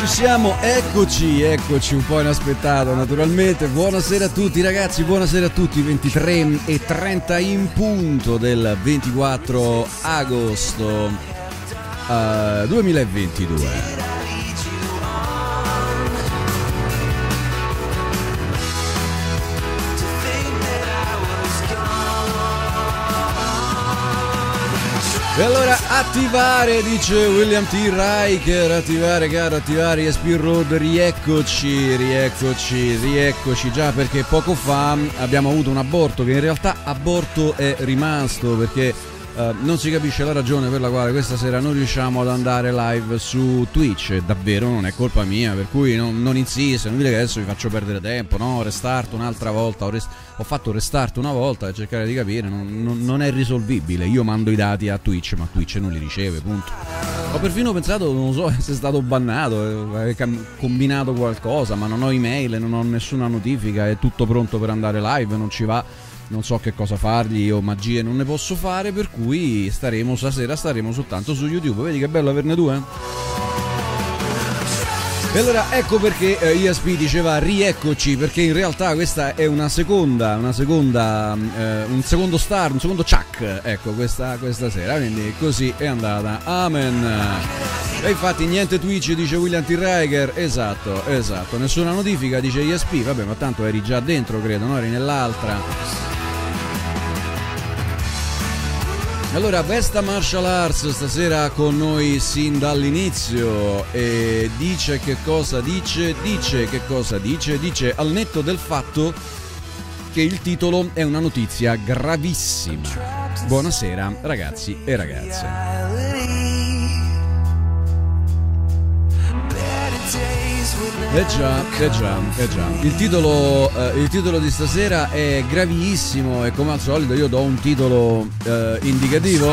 ci siamo, eccoci, eccoci, un po' inaspettato naturalmente. Buonasera a tutti ragazzi, buonasera a tutti, 23 e 30 in punto del 24 agosto uh, 2022. E allora attivare, dice William T. Riker, attivare caro, attivare ESP Road, rieccoci, rieccoci, rieccoci, già perché poco fa abbiamo avuto un aborto che in realtà aborto è rimasto perché Uh, non si capisce la ragione per la quale questa sera non riusciamo ad andare live su Twitch. Davvero non è colpa mia, per cui non, non insisto, non dire che adesso vi faccio perdere tempo, no? Restart un'altra volta. Ho, rest- ho fatto restart una volta e cercare di capire, non, non, non, è risolvibile. Io mando i dati a Twitch, ma Twitch non li riceve, punto. Ho perfino pensato, non so, se è stato bannato, eh, combinato qualcosa, ma non ho email, non ho nessuna notifica, è tutto pronto per andare live, non ci va non so che cosa fargli, io magie non ne posso fare, per cui staremo stasera staremo soltanto su YouTube. Vedi che bello averne due? E allora ecco perché eh, ESP diceva rieccoci, perché in realtà questa è una seconda, una seconda eh, un secondo star, un secondo chuck, ecco questa, questa sera, quindi così è andata. Amen. E infatti niente Twitch dice William T. Riker, esatto, esatto, nessuna notifica dice ESP, vabbè ma tanto eri già dentro credo, no? Eri nell'altra. Allora, Vesta Martial Arts stasera con noi sin dall'inizio e dice che cosa dice, dice che cosa dice, dice al netto del fatto che il titolo è una notizia gravissima. Buonasera ragazzi e ragazze. Eh già, eh già, eh già. Il titolo, eh, il titolo di stasera è gravissimo e come al solito io do un titolo eh, indicativo.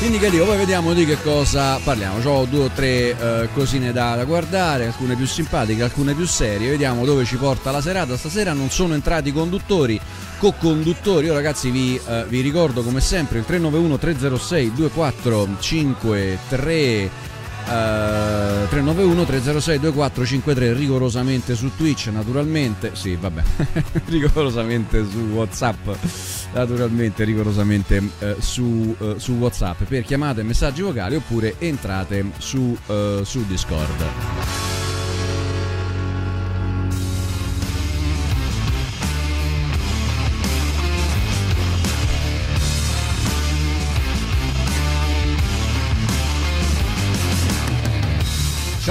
Indicativo, poi vediamo di che cosa parliamo. Ho due o tre eh, cosine da, da, guardare, alcune più simpatiche, alcune più serie. Vediamo dove ci porta la serata. Stasera non sono entrati conduttori, co-conduttori. Io ragazzi vi, eh, vi ricordo come sempre il 391 306 2453 Uh, 391 306 2453 rigorosamente su Twitch naturalmente. Sì vabbè. Rigorosamente su Whatsapp. Naturalmente rigorosamente uh, su, uh, su, Whatsapp. Per chiamate messaggi vocali oppure entrate su, eh, su Discord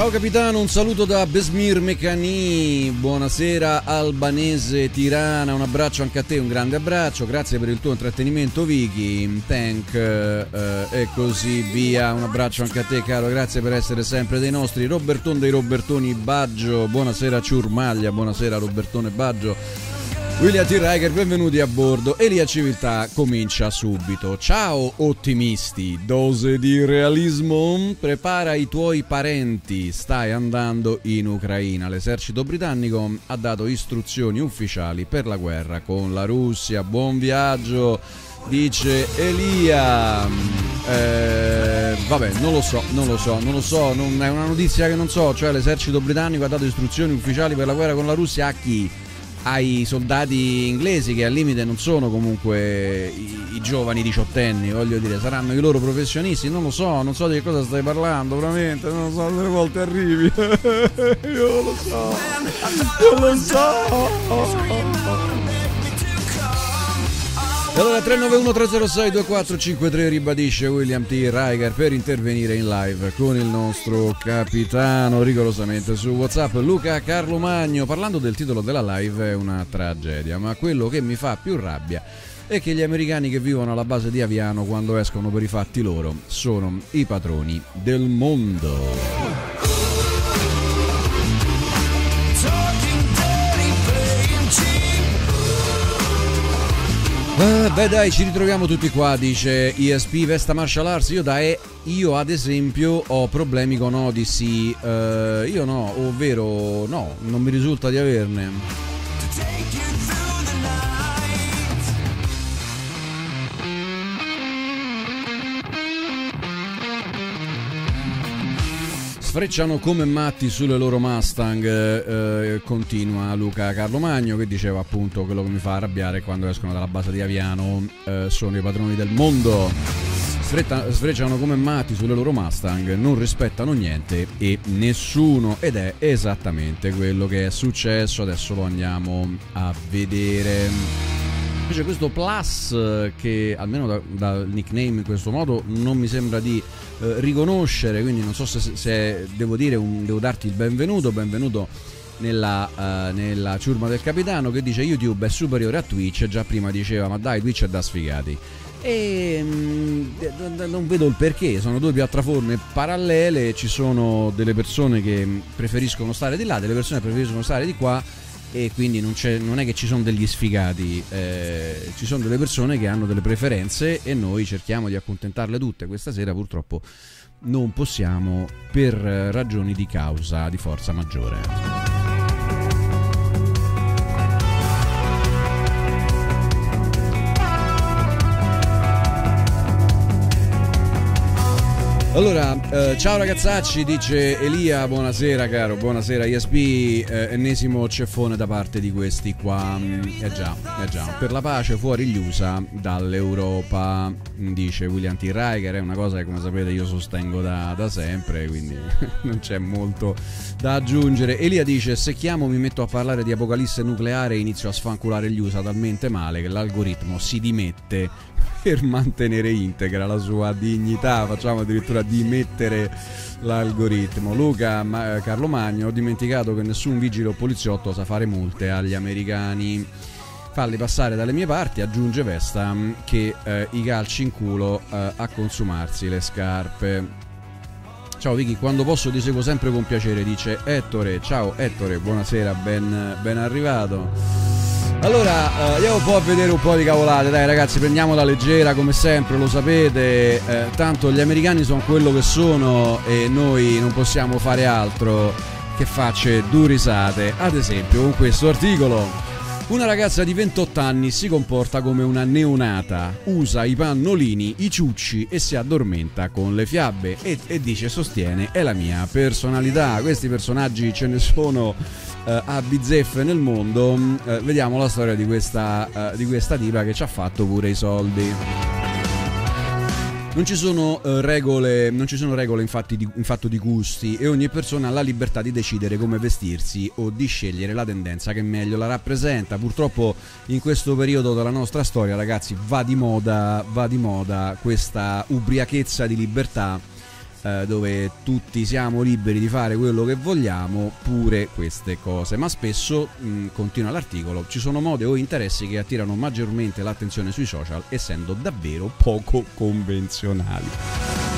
Ciao capitano, un saluto da Besmir Mecani, buonasera Albanese Tirana, un abbraccio anche a te, un grande abbraccio, grazie per il tuo intrattenimento Vicky, Tank eh, e così via, un abbraccio anche a te caro, grazie per essere sempre dei nostri, Roberton dei Robertoni Baggio, buonasera Ciurmaglia, buonasera Robertone Baggio, William T. Riker, benvenuti a bordo. Elia Civiltà comincia subito. Ciao ottimisti, dose di realismo. Prepara i tuoi parenti, stai andando in Ucraina. L'esercito britannico ha dato istruzioni ufficiali per la guerra con la Russia. Buon viaggio, dice Elia. Eh, vabbè, non lo so, non lo so, non lo so, non, è una notizia che non so. Cioè, l'esercito britannico ha dato istruzioni ufficiali per la guerra con la Russia a chi? Ai soldati inglesi che al limite non sono comunque i, i, giovani diciottenni, voglio dire, saranno i loro professionisti, non lo so, non so di che cosa stai parlando, veramente, non lo so, delle volte arrivi. Io lo so. Non lo so. Allora 391 306 2453 ribadisce William T. Riker per intervenire in live con il nostro capitano rigorosamente su Whatsapp Luca Carlo Magno. Parlando del titolo della live è una tragedia, ma quello che mi fa più rabbia è che gli americani che vivono alla base di Aviano quando escono per i fatti loro sono i patroni del mondo. Ah, beh dai, ci ritroviamo tutti qua, dice ESP Vesta Martial Arts. Io, da e, io ad esempio ho problemi con Odyssey. Uh, io no, ovvero no, non mi risulta di averne. Sfrecciano come matti sulle loro Mustang, eh, continua Luca Carlo Magno che diceva appunto quello che mi fa arrabbiare quando escono dalla base di Aviano eh, sono i padroni del mondo. Sfrecciano come matti sulle loro Mustang, non rispettano niente e nessuno ed è esattamente quello che è successo, adesso lo andiamo a vedere. Invece questo Plus eh, che almeno dal da nickname in questo modo non mi sembra di eh, riconoscere, quindi non so se, se devo dire un, devo darti il benvenuto, benvenuto nella, uh, nella ciurma del capitano che dice YouTube è superiore a Twitch, già prima diceva ma dai Twitch è da sfigati. E mh, non vedo il perché, sono due piattaforme parallele, ci sono delle persone che preferiscono stare di là, delle persone che preferiscono stare di qua e quindi non, non, è che ci sono degli sfigati, eh, ci sono delle persone che hanno delle preferenze e noi cerchiamo di accontentarle tutte. Questa sera purtroppo non possiamo per ragioni di causa, di forza maggiore. Allora, eh, ciao ragazzacci, dice Elia, buonasera caro, buonasera ISP, eh, ennesimo ceffone da parte di questi qua, mm, eh già, eh già, per la pace fuori gli USA dall'Europa, dice William T. Riker, è una cosa che come sapete io sostengo da, da sempre, quindi non c'è molto da aggiungere. Elia dice, se chiamo mi metto a parlare di apocalisse nucleare e inizio a sfanculare gli USA talmente male che l'algoritmo si dimette per mantenere integra la sua dignità, facciamo addirittura dimettere l'algoritmo. Luca Ma- Carlo Magno, ho dimenticato che nessun vigile o poliziotto sa fare multe agli americani. Falli passare dalle mie parti, aggiunge Vesta che eh, i calci in culo eh, a consumarsi le scarpe. Ciao Vicky, quando posso ti seguo sempre con piacere, dice Ettore. Ciao Ettore, buonasera, ben, ben arrivato. Allora, eh, andiamo un po' a vedere un po' di cavolate, dai ragazzi, prendiamola leggera come sempre, lo sapete, eh, tanto gli americani sono quello che sono e noi non possiamo fare altro che facce due risate. Ad esempio, con questo articolo una ragazza di 28 anni si comporta come una neonata, usa i pannolini, i ciucci e si addormenta con le fiabe e, e dice sostiene è la mia personalità. Questi personaggi ce ne sono uh, a bizzeffe nel mondo, uh, vediamo la storia di questa, uh, di questa diva che ci ha fatto pure i soldi. Non ci sono uh, regole, non ci sono regole infatti di, in fatto di gusti e ogni persona ha la libertà di decidere come vestirsi o di scegliere la tendenza che meglio la rappresenta. Purtroppo in questo periodo della nostra storia, ragazzi, va di moda, va di moda questa ubriachezza di libertà eh, dove tutti siamo liberi di fare quello che vogliamo, pure queste cose. Ma spesso, mh, continua l'articolo, ci sono mode o interessi che attirano maggiormente l'attenzione sui social, essendo davvero poco convenzionali.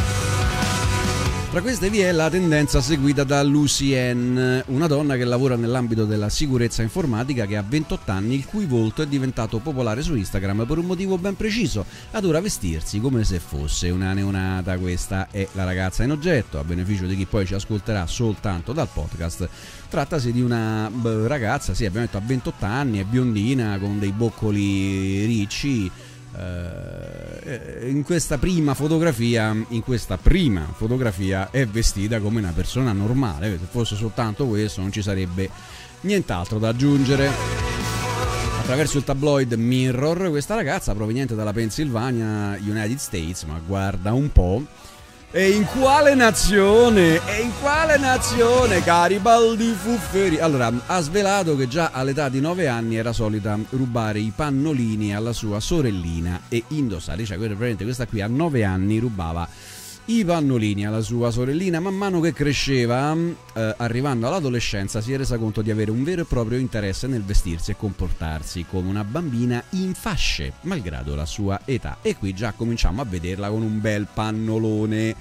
Tra queste vi è la tendenza seguita da Lucien, una donna che lavora nell'ambito della sicurezza informatica che ha 28 anni, il cui volto è diventato popolare su Instagram per un motivo ben preciso. Adora vestirsi come se fosse una neonata. Questa è la ragazza in oggetto, a beneficio di chi poi ci ascolterà soltanto dal podcast. Trattasi di una ragazza, sì, abbiamo detto a 28 anni, è biondina con dei boccoli ricci in questa prima fotografia in questa prima fotografia è vestita come una persona normale. Se fosse soltanto questo non ci sarebbe nient'altro da aggiungere. Attraverso il tabloid Mirror questa ragazza proveniente dalla Pennsylvania United States ma guarda un po' E in quale nazione? E in quale nazione, cari baldi fufferi? Allora, ha svelato che già all'età di 9 anni era solita rubare i pannolini alla sua sorellina e indossare. Cioè, questa qui a 9 anni rubava i pannolini alla sua sorellina. Man mano che cresceva, eh, arrivando all'adolescenza, si è resa conto di avere un vero e proprio interesse nel vestirsi e comportarsi come una bambina in fasce, malgrado la sua età. E qui già cominciamo a vederla con un bel pannolone.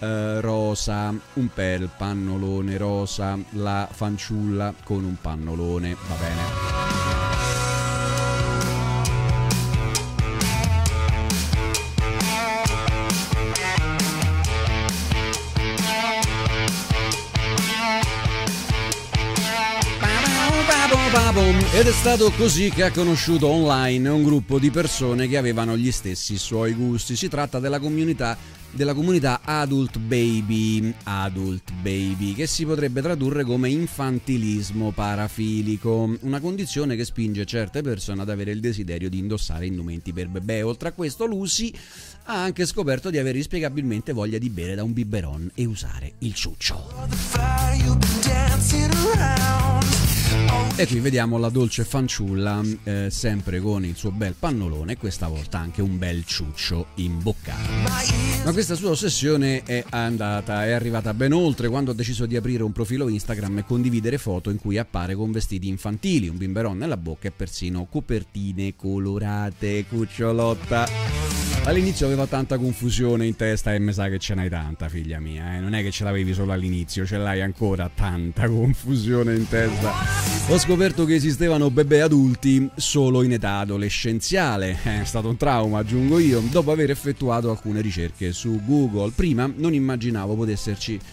Uh, rosa, un bel pannolone rosa, la fanciulla con un pannolone, va bene. Ed è stato così che ha conosciuto online un gruppo di persone che avevano gli stessi suoi gusti. Si tratta della comunità della comunità Adult Baby, Adult Baby, che si potrebbe tradurre come infantilismo parafilico, una condizione che spinge certe persone ad avere il desiderio di indossare indumenti per bebè. Oltre a questo, Lucy ha anche scoperto di avere inspiegabilmente voglia di bere da un biberon e usare il ciuccio. E qui vediamo la dolce fanciulla eh, sempre con il suo bel pannolone e questa volta anche un bel ciuccio in bocca. Ma questa sua ossessione è andata, è arrivata ben oltre quando ha deciso di aprire un profilo Instagram e condividere foto in cui appare con vestiti infantili, un bimberon nella bocca e persino copertine colorate, cucciolotta. All'inizio aveva tanta confusione in testa e mi sa che ce n'hai tanta, figlia mia. Eh? Non è che ce l'avevi solo all'inizio, ce l'hai ancora tanta confusione in testa. Ho scoperto che esistevano bebè adulti solo in età adolescenziale. È stato un trauma, aggiungo io, dopo aver effettuato alcune ricerche su Google. Prima non immaginavo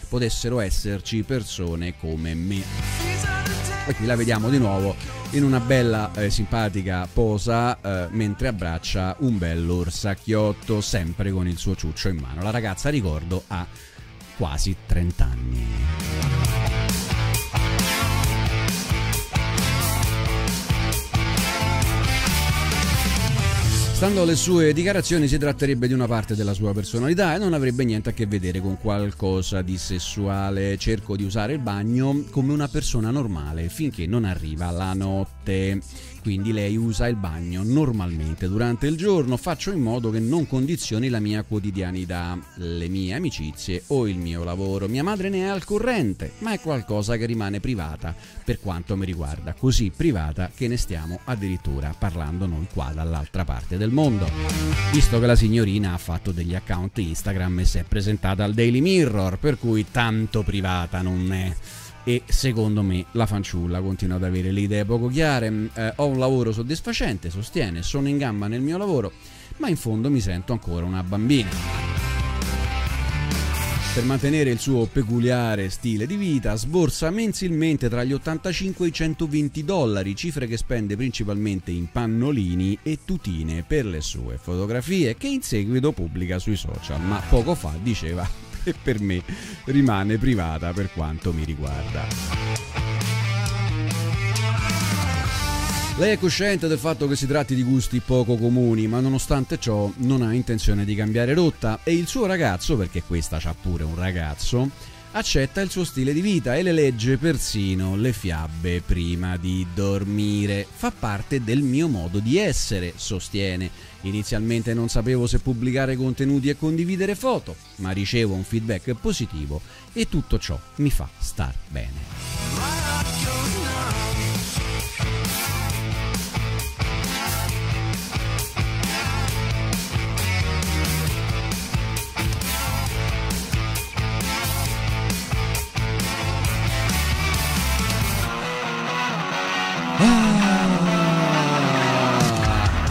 potessero esserci persone come me. E qui la vediamo di nuovo in una bella eh, simpatica posa eh, mentre abbraccia un bell'orsacchiotto sempre con il suo ciuccio in mano. La ragazza, ricordo, ha quasi 30 anni. Stando alle sue dichiarazioni si tratterebbe di una parte della sua personalità e non avrebbe niente a che vedere con qualcosa di sessuale. Cerco di usare il bagno come una persona normale finché non arriva la notte quindi lei usa il bagno normalmente durante il giorno, faccio in modo che non condizioni la mia quotidianità, le mie amicizie o il mio lavoro. Mia madre ne è al corrente, ma è qualcosa che rimane privata per quanto mi riguarda, così privata che ne stiamo addirittura parlando noi qua dall'altra parte del mondo. Visto che la signorina ha fatto degli account Instagram e si è presentata al Daily Mirror, per cui tanto privata non è e secondo me la fanciulla continua ad avere le idee poco chiare. Mm, eh, ho un lavoro soddisfacente, sostiene, sono in gamba nel mio lavoro, ma in fondo mi sento ancora una bambina. Per mantenere il suo peculiare stile di vita sborsa mensilmente tra gli 85 e i 120 dollari, cifre che spende principalmente in pannolini e tutine per le sue fotografie che in seguito pubblica sui social, ma poco fa diceva e per me rimane privata per quanto mi riguarda. Lei è cosciente del fatto che si tratti di gusti poco comuni, ma nonostante ciò non ha intenzione di cambiare rotta e il suo ragazzo, perché questa c'ha pure un ragazzo, accetta il suo stile di vita e le legge persino le fiabe prima di dormire. Fa parte del mio modo di essere, sostiene. Inizialmente non sapevo se pubblicare contenuti e condividere foto, ma ricevo un feedback positivo e tutto ciò mi fa star bene.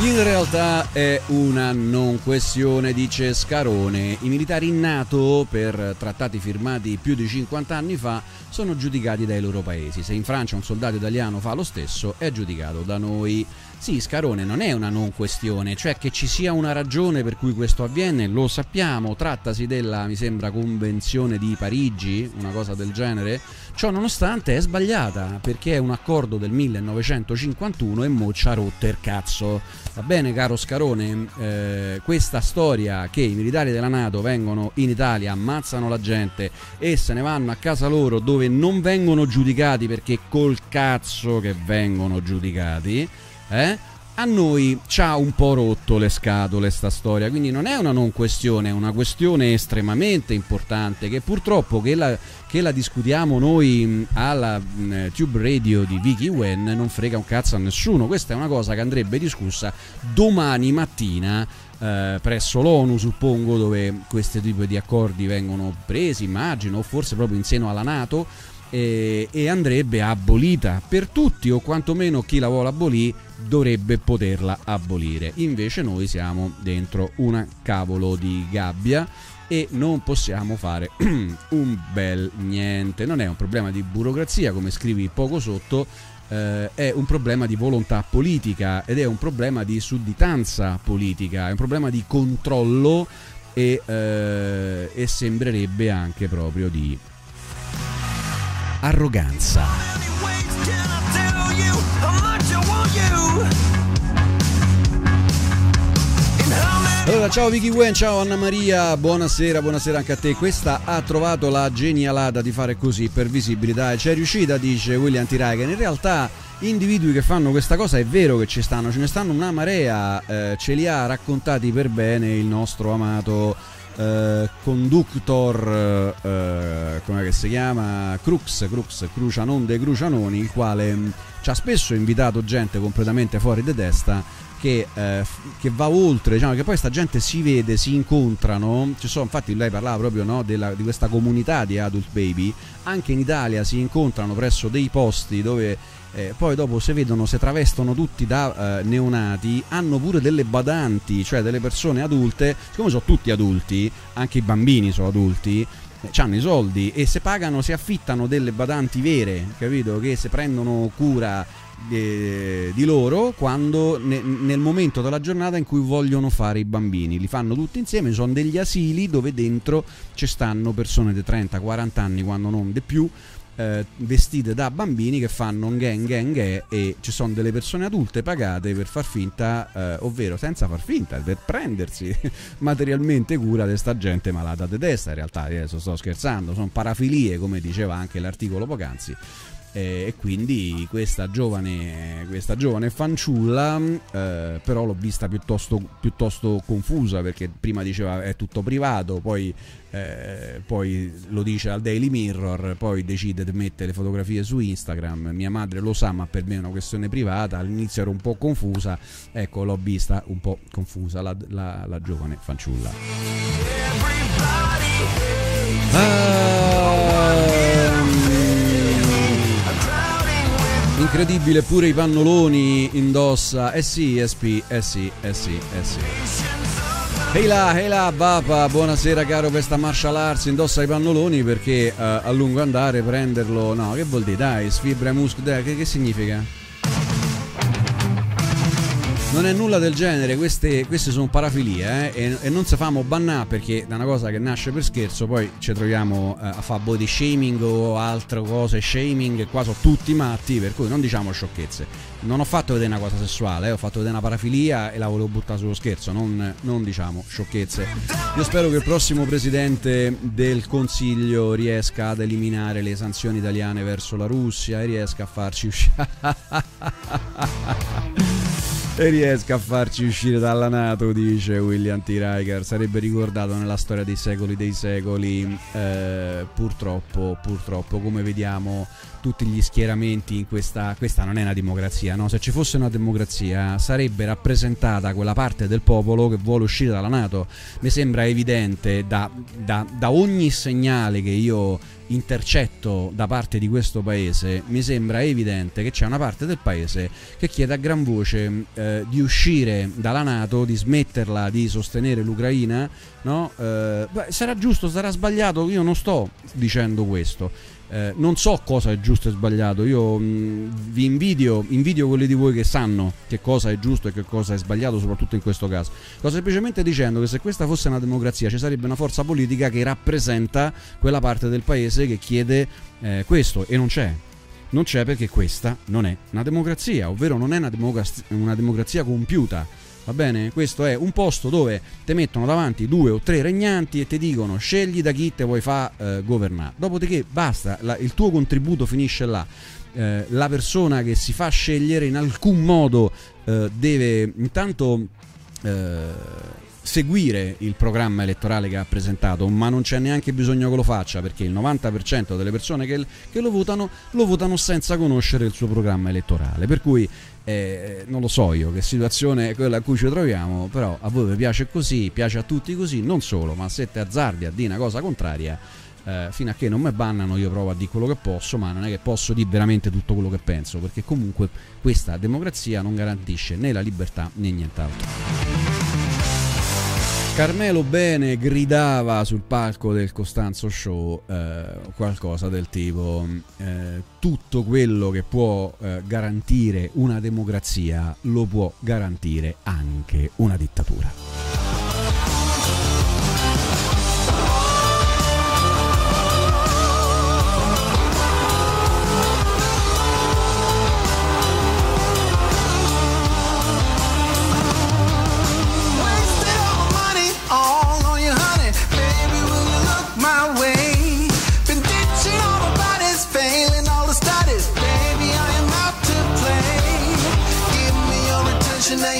In realtà è una non questione, dice Scarone. I militari in NATO, per trattati firmati più di 50 anni fa, sono giudicati dai loro paesi. Se in Francia un soldato italiano fa lo stesso, è giudicato da noi. Sì, Scarone non è una non questione, cioè che ci sia una ragione per cui questo avviene, lo sappiamo, trattasi della, mi sembra, Convenzione di Parigi, una cosa del genere. Ciò nonostante è sbagliata, perché è un accordo del 1951 e mo ci ha rotto il cazzo. Va bene, caro Scarone, eh, questa storia che i militari della Nato vengono in Italia, ammazzano la gente e se ne vanno a casa loro dove non vengono giudicati perché col cazzo che vengono giudicati eh? A noi ci ha un po' rotto le scatole sta storia, quindi non è una non questione, è una questione estremamente importante che purtroppo che la, che la discutiamo noi alla mh, Tube Radio di Vicky Wen non frega un cazzo a nessuno, questa è una cosa che andrebbe discussa domani mattina eh, presso l'ONU suppongo dove questi tipi di accordi vengono presi immagino o forse proprio in seno alla Nato e, e andrebbe abolita per tutti o quantomeno chi la vuole abolire dovrebbe poterla abolire. Invece noi siamo dentro una cavolo di gabbia e non possiamo fare un bel niente. Non è un problema di burocrazia, come scrivi poco sotto, eh, è un problema di volontà politica ed è un problema di sudditanza politica, è un problema di controllo e, eh, e sembrerebbe anche proprio di arroganza. Allora, ciao Vicky Gwen, ciao Anna Maria, buonasera, buonasera anche a te. Questa ha trovato la genialata di fare così per visibilità e c'è riuscita, dice William Tiragan. In realtà individui che fanno questa cosa è vero che ci stanno, ce ne stanno una marea, eh, ce li ha raccontati per bene il nostro amato eh, conductor, eh, come che si chiama? Crux, Crux, Crucianon de Crucianoni, il quale mh, ci ha spesso invitato gente completamente fuori di testa che, eh, che va oltre, diciamo che poi sta gente si vede, si incontrano, ci sono, infatti lei parlava proprio no, della- di questa comunità di adult baby, anche in Italia si incontrano presso dei posti dove eh, poi dopo si vedono, si travestono tutti da eh, neonati, hanno pure delle badanti, cioè delle persone adulte, siccome sono tutti adulti, anche i bambini sono adulti, hanno i soldi e se pagano, si affittano delle badanti vere, capito? Che si prendono cura eh, di loro quando ne- nel momento della giornata in cui vogliono fare i bambini. Li fanno tutti insieme, sono degli asili dove dentro ci stanno persone di 30-40 anni, quando non di più. Eh, vestite da bambini che fanno un gang gang gang e ci sono delle persone adulte pagate per far finta, eh, ovvero senza far finta, per prendersi materialmente cura di sta gente malata di testa. In realtà adesso sto scherzando, sono parafilie come diceva anche l'articolo poc'anzi. Eh, e quindi questa giovane, questa giovane fanciulla eh, però l'ho vista piuttosto, piuttosto confusa perché prima diceva è tutto privato poi, eh, poi lo dice al Daily Mirror poi decide di mettere le fotografie su Instagram. Mia madre lo sa ma per me è una questione privata. All'inizio ero un po' confusa. Ecco l'ho vista un po' confusa la, la- la giovane fanciulla. Ah, Incredibile, pure i pannoloni indossa. Eh sì, SP, eh sì, eh sì, eh sì. Ehi là, ehi là, Bapa, buonasera caro questa martial arts, indossa i pannoloni perché eh, a lungo andare prenderlo... No, che vuol dire? Dai, sfibra i muscoli, che, che significa? Non è nulla del genere, queste, queste sono parafilie eh, e, e non si famo bannare perché è una cosa che nasce per scherzo, poi ci troviamo eh, a fare body shaming o altre cose shaming, e qua sono tutti matti, per cui non diciamo sciocchezze. Non ho fatto vedere una cosa sessuale, eh, ho fatto vedere una parafilia e la volevo buttare sullo scherzo, non, non diciamo sciocchezze. Io spero che il prossimo presidente del Consiglio riesca ad eliminare le sanzioni italiane verso la Russia e riesca a farci uscire... e riesca a farci uscire dalla Nato, dice William T. Riker. Sarebbe ricordato nella storia dei secoli dei secoli. Eh, purtroppo, purtroppo, come vediamo, tutti gli schieramenti in questa. Questa non è una democrazia, no? Se ci fosse una democrazia, sarebbe rappresentata quella parte del popolo che vuole uscire dalla Nato. Mi sembra evidente da, da- da ogni segnale che io intercetto da parte di questo paese, mi sembra evidente che c'è una parte del paese che chiede a gran voce eh, di uscire dalla Nato, di smetterla di sostenere l'Ucraina. No? Eh, beh, sarà giusto, sarà sbagliato, io non sto dicendo questo. Eh, non so cosa è giusto e sbagliato, io mh, vi invidio, invidio quelli di voi che sanno che cosa è giusto e che cosa è sbagliato, soprattutto in questo caso. Sto semplicemente dicendo che se questa fosse una democrazia ci sarebbe una forza politica che rappresenta quella parte del paese che chiede eh, questo e non c'è. Non c'è perché questa non è una democrazia, ovvero non è una, democrazia, una democrazia compiuta. Va bene? Questo è un posto dove ti mettono davanti due o tre regnanti e ti dicono scegli da chi te vuoi far eh, governare. Dopodiché basta, la- il tuo contributo finisce là. Eh, la persona che si fa scegliere in alcun modo eh, deve intanto eh, seguire il programma elettorale che ha presentato, ma non c'è neanche bisogno che lo faccia perché il 90% delle persone che, che lo votano lo votano senza conoscere il suo programma elettorale. Per cui eh, non lo so io che situazione è quella a cui ci troviamo, però a voi vi piace così, piace a tutti così, non solo, ma se te azzardi a dire una cosa contraria, eh, fino a che non mi bannano io provo a dire quello che posso, ma non è che posso dire veramente tutto quello che penso, perché comunque questa democrazia non garantisce né la libertà né nient'altro. Carmelo Bene gridava sul palco del Costanzo Show eh, qualcosa del tipo eh, tutto quello che può eh, garantire una democrazia lo può garantire anche una dittatura.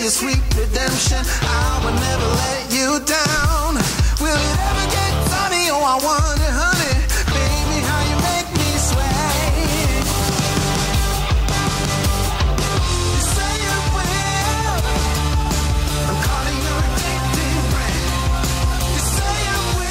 Your sweet redemption. I will never let you down. Will it ever get sunny? Oh, I wonder,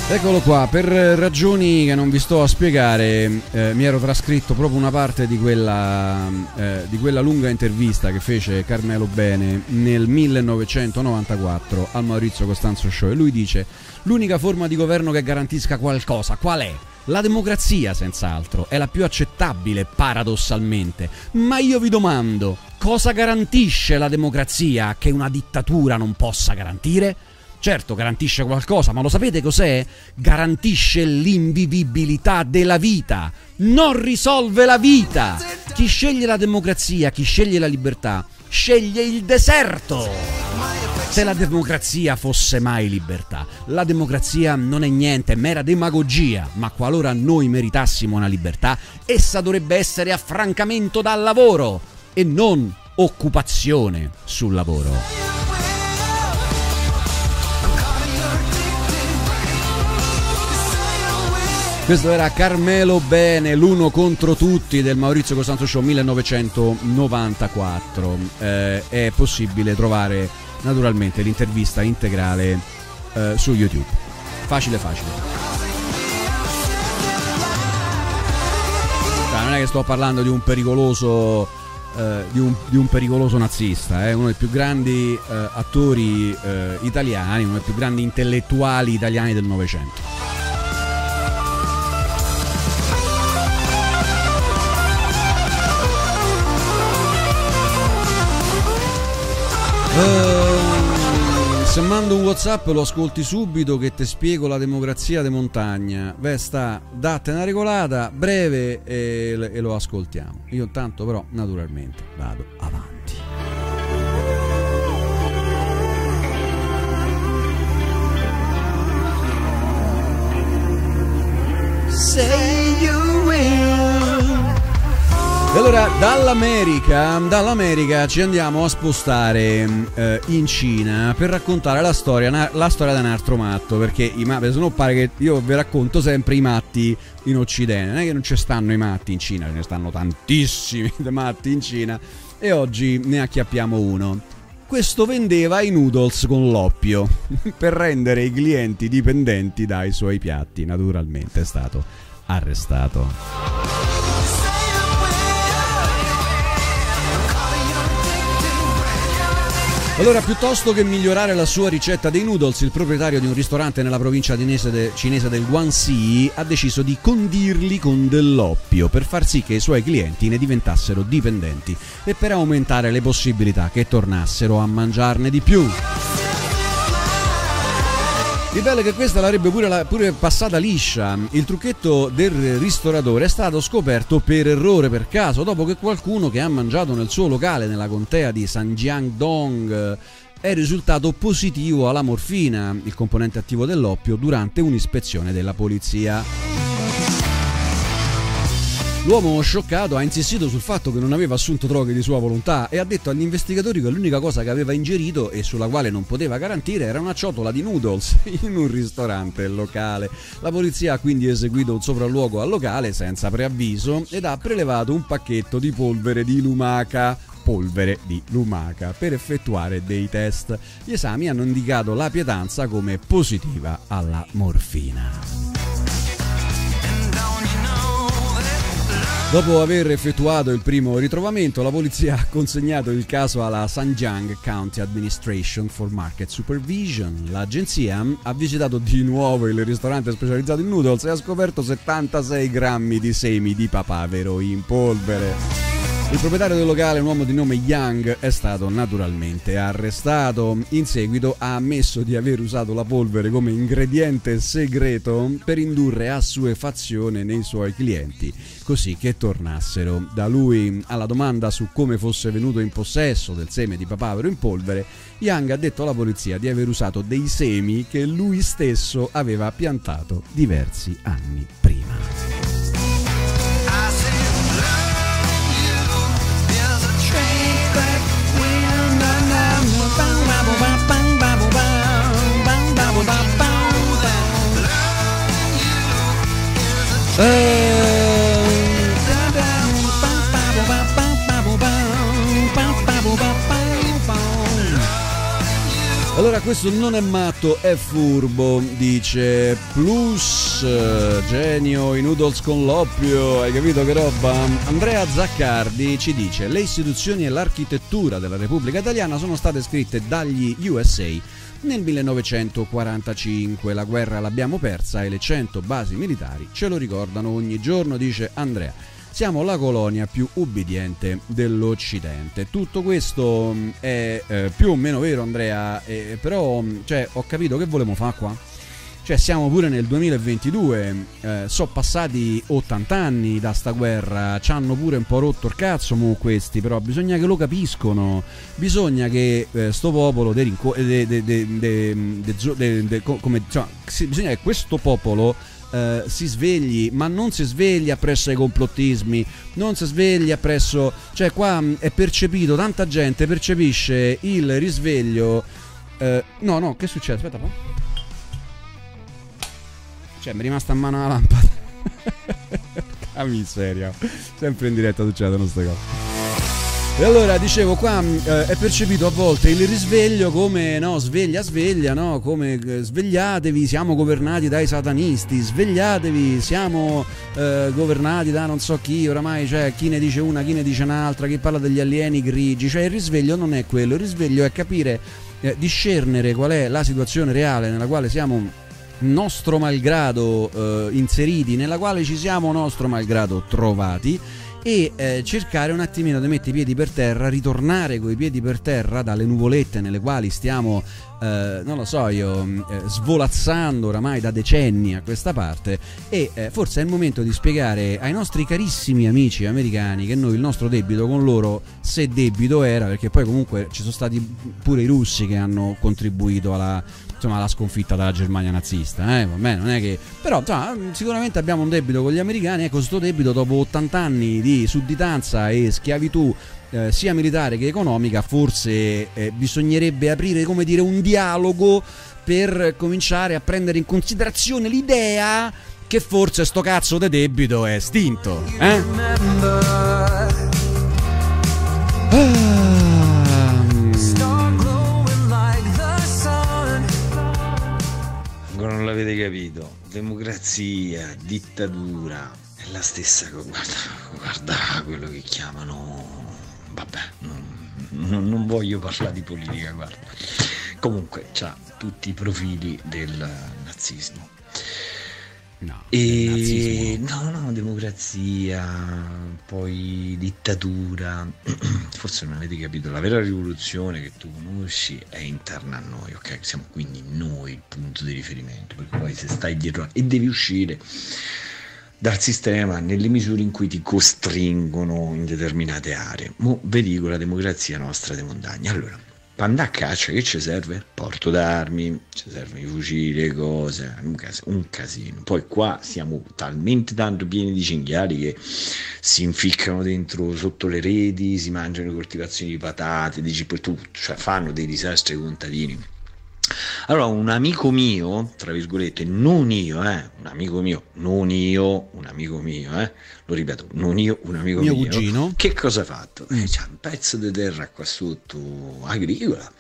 Eccolo qua, per ragioni che non vi sto a spiegare, eh, mi ero trascritto proprio una parte di quella, eh, di quella lunga intervista che fece Carmelo Bene nel 1994 al Maurizio Costanzo Show e lui dice l'unica forma di governo che garantisca qualcosa, qual è? La democrazia, senz'altro, è la più accettabile paradossalmente, ma io vi domando, cosa garantisce la democrazia che una dittatura non possa garantire? Certo, garantisce qualcosa, ma lo sapete cos'è? Garantisce l'invivibilità della vita, non risolve la vita. Chi sceglie la democrazia, chi sceglie la libertà, sceglie il deserto. Se la democrazia fosse mai libertà, la democrazia non è niente, è mera demagogia, ma qualora noi meritassimo una libertà, essa dovrebbe essere affrancamento dal lavoro e non occupazione sul lavoro. Questo era Carmelo Bene, l'uno contro tutti del Maurizio Costanzo Show 1994. Eh, è possibile trovare naturalmente l'intervista integrale eh, su YouTube. Facile, facile. Cioè, non è che sto parlando di un pericoloso, eh, di un, di un pericoloso nazista, è uno dei più grandi eh, attori eh, italiani, uno dei più grandi intellettuali italiani del Novecento. Ehm, se mando un whatsapp lo ascolti subito che ti spiego la democrazia de montagna. Beh sta date una regolata breve e, e lo ascoltiamo. Io intanto però naturalmente vado avanti. Say allora dall'America, dall'America ci andiamo a spostare eh, in Cina per raccontare la storia, na- la storia da un altro matto, perché i matti, se no pare che io vi racconto sempre i matti in Occidente, non è che non ci stanno i matti in Cina, ce ne stanno tantissimi dei matti in Cina e oggi ne acchiappiamo uno. Questo vendeva i noodles con l'oppio per rendere i clienti dipendenti dai suoi piatti, naturalmente è stato arrestato. Allora, piuttosto che migliorare la sua ricetta dei noodles, il proprietario di un ristorante nella provincia de- cinese del Guangxi ha deciso di condirli con dell'oppio per far sì che i suoi clienti ne diventassero dipendenti e per aumentare le possibilità che tornassero a mangiarne di più. Il bello è che questa l'avrebbe pure, la- pure passata liscia. Il trucchetto del ristoratore è stato scoperto per errore, per caso, dopo che qualcuno che ha mangiato nel suo locale nella contea di Sanjiangdong è risultato positivo alla morfina, il componente attivo dell'oppio, durante un'ispezione della polizia. L'uomo scioccato ha insistito sul fatto che non aveva assunto droghe di sua volontà e ha detto agli investigatori che l'unica cosa che aveva ingerito e sulla quale non poteva garantire era una ciotola di noodles in un ristorante locale. La polizia ha quindi eseguito un sopralluogo al locale senza preavviso ed ha prelevato un pacchetto di polvere di lumaca polvere di lumaca per effettuare dei test. Gli esami hanno indicato la pietanza come positiva alla morfina. Dopo aver effettuato il primo ritrovamento, la polizia ha consegnato il caso alla Sanjiang County Administration for Market Supervision. L'agenzia ha visitato di nuovo il ristorante specializzato in noodles e ha scoperto 76 grammi di semi di papavero in polvere. Il proprietario del locale, un uomo di nome Young, è stato naturalmente arrestato. In seguito ha ammesso di aver usato la polvere come ingrediente segreto per indurre assuefazione nei suoi clienti, così che tornassero da lui. Alla domanda su come fosse venuto in possesso del seme di papavero in polvere, Young ha detto alla polizia di aver usato dei semi che lui stesso aveva piantato diversi anni prima. Eh. Allora questo non è matto, è furbo, dice Plus, eh, genio, i noodles con l'oppio, hai capito che roba? Andrea Zaccardi ci dice le istituzioni e l'architettura della Repubblica Italiana sono state scritte dagli USA nel 1945, la guerra l'abbiamo persa e le 100 basi militari ce lo ricordano ogni giorno, dice Andrea siamo la colonia più ubbidiente dell'Occidente. Tutto questo mh, è eh, più o meno vero Andrea, eh, però mh, cioè, ho capito che volevamo fare qua. Cioè siamo pure nel 2022, eh, sono passati 80 anni da sta guerra, ci hanno pure un po' rotto il cazzo mu questi, però bisogna che lo capiscono, bisogna che eh, sto popolo, de, rinco- de, de, de- come, sì, bisogna che questo popolo eh, si svegli, ma non si sveglia presso ai complottismi, non si sveglia presso... cioè qua mh, è percepito, tanta gente percepisce il risveglio... eh, no, no, che succede? Aspetta un po'. Cioè, mi è rimasta a mano la lampada. ah, miseria. Sempre in diretta succedono queste cose. E allora dicevo qua mh, eh, è percepito a volte il risveglio come no, sveglia, sveglia, no? Come eh, svegliatevi, siamo governati dai satanisti, svegliatevi, siamo eh, governati da non so chi, oramai cioè chi ne dice una, chi ne dice un'altra, chi parla degli alieni grigi, cioè il risveglio non è quello, il risveglio è capire, eh, discernere qual è la situazione reale nella quale siamo nostro malgrado eh, inseriti, nella quale ci siamo nostro malgrado trovati e eh, cercare un attimino di mettere i piedi per terra, ritornare con i piedi per terra dalle nuvolette nelle quali stiamo, eh, non lo so io, mh, eh, svolazzando oramai da decenni a questa parte e eh, forse è il momento di spiegare ai nostri carissimi amici americani che noi il nostro debito con loro, se debito era, perché poi comunque ci sono stati pure i russi che hanno contribuito alla, insomma, alla sconfitta della Germania nazista, eh? Vabbè, non è che... Però insomma, sicuramente abbiamo un debito con gli americani, ecco, questo debito dopo 80 anni di sudditanza e schiavitù eh, sia militare che economica, forse eh, bisognerebbe aprire, come dire, un dialogo per cominciare a prendere in considerazione l'idea che forse sto cazzo di debito è estinto, eh? Ah, Start glowing like the sun. Ancora non l'avete capito. Democrazia, dittatura, è la stessa cosa. Guarda, guarda quello che chiamano. Vabbè, non, non- voglio parlare di politica, guarda. Comunque, c'ha tutti i profili del nazismo. no. E no, no, democrazia, poi dittatura. Forse non avete capito, la vera rivoluzione che tu conosci è interna a noi, ok? Siamo quindi noi il punto di riferimento, perché poi se stai dietro e devi uscire dal sistema nelle misure in cui ti costringono in determinate aree. Mo vi dico la democrazia nostra di montagna. Allora, per andare a caccia che ci serve? Porto d'armi, ci servono i fucili, le cose, un, cas- un casino. Poi qua siamo talmente tanto pieni di cinghiali che si inficcano dentro sotto le reti, si mangiano le coltivazioni di patate, di e tutto, cioè fanno dei disastri ai contadini. Allora, un amico mio, tra virgolette, non io, eh, un amico mio, non io, un amico mio, eh, lo ripeto, non io, un amico Mio mio, cugino. che cosa ha fatto? Eh, c'ha un pezzo di terra qua sotto, agricola,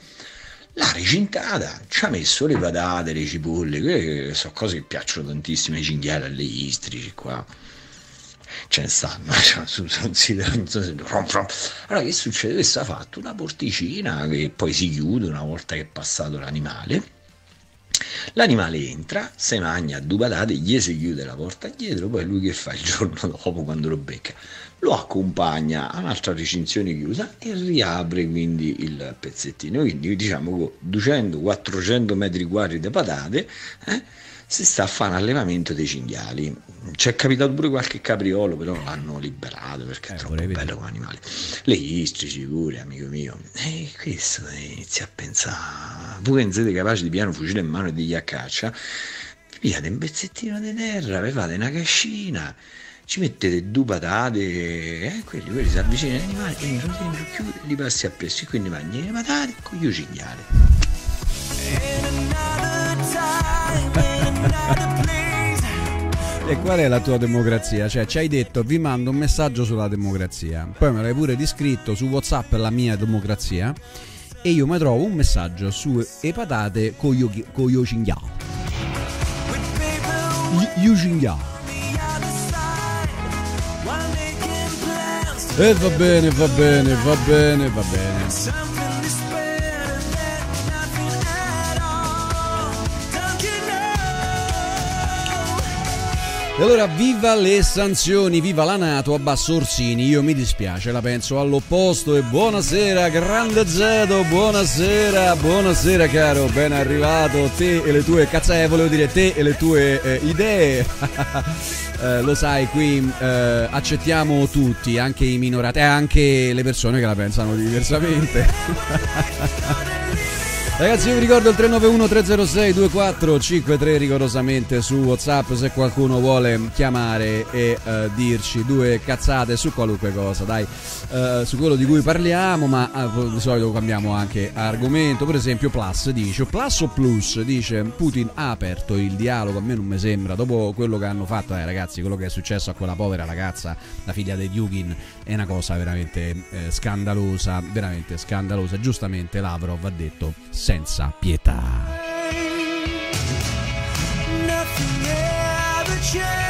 l'ha recintata, ci ha messo le patate, le cipolle, quelle sono cose che piacciono tantissimo ai cinghiali, alle istrici qua ce ne stanno. Allora che succede? Questo ha fatto una porticina che poi si chiude una volta che è passato l'animale. L'animale entra, se mangia due patate, gli si chiude la porta dietro, poi lui che fa il giorno dopo quando lo becca? Lo accompagna a un'altra recinzione chiusa e riapre quindi il pezzettino. Quindi diciamo con 200-400 metri quadri di patate eh, si sta a fare un allevamento dei cinghiali. Ci è capitato pure qualche capriolo, però l'hanno liberato perché è Eh, troppo volevi bello dire. come animale. Le istrici pure, amico mio. E questo inizia a pensare, voi che siete capaci di piano fucile in mano e di a caccia, vi pigliate un pezzettino di terra, vi fate una cascina, ci mettete due patate, eh, quelli, quelli si avvicinano agli animali, dentro, chiude, li passi appresso e quindi mangi le patate con gli cinghiali. E qual è la tua democrazia? Cioè, ci hai detto vi mando un messaggio sulla democrazia, poi me l'hai pure descritto su WhatsApp la mia democrazia e io mi trovo un messaggio su e patate con io cinghiao. Io cinghiao. E va bene, va bene, va bene, va bene. E allora viva le sanzioni, viva la Nato, abbasso Orsini, io mi dispiace, la penso all'opposto. E buonasera grande Zedo, buonasera, buonasera caro, ben arrivato, te e le tue cazzate, volevo dire te e le tue eh, idee, eh, lo sai qui eh, accettiamo tutti, anche i minorati e anche le persone che la pensano diversamente. Ragazzi, io vi ricordo il 391 306 2453 rigorosamente su WhatsApp se qualcuno vuole chiamare e uh, dirci due cazzate su qualunque cosa, dai, uh, su quello di cui parliamo, ma uh, di solito cambiamo anche argomento. Per esempio, Plus dice, Plus o Plus dice Putin ha aperto il dialogo, a me non mi sembra, dopo quello che hanno fatto, eh, ragazzi, quello che è successo a quella povera ragazza, la figlia di Yugin, è una cosa veramente eh, scandalosa, veramente scandalosa. Giustamente Lavrov ha detto senza pietà. Nothing ever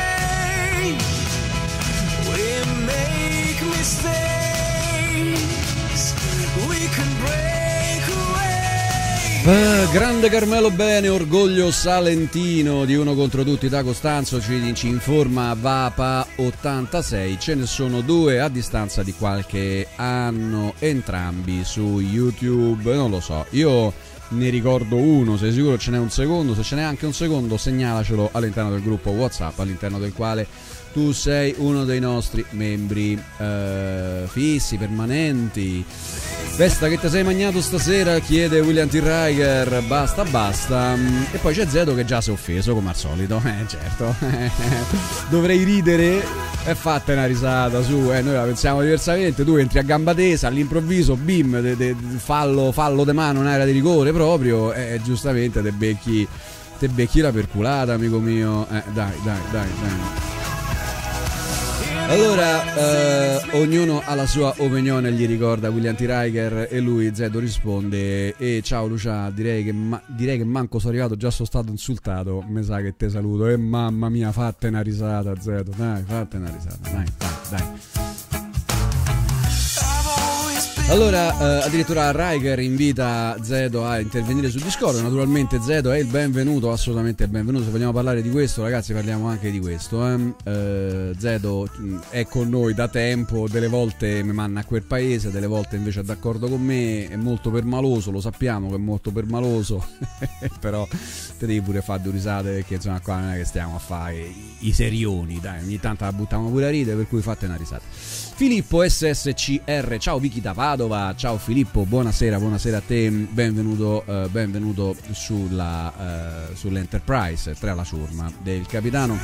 Eh, grande Carmelo Bene, orgoglio salentino di uno contro tutti. Da Costanzo, ci, ci informa Vapa 86, ce ne sono due a distanza di qualche anno, entrambi su YouTube, non lo so, io ne ricordo uno, sei sicuro? Ce n'è un secondo, se ce n'è anche un secondo segnalacelo all'interno del gruppo Whatsapp, all'interno del quale tu sei uno dei nostri membri eh, fissi, permanenti. Vesta che ti sei magnato stasera? chiede William T. Riker. Basta, basta. E poi c'è Zedo che già si è offeso come al solito. Eh, certo. Dovrei ridere e fatte una risata su. Eh, noi la pensiamo diversamente. Tu entri a gamba tesa all'improvviso, bim, de, de, fallo, fallo de mano in area di rigore proprio. E eh, giustamente te becchi, te becchi la perculata, amico mio. Eh, dai, dai, dai, dai. Allora, eh, ognuno ha la sua opinione, gli ricorda William T. Riker e lui, Zedo, risponde. E ciao Lucia, direi che, ma- direi che manco sono arrivato, già sono stato insultato, mi sa che te saluto. E mamma mia, fatte una risata Zedo, dai, fatte una risata, dai, dai, dai. Allora, eh, addirittura Riker invita Zedo a intervenire sul Discord. Naturalmente, Zedo è il benvenuto, assolutamente il benvenuto. Se vogliamo parlare di questo, ragazzi, parliamo anche di questo. Eh. Eh, Zedo è con noi da tempo, delle volte mi manna a quel paese, delle volte invece è d'accordo con me. È molto permaloso, lo sappiamo che è molto permaloso, però te devi pure fare due risate perché insomma, qua non è che stiamo a fare i, serioni, dai, ogni tanto la buttiamo pure a ridere, per cui fate una risata. Filippo SSCR, ciao Vicky da Padova, ciao Filippo, buonasera, buonasera a te, benvenuto, eh, benvenuto sulla, eh, sull'Enterprise, 3 alla ciurma del capitano.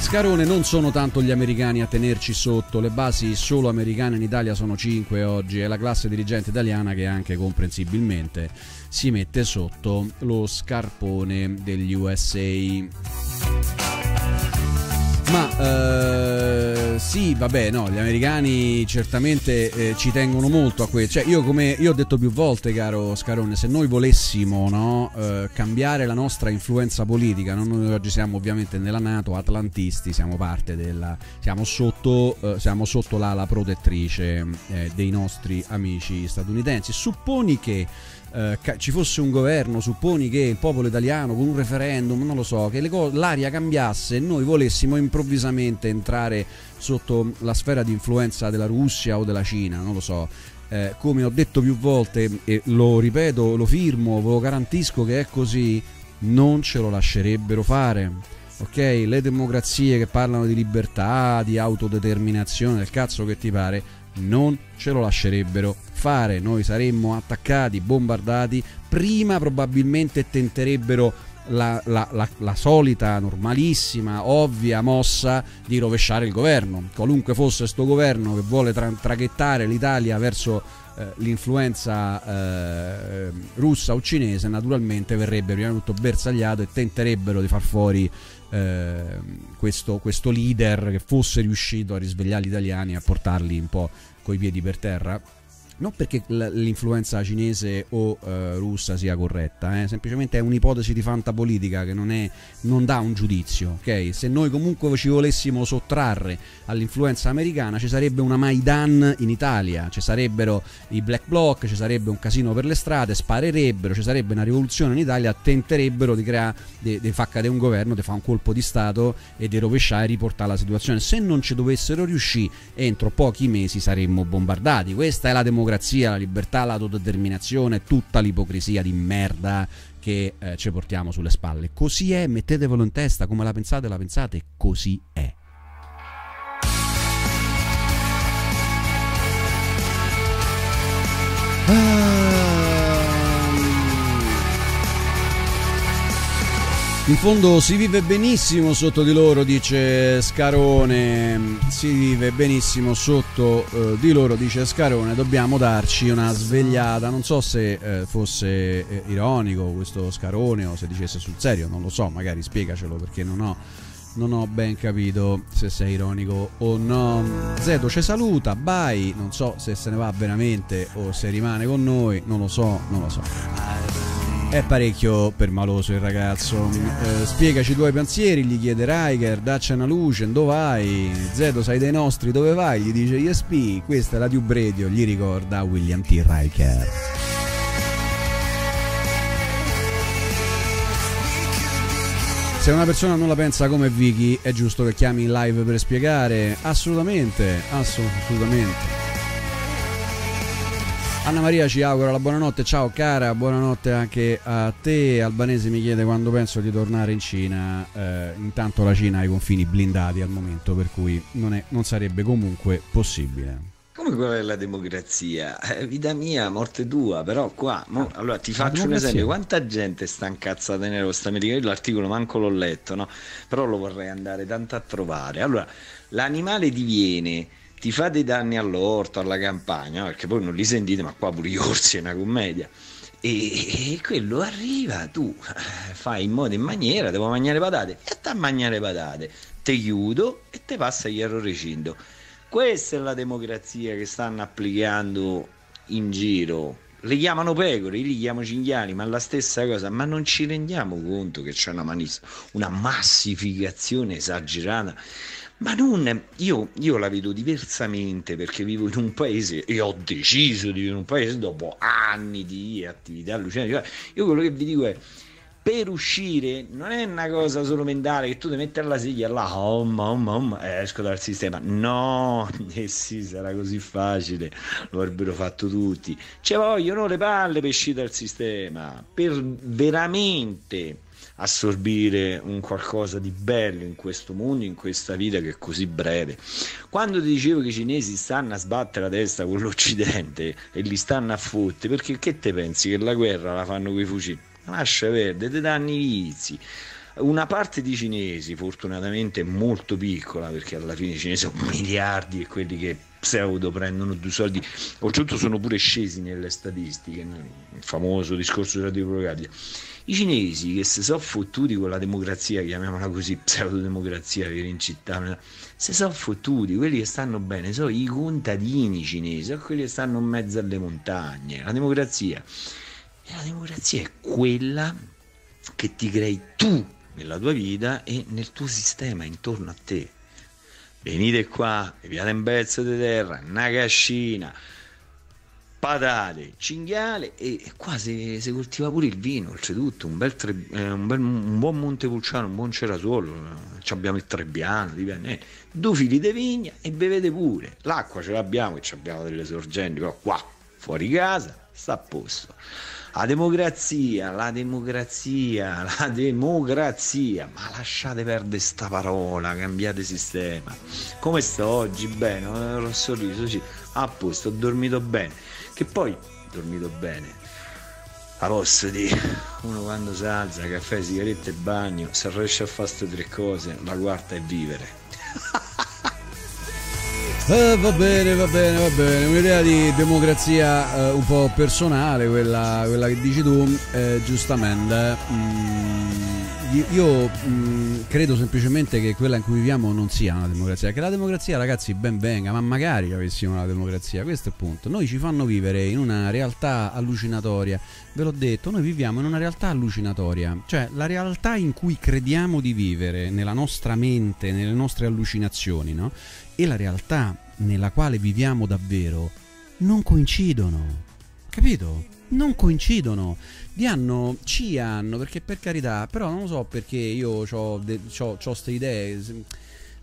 Scarone, non sono tanto gli americani a tenerci sotto, le basi solo americane in Italia sono 5 oggi, è la classe dirigente italiana che anche comprensibilmente si mette sotto lo scarpone degli USA. Ma eh, sì, vabbè, no, gli americani certamente eh, ci tengono molto a questo. Cioè, io come io ho detto più volte, caro Scarone, se noi volessimo no, eh, cambiare la nostra influenza politica, no? noi oggi siamo ovviamente nella Nato, atlantisti, siamo parte della. siamo sotto, eh, siamo sotto l'ala protettrice eh, dei nostri amici statunitensi. Supponi che eh, ci fosse un governo, supponi che il popolo italiano con un referendum, non lo so, che co- l'aria cambiasse e noi volessimo improvvisamente entrare sotto la sfera di influenza della Russia o della Cina, non lo so. Eh, come ho detto più volte e lo ripeto, lo firmo, ve lo garantisco che è così, non ce lo lascerebbero fare. Ok, le democrazie che parlano di libertà, di autodeterminazione, del cazzo che ti pare, non ce lo lascerebbero fare, noi saremmo attaccati, bombardati, prima probabilmente tenterebbero la, la, la, la, solita, normalissima, ovvia mossa di rovesciare il governo. Qualunque fosse questo governo che vuole tra- traghettare l'Italia verso eh, l'influenza eh, russa o cinese, naturalmente verrebbe prima di tutto bersagliato e tenterebbero di far fuori eh, questo, questo leader che fosse riuscito a risvegliare gli italiani e a portarli un po' coi piedi per terra non perché l'influenza cinese o eh, russa sia corretta, eh, semplicemente è un'ipotesi di fantapolitica che non, è, non dà un giudizio. ok? Se noi comunque ci volessimo sottrarre all'influenza americana, ci sarebbe una Maidan in Italia, ci sarebbero i black bloc, ci sarebbe un casino per le strade, sparerebbero, ci sarebbe una rivoluzione in Italia, tenterebbero di creare, di, di far cadere un governo, di fare un colpo di Stato e di rovesciare e riportare la situazione. Se non ci dovessero riuscire, entro pochi mesi saremmo bombardati. Questa è la democrazia, la libertà, l'autodeterminazione, tutta l'ipocrisia di merda che eh, ci portiamo sulle spalle. Così è, mettetevelo in testa, come la pensate, la pensate, così è. In fondo si vive benissimo sotto di loro, dice Scarone. Si vive benissimo sotto eh, di loro, dice Scarone. Dobbiamo darci una svegliata. Non so se eh, fosse eh, ironico questo Scarone o se dicesse sul serio, non lo so. Magari spiegacelo perché non ho, non ho ben capito se sei ironico o no. Zedo ci saluta, bye. Non so se se ne va veramente o se rimane con noi. Non lo so, non lo so. È parecchio permaloso il ragazzo. Eh, spiegaci i tuoi pensieri, gli chiede Riker, dacci una luce, dove vai? Zedo, sei dei nostri, dove vai? Gli dice ISP, questa è la Tube Radio, gli ricorda William T. Riker. Se una persona non la pensa come Vicky, è giusto che chiami in live per spiegare? Assolutamente, assolutamente. Anna Maria ci augura la buonanotte, ciao cara, buonanotte anche a te. Albanese mi chiede quando penso di tornare in Cina. Eh, intanto la Cina ha i confini blindati al momento, per cui non, è, non sarebbe comunque possibile. Come quella è la democrazia? Eh, vita mia, morte tua, però qua, mo- allora ti faccio un esempio, quanta gente sta incazzata nero sta americana, io l'articolo manco l'ho letto, no? Però lo vorrei andare tanto a trovare. Allora, l'animale diviene, ti fa dei danni all'orto, alla campagna, perché poi non li sentite, ma qua pure gli orsi è una commedia. E, e quello arriva, tu fai in modo in maniera, devo mangiare patate, e a mangiare patate, te chiudo e te passa hierro recinto. Questa è la democrazia che stanno applicando in giro. Le chiamano pecore, li chiamo cinghiali, ma è la stessa cosa. Ma non ci rendiamo conto che c'è una, manis- una massificazione esagerata. Ma non, io, io la vedo diversamente perché vivo in un paese e ho deciso di vivere in un paese dopo anni di attività allucinanti. Io quello che vi dico è per uscire non è una cosa solo mentale che tu ti metti alla sedia là, om, om, om, esco dal sistema. No, eh sì, sarà così facile, lo avrebbero fatto tutti. Ci vogliono le palle per uscire dal sistema, per veramente assorbire un qualcosa di bello in questo mondo, in questa vita che è così breve. Quando ti dicevo che i cinesi stanno a sbattere la testa con l'Occidente e li stanno a fotte, perché che te pensi che la guerra la fanno con i fucili? Lascia perdere, ti danno i vizi. Una parte di cinesi, fortunatamente molto piccola, perché alla fine i cinesi sono miliardi e quelli che pseudo prendono due soldi, oltretutto sono pure scesi nelle statistiche, il famoso discorso della democrazia. I cinesi che si sono fottuti con la democrazia, chiamiamola così, pseudodemocrazia che in città, si sono fottuti, quelli che stanno bene sono i contadini cinesi, sono quelli che stanno in mezzo alle montagne. La democrazia, e la democrazia è quella che ti crei tu nella tua vita e nel tuo sistema intorno a te. Venite qua, vi piate un pezzo di terra, una cascina, patate, cinghiale e qua si, si coltiva pure il vino, oltretutto, un, bel tre- eh, un, bel- un buon Montepulciano, un buon Cerasuolo, eh, abbiamo il Trebbiano, dipende, eh, due fili di vigna e bevete pure. L'acqua ce l'abbiamo e abbiamo delle sorgenti, però qua, fuori casa, sta a posto. La democrazia, la democrazia, la democrazia, ma lasciate perdere sta parola, cambiate sistema. Come sto oggi? Bene, ho sorriso, sì, a posto, ho dormito bene. Che poi, dormito bene, a posto di uno quando si alza, caffè, sigarette e bagno, se riesce a fare queste tre cose, la quarta è vivere. Eh, va bene, va bene, va bene. Un'idea di democrazia eh, un po' personale, quella, quella che dici tu, eh, giustamente. Mm, io, mh, credo semplicemente che quella in cui viviamo non sia una democrazia. Che la democrazia, ragazzi, ben venga, ma magari avessimo una democrazia. Questo è il punto. Noi ci fanno vivere in una realtà allucinatoria. Ve l'ho detto, noi viviamo in una realtà allucinatoria. Cioè, la realtà in cui crediamo di vivere, nella nostra mente, nelle nostre allucinazioni, no? E la realtà nella quale viviamo davvero non coincidono. Capito? Non coincidono vi hanno, ci hanno, perché per carità, però non lo so perché io ho queste idee.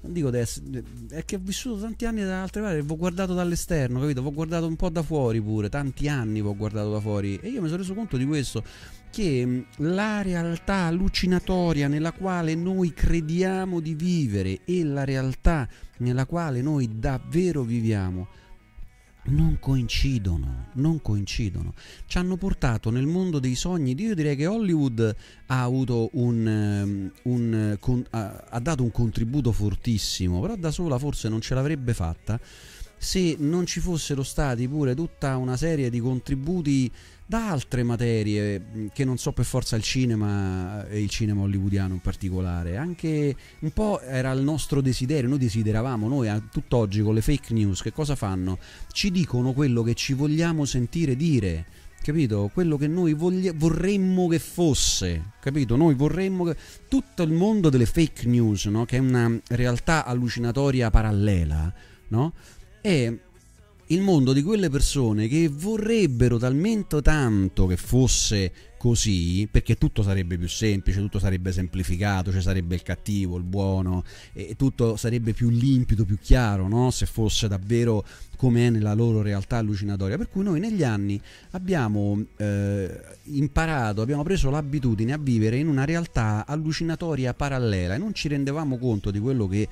Non dico adesso, è che ho vissuto tanti anni da altre parti, ho guardato dall'esterno, capito? Ho guardato un po' da fuori pure, tanti anni ho guardato da fuori e io mi sono reso conto di questo, che la realtà allucinatoria nella quale noi crediamo di vivere e la realtà nella quale noi davvero viviamo non coincidono, non coincidono. Ci hanno portato nel mondo dei sogni. Io direi che Hollywood ha un, ehm, un con, ha dato un contributo fortissimo, però da sola forse non ce l'avrebbe fatta se non ci fossero stati pure tutta una serie di contributi da altre materie che non so per forza il cinema e il cinema hollywoodiano in particolare anche un po' era il nostro desiderio noi desideravamo noi a tutt'oggi con le fake news che cosa fanno ci dicono quello che ci vogliamo sentire dire capito? Quello che noi voglia, vorremmo che fosse, capito? Noi vorremmo che tutto il mondo delle fake news, no? che è una realtà allucinatoria parallela, no? È il mondo di quelle persone che vorrebbero talmente tanto che fosse così, perché tutto sarebbe più semplice, tutto sarebbe semplificato, ci sarebbe il cattivo, il buono, e tutto sarebbe più limpido, più chiaro, no? se fosse davvero come è nella loro realtà allucinatoria. Per cui noi negli anni abbiamo eh, imparato, abbiamo preso l'abitudine a vivere in una realtà allucinatoria parallela e non ci rendevamo conto di quello che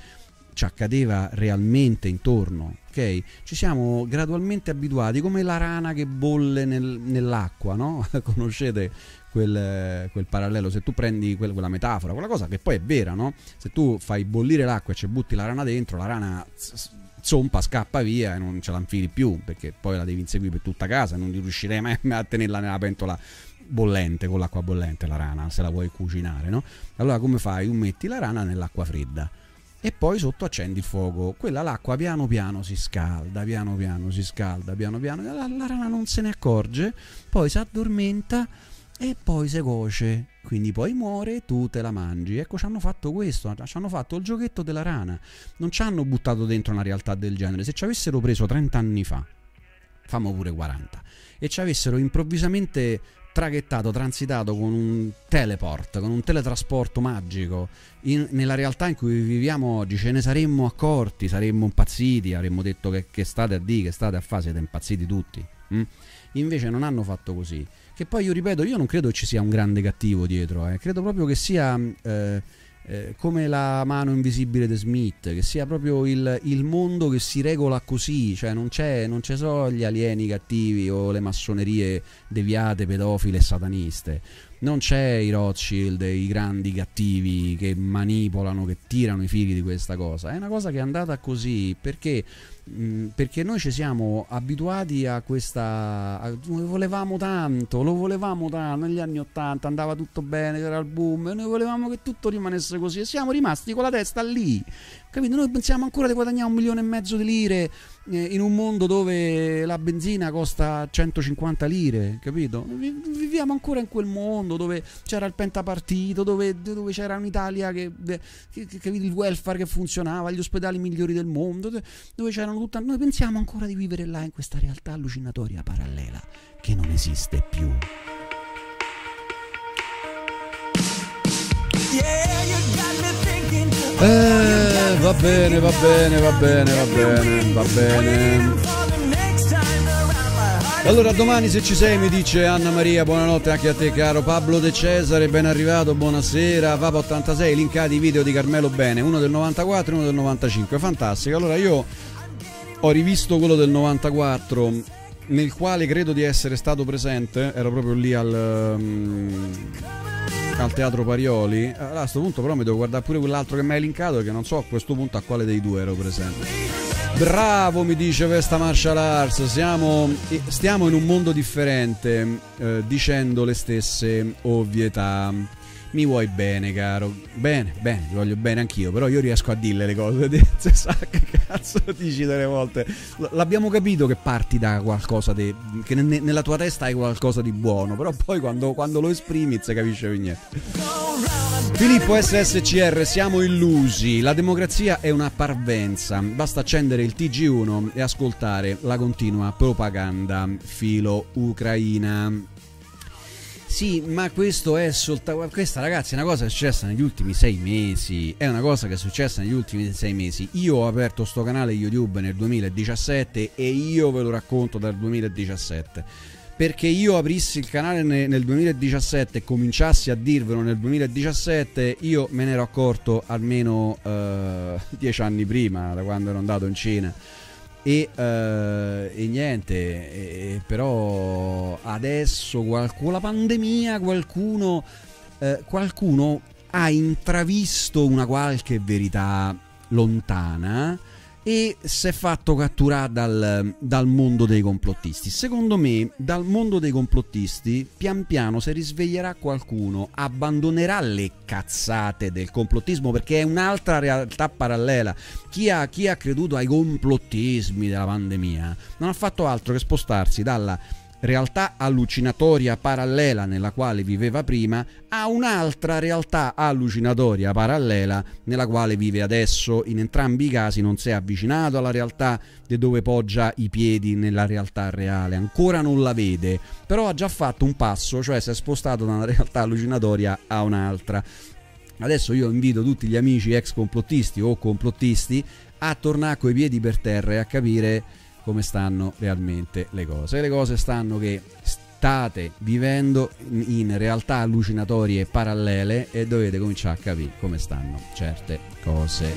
ci accadeva realmente intorno, ok? Ci siamo gradualmente abituati come la rana che bolle nel, nell'acqua, no? Conoscete quel, quel, parallelo? Se tu prendi quel, quella metafora, quella cosa che poi è vera, no? Se tu fai bollire l'acqua e ci butti la rana dentro, la rana zompa, scappa via e non ce la infili più perché poi la devi inseguire per tutta casa, non riuscirei mai a tenerla nella pentola bollente con l'acqua bollente la rana se la vuoi cucinare no? allora come fai? metti la rana nell'acqua fredda e poi sotto accendi il fuoco. Quella l'acqua piano piano si scalda, piano piano si scalda, piano piano. La, la rana non se ne accorge, poi si addormenta e poi si cuoce. Quindi poi muore e tu te la mangi. Ecco, ci hanno fatto questo, ci hanno fatto il giochetto della rana. Non ci hanno buttato dentro una realtà del genere. Se ci avessero preso 30 anni fa, famo pure 40, e ci avessero improvvisamente traghettato, transitato con un teleport, con un teletrasporto magico in, nella realtà in cui viviamo oggi, ce ne saremmo accorti, saremmo impazziti, avremmo detto che, che state a dire, che state a fare, siete impazziti tutti. Mm? Invece non hanno fatto così. Che poi io ripeto, io non credo ci sia un grande cattivo dietro, eh. credo proprio che sia... Eh, eh, come la mano invisibile di Smith, che sia proprio il, il mondo che si regola così, cioè non c'è, non ci sono gli alieni cattivi o le massonerie deviate, pedofile e sataniste, non c'è i Rothschild, i grandi cattivi che manipolano, che tirano i fili di questa cosa, è una cosa che è andata così perché Mm, perché noi ci siamo abituati a questa a, lo volevamo tanto lo volevamo tanto negli anni 80 andava tutto bene c'era il boom noi volevamo che tutto rimanesse così e siamo rimasti con la testa lì capito? Noi pensiamo ancora di guadagnare un milione e mezzo di lire eh, in un mondo dove la benzina costa 150 lire capito? Viviamo ancora in quel mondo dove c'era il pentapartito dove, dove c'era un'Italia che, che, che, il welfare che funzionava gli ospedali migliori del mondo dove c'erano tutta... Noi pensiamo ancora di vivere là in questa realtà allucinatoria parallela che non esiste più. Eh, va bene, va bene, va bene, va bene, va bene. Allora domani se ci sei mi dice Anna Maria, buonanotte anche a te caro Pablo De Cesare, ben arrivato, buonasera, Papa 86, linkati i video di Carmelo Bene, uno del 94 e uno del 95, fantastico. Allora io ho rivisto quello del 94 nel quale credo di essere stato presente, ero proprio lì al, um, al Teatro Parioli. Allora, a questo punto però mi devo guardare pure quell'altro che mi hai linkato perché non so a questo punto a quale dei due ero presente. Bravo, mi dice questa martial arts, Siamo, stiamo in un mondo differente, eh, dicendo le stesse ovvietà. Mi vuoi bene, caro? Bene, bene, ti voglio bene anch'io, però io riesco a dirle le cose. Se sa che cazzo dici delle volte. L'abbiamo capito che parti da qualcosa di. che ne- nella tua testa hai qualcosa di buono, però poi quando, quando lo esprimi si capisce più niente. Filippo SSCR, siamo illusi. La democrazia è una parvenza. Basta accendere il TG1 e ascoltare la continua propaganda filo ucraina. Sì, ma questo è soltanto. Questa, ragazzi, è una cosa che è successa negli ultimi sei mesi. È una cosa che è successa negli ultimi sei mesi. Io ho aperto sto canale YouTube nel 2017 e io ve lo racconto dal 2017. Perché io aprissi il canale ne- nel 2017 e cominciassi a dirvelo nel 2017, io me ne ero accorto almeno eh, dieci anni prima, da quando ero andato in Cina. E, eh, e niente, e- però adesso con la pandemia qualcuno, eh, qualcuno ha intravisto una qualche verità lontana e si è fatto catturare dal, dal mondo dei complottisti. Secondo me, dal mondo dei complottisti, pian piano si risveglierà qualcuno, abbandonerà le cazzate del complottismo perché è un'altra realtà parallela. Chi ha, chi ha creduto ai complottismi della pandemia non ha fatto altro che spostarsi dalla realtà allucinatoria parallela nella quale viveva prima a un'altra realtà allucinatoria parallela nella quale vive adesso. In entrambi i casi non si è avvicinato alla realtà di dove poggia i piedi nella realtà reale, ancora non la vede, però ha già fatto un passo, cioè si è spostato da una realtà allucinatoria a un'altra. Adesso io invito tutti gli amici ex complottisti o complottisti a tornare coi piedi per terra e a capire come stanno realmente le cose. Le cose stanno che state vivendo in- realtà allucinatorie parallele e dovete cominciare a capire come stanno certe cose.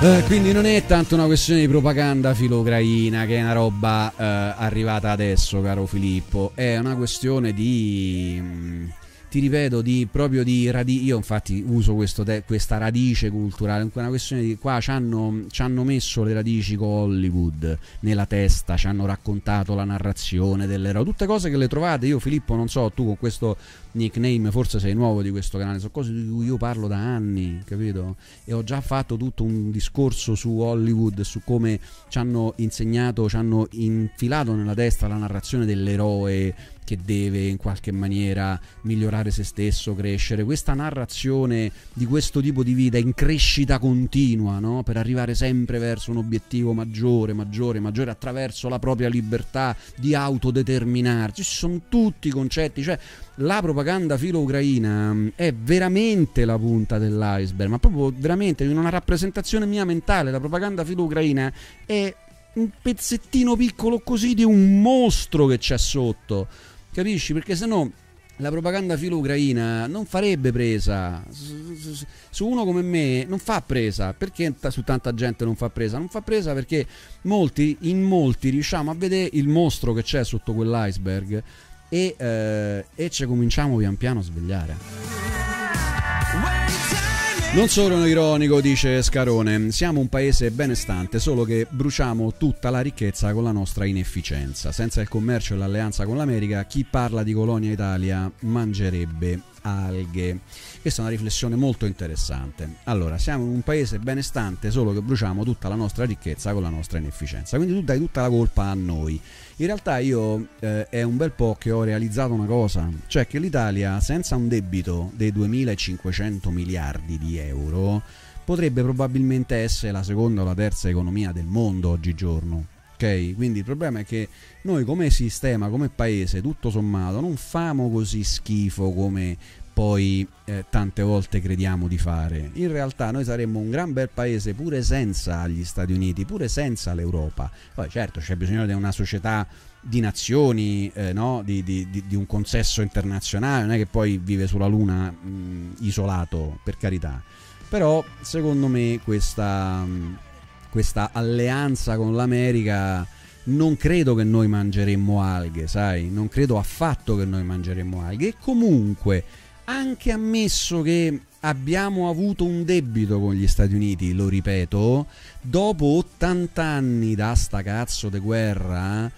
Eh, quindi non è tanto una questione di propaganda filo-ucraina che è una roba eh, arrivata adesso, caro Filippo, è una questione di... mm, ti ripeto, di proprio di radice. Io, infatti, uso te- questa radice culturale. È una questione di qua ci hanno, ci hanno messo le radici con Hollywood nella testa, ci hanno raccontato la narrazione dell'eroe. Tutte cose che le trovate. Io, Filippo, non so, tu con questo nickname, forse sei nuovo di questo canale. Sono cose di cui io parlo da anni, capito? E ho già fatto tutto un discorso su Hollywood, su come ci hanno insegnato, ci hanno infilato nella testa la narrazione dell'eroe che deve in qualche maniera migliorare se stesso, crescere. Questa narrazione di questo tipo di vita in crescita continua, no? per arrivare sempre verso un obiettivo maggiore, maggiore, maggiore attraverso la propria libertà di autodeterminarsi. Ci sono tutti i concetti, cioè la propaganda filo-ucraina mh, è veramente la punta dell'iceberg, ma proprio veramente in una rappresentazione mia mentale, la propaganda filo-ucraina è un pezzettino piccolo così di un mostro che c'è sotto. Capisci? Perché se no la propaganda filo-ucraina non farebbe presa. Su- uno come me non fa presa. Perché su tanta gente non fa presa? Non fa presa perché molti, in molti riusciamo a vedere il mostro che c'è sotto quell'iceberg e, eh, e ci cominciamo pian piano a svegliare. Non sono ironico, dice Scarone, siamo un paese benestante, solo che bruciamo tutta la ricchezza con la nostra inefficienza. Senza il commercio e l'alleanza con l'America, chi parla di colonia Italia mangerebbe alghe. Questa è una riflessione molto interessante. Allora, siamo un paese benestante, solo che bruciamo tutta la nostra ricchezza con la nostra inefficienza. Quindi tu dai tutta la colpa a noi. In realtà io eh, è un bel po' che ho realizzato una cosa, cioè che l'Italia senza un debito dei 2500 miliardi di euro potrebbe probabilmente essere la seconda o la terza economia del mondo oggigiorno. Ok? Quindi il problema è che noi come sistema, come paese, tutto sommato, non famo così schifo come poi eh, tante volte crediamo di fare. In realtà noi saremmo un gran bel paese pure senza gli Stati Uniti, pure senza l'Europa. Poi certo c'è bisogno di una società di nazioni, eh, no? di, di- di- di un consesso internazionale, non è che poi vive sulla Luna mh, isolato, per carità. Però secondo me questa, mh, questa alleanza con l'America non credo che noi mangeremmo alghe, sai? Non credo affatto che noi mangeremmo alghe. E comunque, anche ammesso che abbiamo avuto un debito con gli Stati Uniti, lo ripeto, dopo 80 anni da sta cazzo di guerra,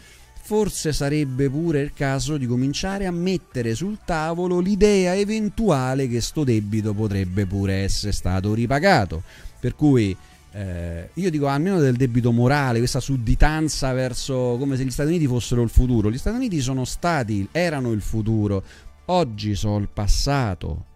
forse sarebbe pure il caso di cominciare a mettere sul tavolo l'idea eventuale che sto debito potrebbe pure essere stato ripagato. Per cui eh, io dico almeno del debito morale, questa sudditanza verso come se gli Stati Uniti fossero il futuro. Gli Stati Uniti sono stati, erano il futuro, oggi sono il passato.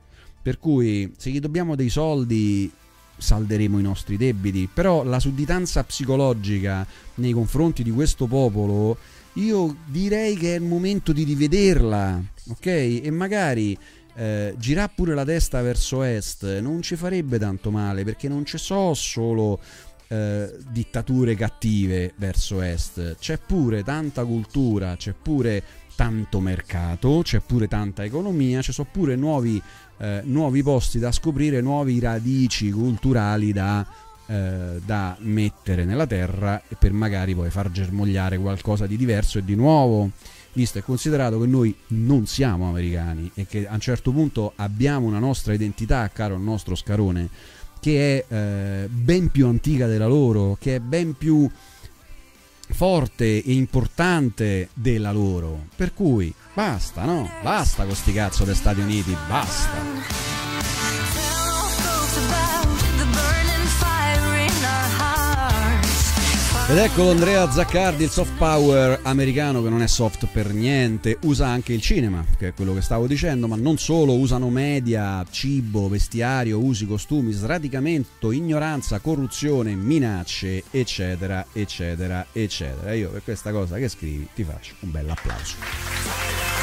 Per cui se gli dobbiamo dei soldi salderemo i nostri debiti, però la sudditanza psicologica nei confronti di questo popolo io direi che è il momento di rivederla, ok? E magari eh, girare pure la testa verso est non ci farebbe tanto male perché non ci sono solo eh, dittature cattive verso est, c'è pure tanta cultura, c'è pure tanto mercato, c'è pure tanta economia, ci sono pure nuovi, eh, nuovi posti da scoprire, nuovi radici culturali da, eh, da mettere nella terra e per magari poi far germogliare qualcosa di diverso e di nuovo visto e considerato che noi non siamo americani e che a un certo punto abbiamo una nostra identità, caro il nostro Scarone, che è eh, ben più antica della loro, che è ben più forte e importante della loro. Per cui basta, no? Basta con sti cazzo degli Stati Uniti, basta. Ed eccolo Andrea Zaccardi, il soft power americano che non è soft per niente, usa anche il cinema, che è quello che stavo dicendo, ma non solo, usano media, cibo, vestiario, usi, costumi, sradicamento, ignoranza, corruzione, minacce, eccetera, eccetera, eccetera. Io per questa cosa che scrivi ti faccio un bel applauso.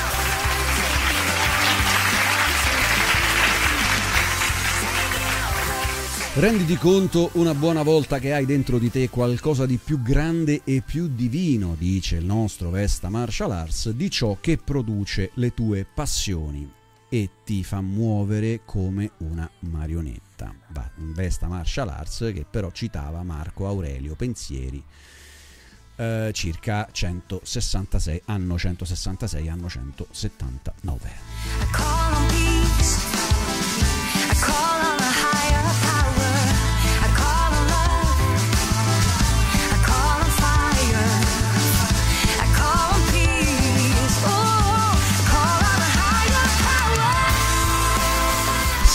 Renditi conto una buona volta che hai dentro di te qualcosa di più grande e più divino, dice il nostro Vesta Martial Arts, di ciò che produce le tue passioni e ti fa muovere come una marionetta. Va, Vesta Martial Arts che però citava Marco Aurelio Pensieri eh, circa 166 anno 166 anno 179 I call on peace. I call on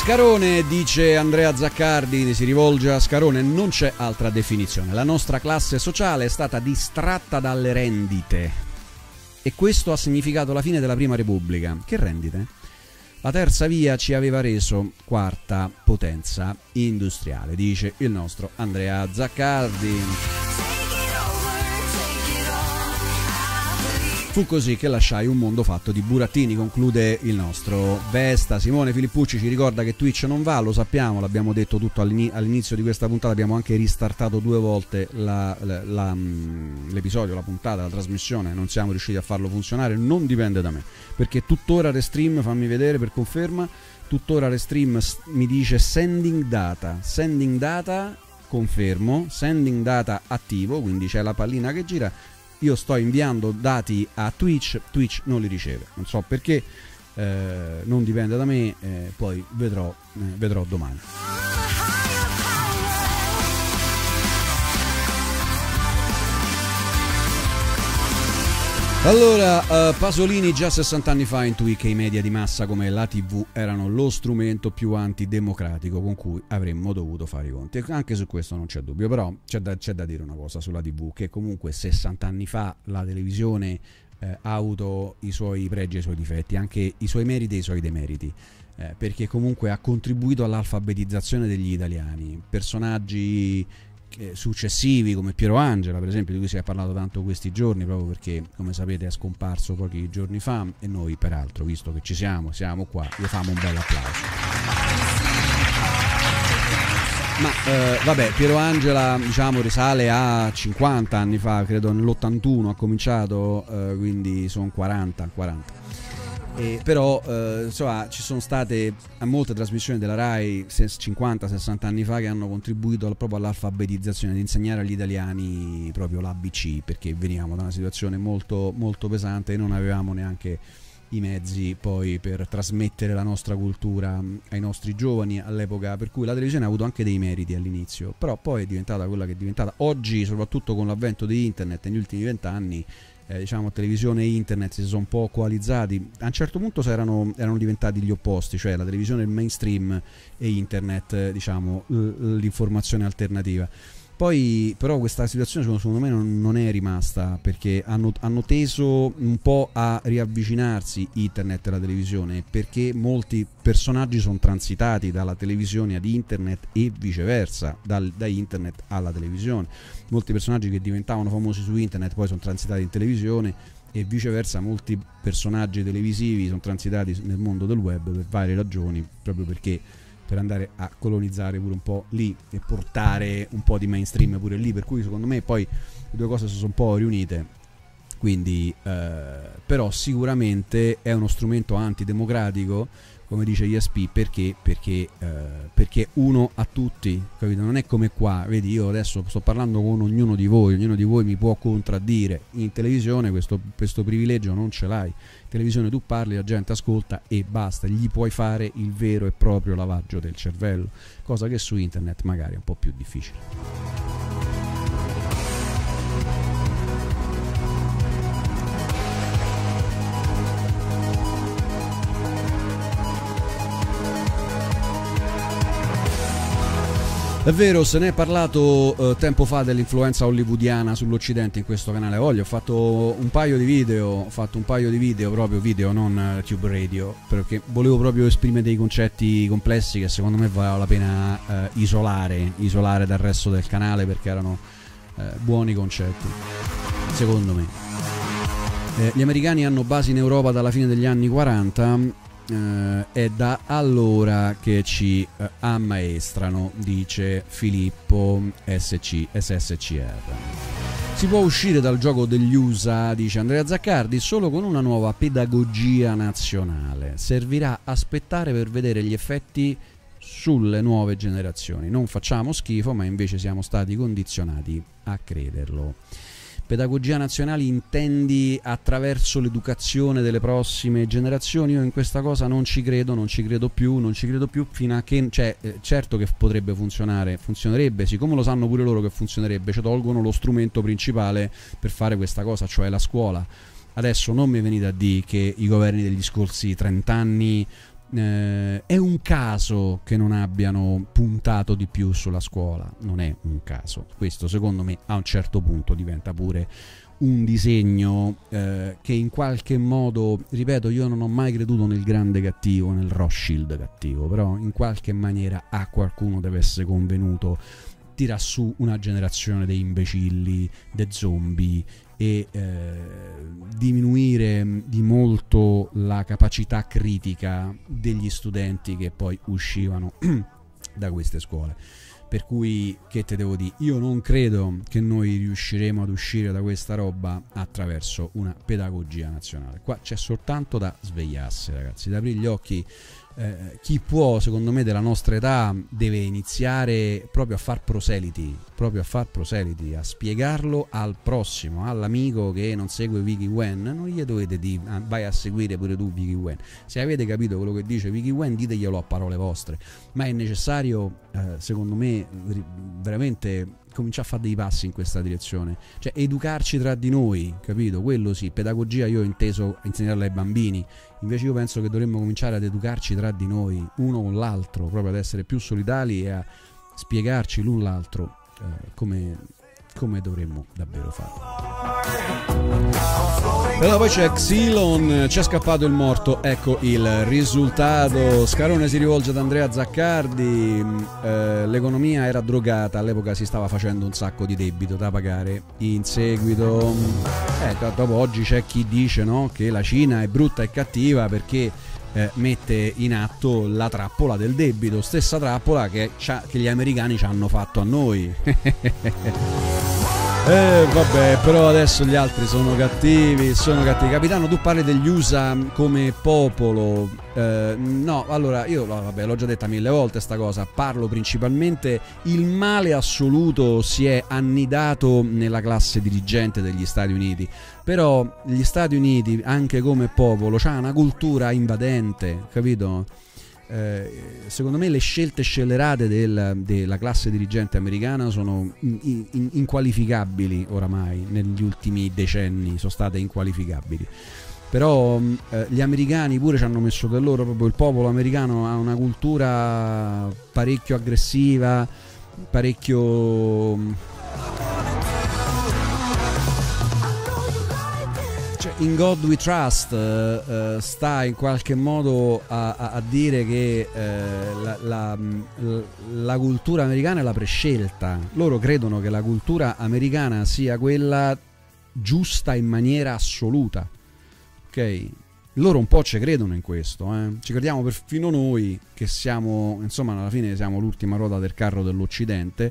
Scarone, dice Andrea Zaccardi, si rivolge a Scarone, non c'è altra definizione. La nostra classe sociale è stata distratta dalle rendite. E questo ha significato la fine della Prima Repubblica. Che rendite? La terza via ci aveva reso quarta potenza industriale, dice il nostro Andrea Zaccardi. Fu così che lasciai un mondo fatto di burattini, conclude il nostro Vesta. Simone Filippucci ci ricorda che Twitch non va, lo sappiamo, l'abbiamo detto tutto all'ini- all'inizio di questa puntata, abbiamo anche ristartato due volte la- la- la, mm, l'episodio, la puntata, la trasmissione, non siamo riusciti a farlo funzionare, non dipende da me, perché tuttora Restream, fammi vedere per conferma, tuttora Restream mi dice sending data, sending data, confermo, sending data attivo, quindi c'è la pallina che gira, io sto inviando dati a Twitch, Twitch non li riceve, non so perché, eh, non dipende da me, eh, poi vedrò, eh, vedrò domani. Allora, eh, Pasolini già 60 anni fa intuì che i media di massa come la TV erano lo strumento più antidemocratico con cui avremmo dovuto fare i conti. Anche su questo non c'è dubbio, però c'è da, c'è da dire una cosa sulla TV, che comunque 60 anni fa la televisione eh, ha avuto i suoi pregi e i suoi difetti, anche i suoi meriti e i suoi demeriti. eh, perché comunque ha contribuito all'alfabetizzazione degli italiani. Personaggi eh, successivi come Piero Angela, per esempio, di cui si è parlato tanto questi giorni, proprio perché, come sapete, è scomparso pochi giorni fa. E noi, peraltro, visto che ci siamo, siamo qua, gli famo un bel applauso. Ma eh, vabbè, Piero Angela diciamo risale a 50 anni fa, credo nell'81 ha cominciato, eh, quindi sono 40, 40. E però eh, insomma ci sono state molte trasmissioni della RAI 50-60 anni fa che hanno contribuito proprio all'alfabetizzazione, ad insegnare agli italiani proprio l'ABC perché venivamo da una situazione molto, molto pesante e non avevamo neanche i mezzi poi per trasmettere la nostra cultura mh, ai nostri giovani all'epoca per cui la televisione ha avuto anche dei meriti all'inizio però poi è diventata quella che è diventata oggi soprattutto con l'avvento di internet negli ultimi vent'anni eh, diciamo, televisione e internet si sono un po' coalizzati, a un certo punto erano, erano diventati gli opposti, cioè la televisione il mainstream e internet, eh, diciamo, l'informazione alternativa. Poi però questa situazione secondo me non, è rimasta perché hanno, hanno, teso un po' a riavvicinarsi internet e la televisione perché molti personaggi sono transitati dalla televisione ad internet e viceversa, dal, da internet alla televisione. Molti personaggi che diventavano famosi su internet poi sono transitati in televisione e viceversa molti personaggi televisivi sono transitati nel mondo del web per varie ragioni, proprio perché per andare a colonizzare pure un po' lì e portare un po' di mainstream pure lì, per cui secondo me poi le due cose si sono un po' riunite. Quindi, eh, però sicuramente è uno strumento antidemocratico come dice ESP, perché? Perché, eh, perché uno a tutti, capito? Non è come qua, vedi, io adesso sto parlando con ognuno di voi, ognuno di voi mi può contraddire. In televisione questo, questo privilegio non ce l'hai. In televisione tu parli, la gente ascolta e basta, gli puoi fare il vero e proprio lavaggio del cervello, cosa che su internet magari è un po' più difficile. È vero, se ne è parlato eh, tempo fa dell'influenza hollywoodiana sull'Occidente in questo canale. Voglio, ho fatto un paio di video, ho fatto un paio di video, proprio video, non uh, Tube Radio, perché volevo proprio esprimere dei concetti complessi che secondo me valeva la pena eh, isolare, isolare dal resto del canale perché erano eh, buoni concetti, secondo me. Eh, gli americani hanno basi in Europa dalla fine degli anni 40 eh, è da allora che ci eh, ammaestrano, dice Filippo SC, SSCR. Si può uscire dal gioco degli USA, dice Andrea Zaccardi, solo con una nuova pedagogia nazionale. Servirà aspettare per vedere gli effetti sulle nuove generazioni. Non facciamo schifo, ma invece siamo stati condizionati a crederlo pedagogia nazionale intendi attraverso l'educazione delle prossime generazioni? Io in questa cosa non ci credo, non ci credo più, non ci credo più fino a che, cioè, eh, certo che potrebbe funzionare, funzionerebbe, siccome lo sanno pure loro che funzionerebbe, ci tolgono lo strumento principale per fare questa cosa, cioè la scuola. Adesso non mi venite a dire che i governi degli scorsi 30 anni eh, è un caso che non abbiano puntato di più sulla scuola, non è un caso. Questo secondo me a un certo punto diventa pure un disegno eh, che in qualche modo, ripeto, io non ho mai creduto nel grande cattivo, nel Rothschild cattivo, però in qualche maniera a qualcuno deve essere convenuto tira su una generazione dei imbecilli, dei zombie e eh, diminuire di molto la capacità critica degli studenti che poi uscivano da queste scuole. Per cui, che te devo dire? Io non credo che noi riusciremo ad uscire da questa roba attraverso una pedagogia nazionale. Qua c'è soltanto da svegliarsi, ragazzi, da aprire gli occhi eh, chi può, secondo me, della nostra età deve iniziare proprio a far proseliti, proprio a far proseliti, a spiegarlo al prossimo, all'amico che non segue Vicky Wen, non gli dovete dire ah, vai a seguire pure tu Vicky Wen. Se avete capito quello che dice Vicky Wen, diteglielo a parole vostre, ma è necessario, eh, secondo me, veramente cominciare a fare dei passi in questa direzione, cioè educarci tra di noi, capito? Quello sì, pedagogia io ho inteso insegnarla ai bambini, invece io penso che dovremmo cominciare ad educarci tra di noi, uno con l'altro, proprio ad essere più solidali e a spiegarci l'un l'altro eh, come, come dovremmo davvero fare. Allora poi c'è Xylon, ci è scappato il morto, ecco il risultato. Scarone si rivolge ad Andrea Zaccardi, eh, l'economia era drogata, all'epoca si stava facendo un sacco di debito da pagare. In seguito, eh, dopo oggi c'è chi dice no, che la Cina è brutta e cattiva perché eh, mette in atto la trappola del debito, stessa trappola che, che gli americani ci hanno fatto a noi. Eh vabbè, però adesso gli altri sono cattivi, sono cattivi. Capitano, tu parli degli USA come popolo. Eh, no, allora io vabbè, l'ho già detta mille volte sta cosa. Parlo principalmente il male assoluto si è annidato nella classe dirigente degli Stati Uniti. Però gli Stati Uniti, anche come popolo, ha una cultura invadente, capito? Eh, secondo me le scelte scellerate del- della classe dirigente americana sono in- in- inqualificabili oramai, negli ultimi decenni sono state inqualificabili. Però mh, eh, gli americani pure ci hanno messo del loro, proprio il popolo americano ha una cultura parecchio aggressiva, parecchio... cioè, in God We Trust eh, sta in qualche modo a, a- a dire che eh, la, la- la cultura americana è la prescelta. Loro credono che la cultura americana sia quella giusta in maniera assoluta. Ok? Loro un po' ci credono in questo, eh. ci crediamo perfino noi che siamo, insomma, alla fine siamo l'ultima ruota del carro dell'Occidente,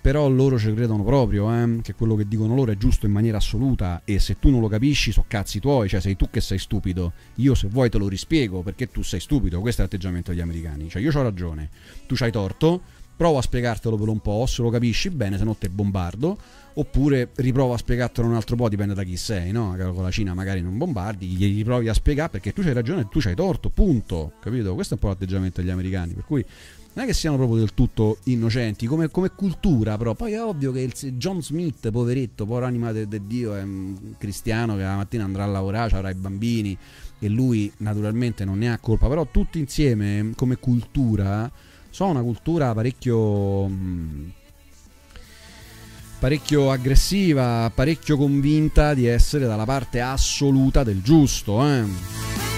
però loro ci credono proprio, eh, che quello che dicono loro è giusto in maniera assoluta e se tu non lo capisci so cazzi tuoi, cioè sei tu che sei stupido, io se vuoi te lo rispiego perché tu sei stupido, questo è l'atteggiamento degli americani, cioè io ho ragione, tu c'hai torto, provo a spiegartelo per un po', se lo capisci bene, se no te bombardo, oppure riprovo a spiegartelo un altro po', dipende da chi sei, no? Con la Cina magari non bombardi, gli riprovi a spiegare perché tu c'hai ragione e tu c'hai torto, punto, capito? Questo è un po' l'atteggiamento degli americani, per cui non è che siano proprio del tutto innocenti come, come cultura però poi è ovvio che il, John Smith poveretto povero anima di Dio è un cristiano che la mattina andrà a lavorare avrà i bambini e lui naturalmente non ne ha colpa però tutti insieme come cultura sono una cultura parecchio mh, parecchio aggressiva parecchio convinta di essere dalla parte assoluta del giusto eh.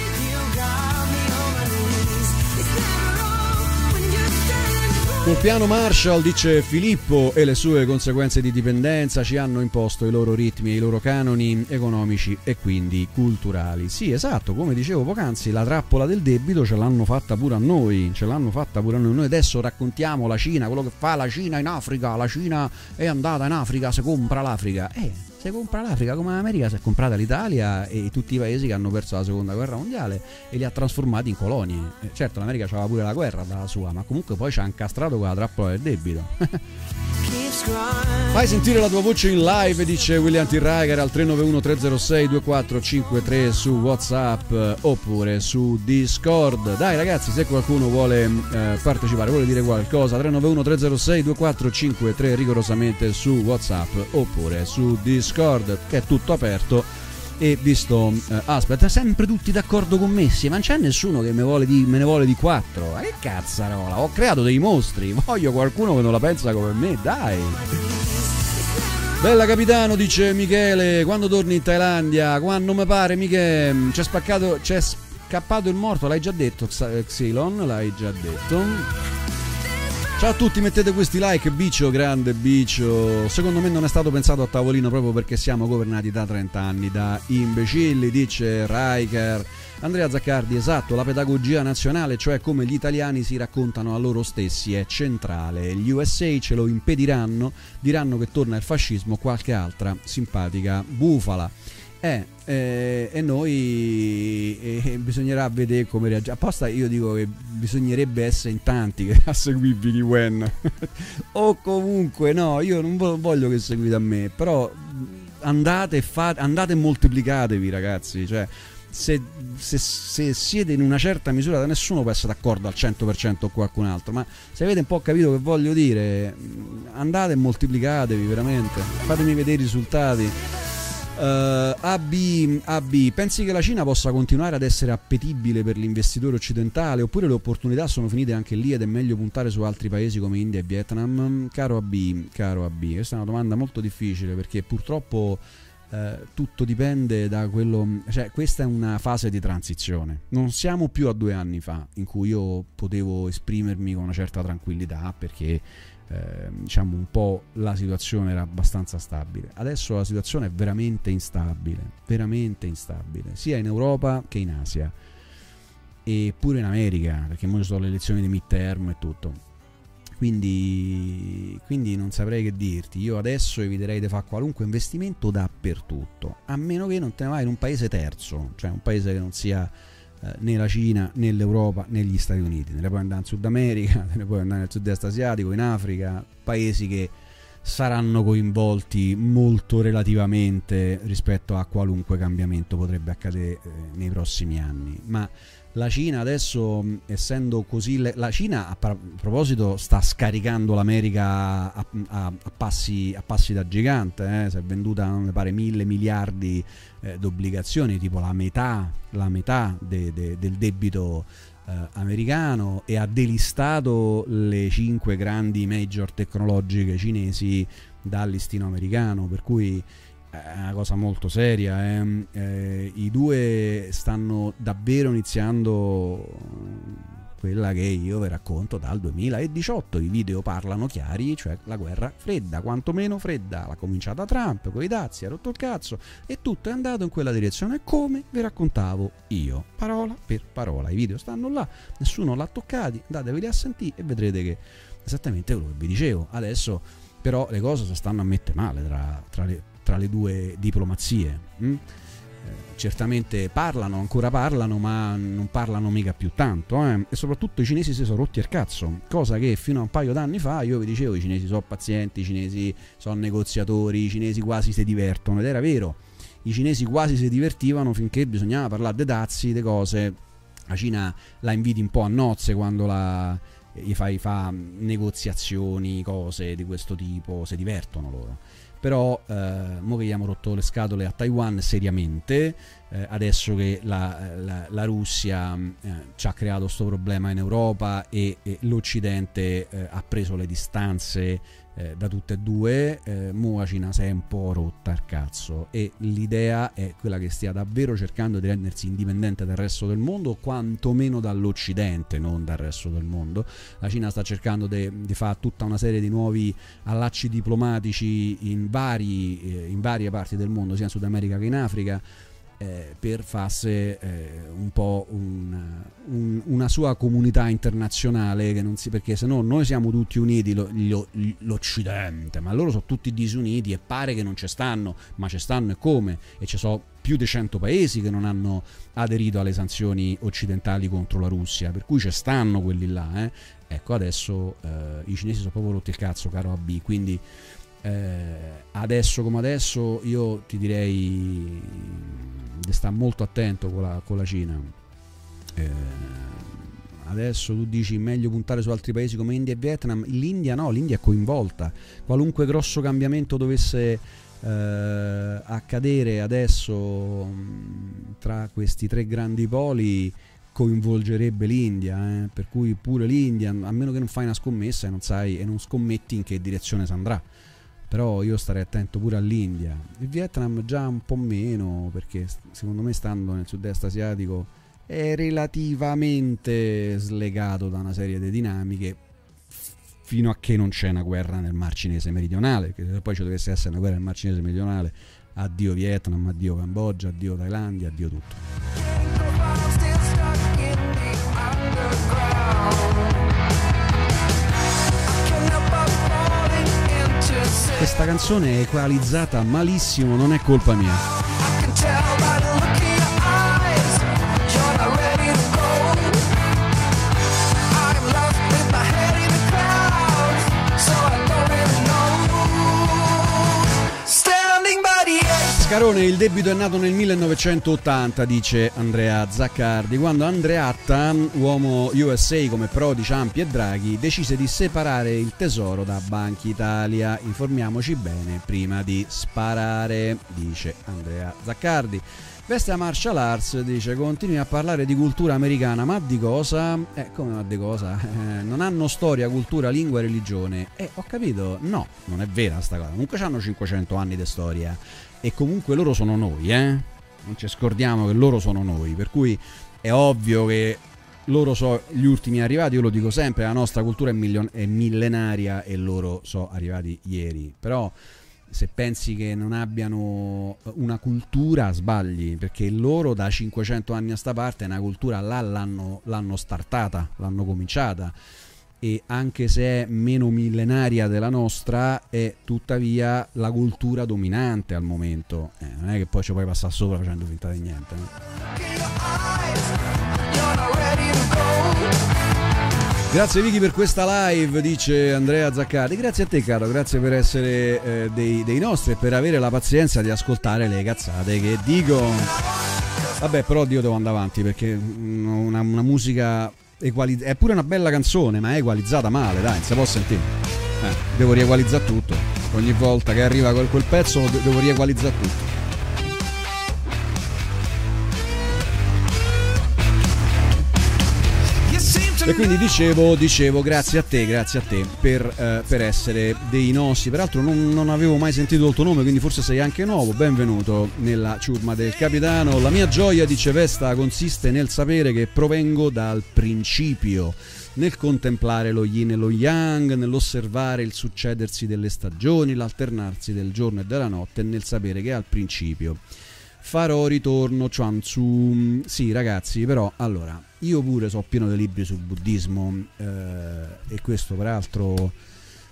Sul piano Marshall, dice Filippo, e le sue conseguenze di dipendenza ci hanno imposto i loro ritmi i loro canoni economici e quindi culturali. Sì, esatto, come dicevo poc'anzi, la trappola del debito ce l'hanno fatta pure a noi, ce l'hanno fatta pure a noi. Noi adesso raccontiamo la Cina, quello che fa la Cina in Africa, la Cina è andata in Africa, si compra l'Africa. Eh, si compra l'Africa come l'America si è comprata l'Italia e tutti i paesi che hanno perso la seconda guerra mondiale e li ha trasformati in colonie. Eh, certo, l'America aveva pure la guerra dalla sua, ma comunque poi ci ha incastrato con la trappola del debito. Fai sentire la tua voce in live, dice William T. Riker al 391 306 2453 su WhatsApp eh, oppure su Discord. Dai ragazzi, se qualcuno vuole eh, partecipare, vuole dire qualcosa, 391 306 2453 rigorosamente su WhatsApp oppure su Discord, che è tutto aperto. E visto, eh, aspetta, sempre tutti d'accordo con me, sì, ma non c'è nessuno che me, di, me ne vuole di quattro. Ma che cazzarola, ho creato dei mostri, voglio qualcuno che non la pensa come me, dai. Bella capitano, dice Michele, quando torni in Thailandia? Quando mi pare, Michele, c'è spaccato, c'è scappato il morto, l'hai già detto, Xylon, l'hai già detto. Ciao a tutti, mettete questi like, Bicio, grande Bicio. Secondo me non è stato pensato a tavolino proprio perché siamo governati da 30 anni da imbecilli, dice Riker. Andrea Zaccardi, esatto, la pedagogia nazionale, cioè come gli italiani si raccontano a loro stessi, è centrale. Gli USA ce lo impediranno, diranno che torna il fascismo qualche altra simpatica bufala. Eh, eh, e noi eh, bisognerà vedere come reagire. Apposta io dico che bisognerebbe essere in tanti a seguirvi di Wen. o comunque no, io non vo- voglio che seguite a me, però andate e fate, andate moltiplicatevi ragazzi, cioè se, se- se siete in una certa misura da nessuno può essere d'accordo al 100% con qualcun altro, ma se avete un po' capito che voglio dire, andate e moltiplicatevi veramente, fatemi vedere i risultati. Eh, AB, AB, pensi che la Cina possa continuare ad essere appetibile per l'investitore occidentale oppure le opportunità sono finite anche lì ed è meglio puntare su altri paesi come India e Vietnam? Caro AB, caro AB, questa è una domanda molto difficile perché purtroppo eh, tutto dipende da quello, cioè questa è una fase di transizione. Non siamo più a due anni fa in cui io potevo esprimermi con una certa tranquillità perché eh, diciamo un po' la situazione era abbastanza stabile. Adesso la situazione è veramente instabile, veramente instabile, sia in Europa che in Asia e pure in America, perché ora ci sono le elezioni di midterm e tutto. Quindi, quindi non saprei che dirti. Io adesso eviterei di fare qualunque investimento dappertutto, a meno che non te ne vai in un paese terzo, cioè un paese che non sia eh, né la Cina, né l'Europa, né gli Stati Uniti. Te ne puoi andare in Sud America, te ne puoi andare nel sud-est asiatico, in Africa, paesi che saranno coinvolti molto relativamente rispetto a qualunque cambiamento potrebbe accadere eh, nei prossimi anni. Ma la Cina adesso, essendo così... Le- la Cina a, par- a, proposito sta scaricando l'America a, a, a passi, passi, da gigante, eh? si è venduta, non mi pare, mille miliardi eh, di obbligazioni, tipo la metà, la metà de- de- del debito eh, americano e ha delistato le cinque grandi major tecnologiche cinesi dal listino americano, per cui è una cosa molto seria. Eh. Eh, I due stanno davvero iniziando quella che io vi racconto dal 2018. I video parlano chiari, cioè la guerra fredda, quantomeno fredda. L'ha cominciata Trump con i dazi, ha rotto il cazzo e tutto è andato in quella direzione come vi raccontavo io, parola per parola. I video stanno là, nessuno l'ha toccati, andateveli a sentire e vedrete che esattamente quello che vi dicevo. Adesso però le cose si stanno a mettere male tra, tra le tra le due diplomazie. Hm? certamente parlano, ancora parlano, ma non parlano mica più tanto. Eh? E soprattutto i cinesi si sono rotti il cazzo, cosa che fino a un paio d'anni fa io vi dicevo: i cinesi sono pazienti, i cinesi sono negoziatori, i cinesi quasi si divertono. Ed era vero, i cinesi quasi si divertivano finché bisognava parlare dei dazi, delle cose. La Cina la inviti un po' a nozze quando la, gli fa, fa negoziazioni, cose di questo tipo, si divertono loro però eh, mo che gli abbiamo rotto le scatole a Taiwan seriamente, eh, adesso che la, la, la Russia eh, ci ha creato questo problema in Europa e, e l'Occidente eh, ha preso le distanze eh, da tutte e due, eh, mo la Cina si è un po' rotta il cazzo e l'idea è quella che stia davvero cercando di rendersi indipendente dal resto del mondo, quantomeno dall'Occidente, non dal resto del mondo. La Cina sta cercando di fare tutta una serie di nuovi allacci diplomatici in, vari, eh, in varie parti del mondo, sia in Sud America che in Africa eh, per farsi eh, un po' un, un, una sua comunità internazionale si, perché se no noi siamo tutti uniti lo, lo, l'Occidente ma loro sono tutti disuniti e pare che non ci stanno ma ci stanno e come e ci sono più di 100 paesi che non hanno aderito alle sanzioni occidentali contro la Russia per cui ci stanno quelli là eh. ecco adesso eh, i cinesi sono proprio rotti il cazzo caro AB quindi eh, adesso come adesso io ti direi di stare molto attento con la, con la Cina. Eh, adesso tu dici meglio puntare su altri paesi come India e Vietnam. L'India no, l'India è coinvolta. Qualunque grosso cambiamento dovesse eh, accadere adesso tra questi tre grandi poli coinvolgerebbe l'India, eh? per cui pure l'India, a meno che non fai una scommessa e non sai e non scommetti in che direzione si andrà però io starei attento pure all'India. Il Vietnam già un po' meno, perché secondo me stando nel sud-est asiatico è relativamente slegato da una serie di dinamiche fino a che non c'è una guerra nel Mar Cinese meridionale, che se poi ci dovesse essere una guerra nel Mar Cinese meridionale, addio Vietnam, addio Cambogia, addio Thailandia, addio tutto. Questa canzone è equalizzata malissimo, non è colpa mia. Scarone, il debito è nato nel 1980, dice Andrea Zaccardi, quando Andreatta, uomo USA come Prodi, Ciampi e Draghi, decise di separare il tesoro da Banca Italia. Informiamoci bene prima di sparare, dice Andrea Zaccardi. Veste a martial arts, dice, continui a parlare di cultura americana, ma di cosa? Eh, come ma di cosa? Eh, non hanno storia, cultura, lingua e religione. Eh, ho capito, no, non è vera sta cosa. Comunque hanno 500 anni di storia e comunque loro sono noi, eh? Non ci scordiamo che loro sono noi, per cui è ovvio che loro sono gli ultimi arrivati, io lo dico sempre, la nostra cultura è, milion- è millenaria e loro sono arrivati ieri, però se pensi che non abbiano una cultura sbagli perché loro da 500 anni a sta parte una cultura là l'hanno, l'hanno startata, l'hanno cominciata e anche se è meno millenaria della nostra è tuttavia la cultura dominante al momento eh, non è che poi ci puoi passare sopra facendo finta di niente no? Grazie Vicky per questa live, dice Andrea Zaccardi. Grazie a te caro, grazie per essere eh, dei, dei nostri e per avere la pazienza di ascoltare le cazzate che dico. Vabbè, però Dio devo andare avanti perché una, una musica equalizzata è pure una bella canzone, ma è equalizzata male, dai, non si può sentire. Eh, devo riequalizzare tutto. Ogni volta che arriva quel, quel pezzo devo riequalizzare tutto. E quindi dicevo, dicevo, grazie a te, grazie a te per, eh, per essere dei nostri. Peraltro non, non, avevo mai sentito il tuo nome, quindi forse sei anche nuovo. Benvenuto nella ciurma del capitano. La mia gioia, dice Vesta, consiste nel sapere che provengo dal principio, nel contemplare lo yin e lo yang, nell'osservare il succedersi delle stagioni, l'alternarsi del giorno e della notte, nel sapere che al principio farò ritorno Chuan Tzu. Sì, ragazzi, però allora io pure so pieno di libri sul buddismo eh, e questo peraltro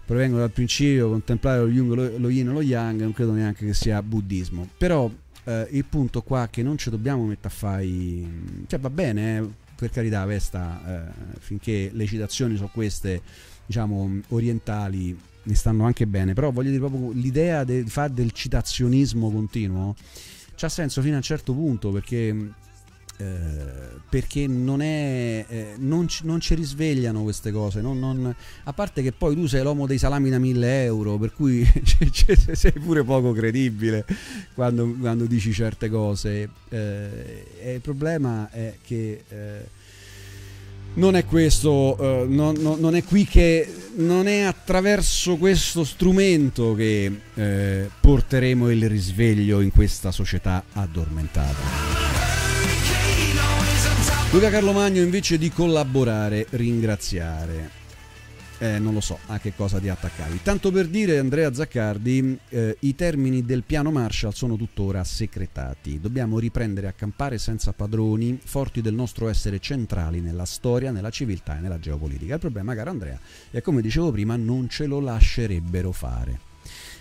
provengo dal principio contemplare lo, yung, lo, lo yin e lo yang, non credo neanche che sia buddismo. Però eh, il punto qua è che non ci dobbiamo mettere a fare... Cioè va bene, eh, per carità, Vesta, eh, finché le citazioni sono queste, diciamo, orientali, mi stanno anche bene, però voglio dire proprio l'idea di fare del citazionismo continuo c'ha senso fino a un certo punto perché eh, perché non è eh, non, ci, non, ci, risvegliano queste cose non, non, a parte che poi tu sei l'uomo dei salami da 1000 euro per cui sei pure poco credibile quando, quando dici certe cose eh, il problema è che eh, non è questo, uh, non, non, è qui che non è attraverso questo strumento che eh, porteremo il risveglio in questa società addormentata. Luca Carlo Magno invece di collaborare, ringraziare. Eh, non lo so a che cosa ti attaccavi. Tanto per dire, Andrea Zaccardi, eh, i termini del piano Marshall sono tuttora secretati. Dobbiamo riprendere a campare senza padroni, forti del nostro essere centrali nella storia, nella civiltà e nella geopolitica. Il problema, caro Andrea, è come dicevo prima, non ce lo lascerebbero fare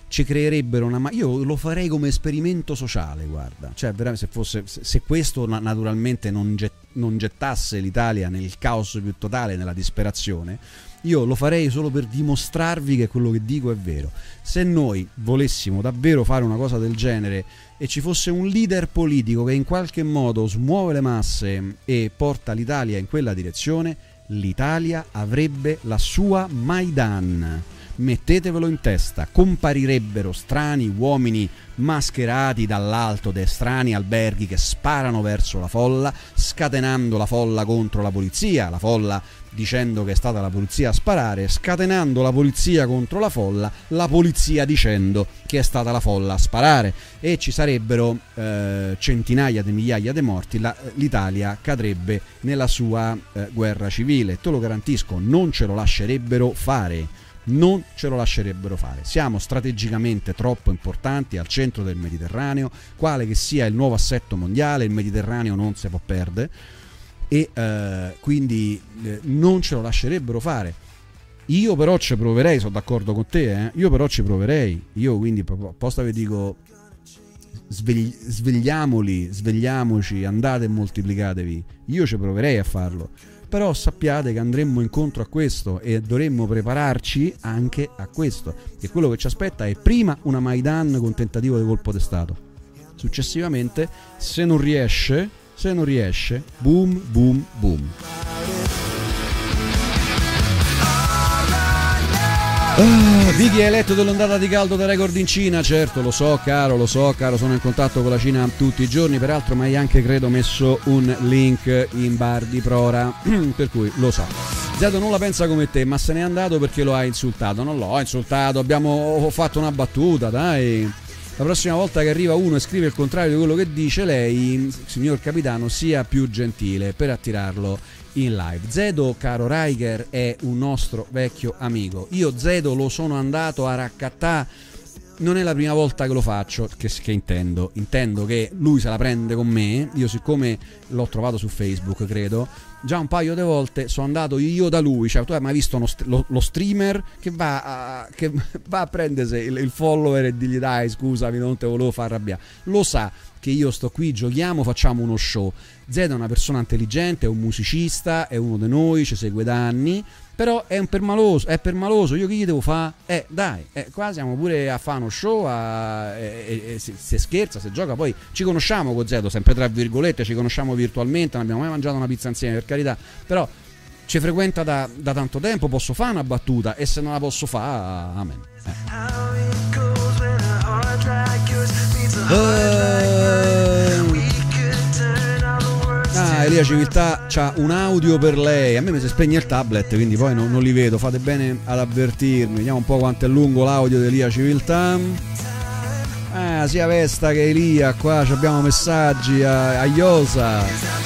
ci creerebbero una ma- io lo farei come esperimento sociale guarda. Cioè veramente se, fosse, se questo naturalmente non, get, non gettasse l'Italia nel caos più totale nella disperazione io lo farei solo per dimostrarvi che quello che dico è vero. Se noi volessimo davvero fare una cosa del genere e ci fosse un leader politico che in qualche modo smuove le masse e porta l'Italia in quella direzione l'Italia avrebbe la sua Maidan mettetevelo in testa, comparirebbero strani uomini mascherati dall'alto da strani alberghi che sparano verso la folla, scatenando la folla contro la polizia, la folla dicendo che è stata la polizia a sparare, scatenando la polizia contro la folla, la polizia dicendo che è stata la folla a sparare. E ci sarebbero eh, centinaia di migliaia di morti, la, l'Italia cadrebbe nella sua eh, guerra civile, te lo garantisco, non ce lo lascerebbero fare non ce lo lascerebbero fare. Siamo strategicamente troppo importanti al centro del Mediterraneo, quale che sia il nuovo assetto mondiale, il Mediterraneo non si può perdere e eh, quindi eh, non ce lo lascerebbero fare. Io però ci proverei, sono d'accordo con te, eh? io però ci proverei, io quindi apposta vi dico svegli- svegliamoli, svegliamoci, andate e moltiplicatevi, io ci proverei a farlo però sappiate che andremo incontro a questo e dovremmo prepararci anche a questo, che quello che ci aspetta è prima una Maidan con tentativo di colpo di Stato, successivamente se non riesce, se non riesce, boom, boom, boom. Ah, Vicky hai letto dell'ondata di caldo da record in Cina? Certo, lo so caro, lo so caro, sono in contatto con la Cina tutti i giorni, peraltro mi hai anche credo messo un link in bar di Prora, per cui lo so. Zedo non la pensa come te, ma se n'è andato perché lo ha insultato. Non l'ho insultato, abbiamo fatto una battuta, dai. La prossima volta che arriva uno e scrive il contrario di quello che dice lei, signor capitano, sia più gentile per attirarlo in live. Zedo, caro Riker, è un nostro vecchio amico. Io Zedo lo sono andato a raccattare non è la prima volta che lo faccio, che, che, intendo. Intendo che lui se la prende con me. Io, siccome l'ho trovato su Facebook, credo, già un paio di volte sono andato io da lui. Cioè, tu hai mai visto uno, lo, lo, streamer che va a, che va a prendersi il, il follower e digli dai, scusami, non te volevo far arrabbiare. Lo sa che io sto qui, giochiamo, facciamo uno show. Zed è una persona intelligente, è un musicista, è uno di noi, ci segue da anni Però è un permaloso, è permaloso, io che gli devo fare? Eh, dai, eh, qua siamo pure a fare uno show, a, eh, eh, si, si scherza, si gioca, poi ci conosciamo con Zedo, sempre tra virgolette, ci conosciamo virtualmente, non abbiamo mai mangiato una pizza insieme, per carità, però ci frequenta da, da tanto tempo, posso fare una battuta e se non la posso fare, amen. Elia Civiltà c'ha un audio per lei. A me mi si spegne il tablet, quindi poi non, non li vedo. Fate bene ad avvertirmi. Vediamo un po' quanto è lungo l'audio di Elia Civiltà. Ah, sia Vesta che Elia, qua abbiamo messaggi a, a Iosa.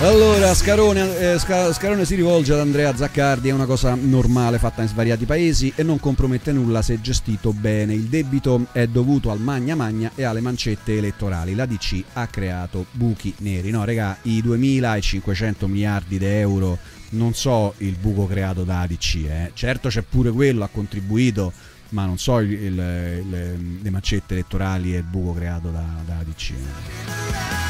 Allora, Scarone, eh, Sca- Scarone si rivolge ad Andrea Zaccardi, è una cosa normale fatta in svariati paesi e non compromette nulla se gestito bene. Il debito è dovuto al magna magna e alle mancette elettorali. La DC ha creato buchi neri. No, regà, i 2500 miliardi di euro non so il buco creato da ADC, eh. certo c'è pure quello, ha contribuito, ma non so il- il- il- le mancette elettorali e il buco creato da, da ADC.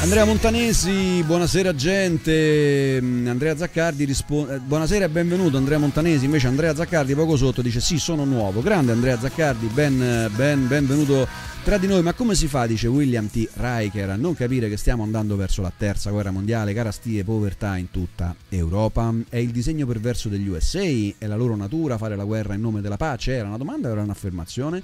Andrea Montanesi, buonasera gente. Mm, Andrea Zaccardi risponde. Buonasera e benvenuto Andrea Montanesi. Invece Andrea Zaccardi poco sotto dice sì, sono nuovo. Grande Andrea Zaccardi, ben, ben, benvenuto tra di noi. Ma come si fa, dice William T. Riker, a non capire che stiamo andando verso la terza guerra mondiale, carestie povertà in tutta Europa? È il disegno perverso degli USA? È la loro natura fare la guerra in nome della pace? Era una domanda o era un'affermazione?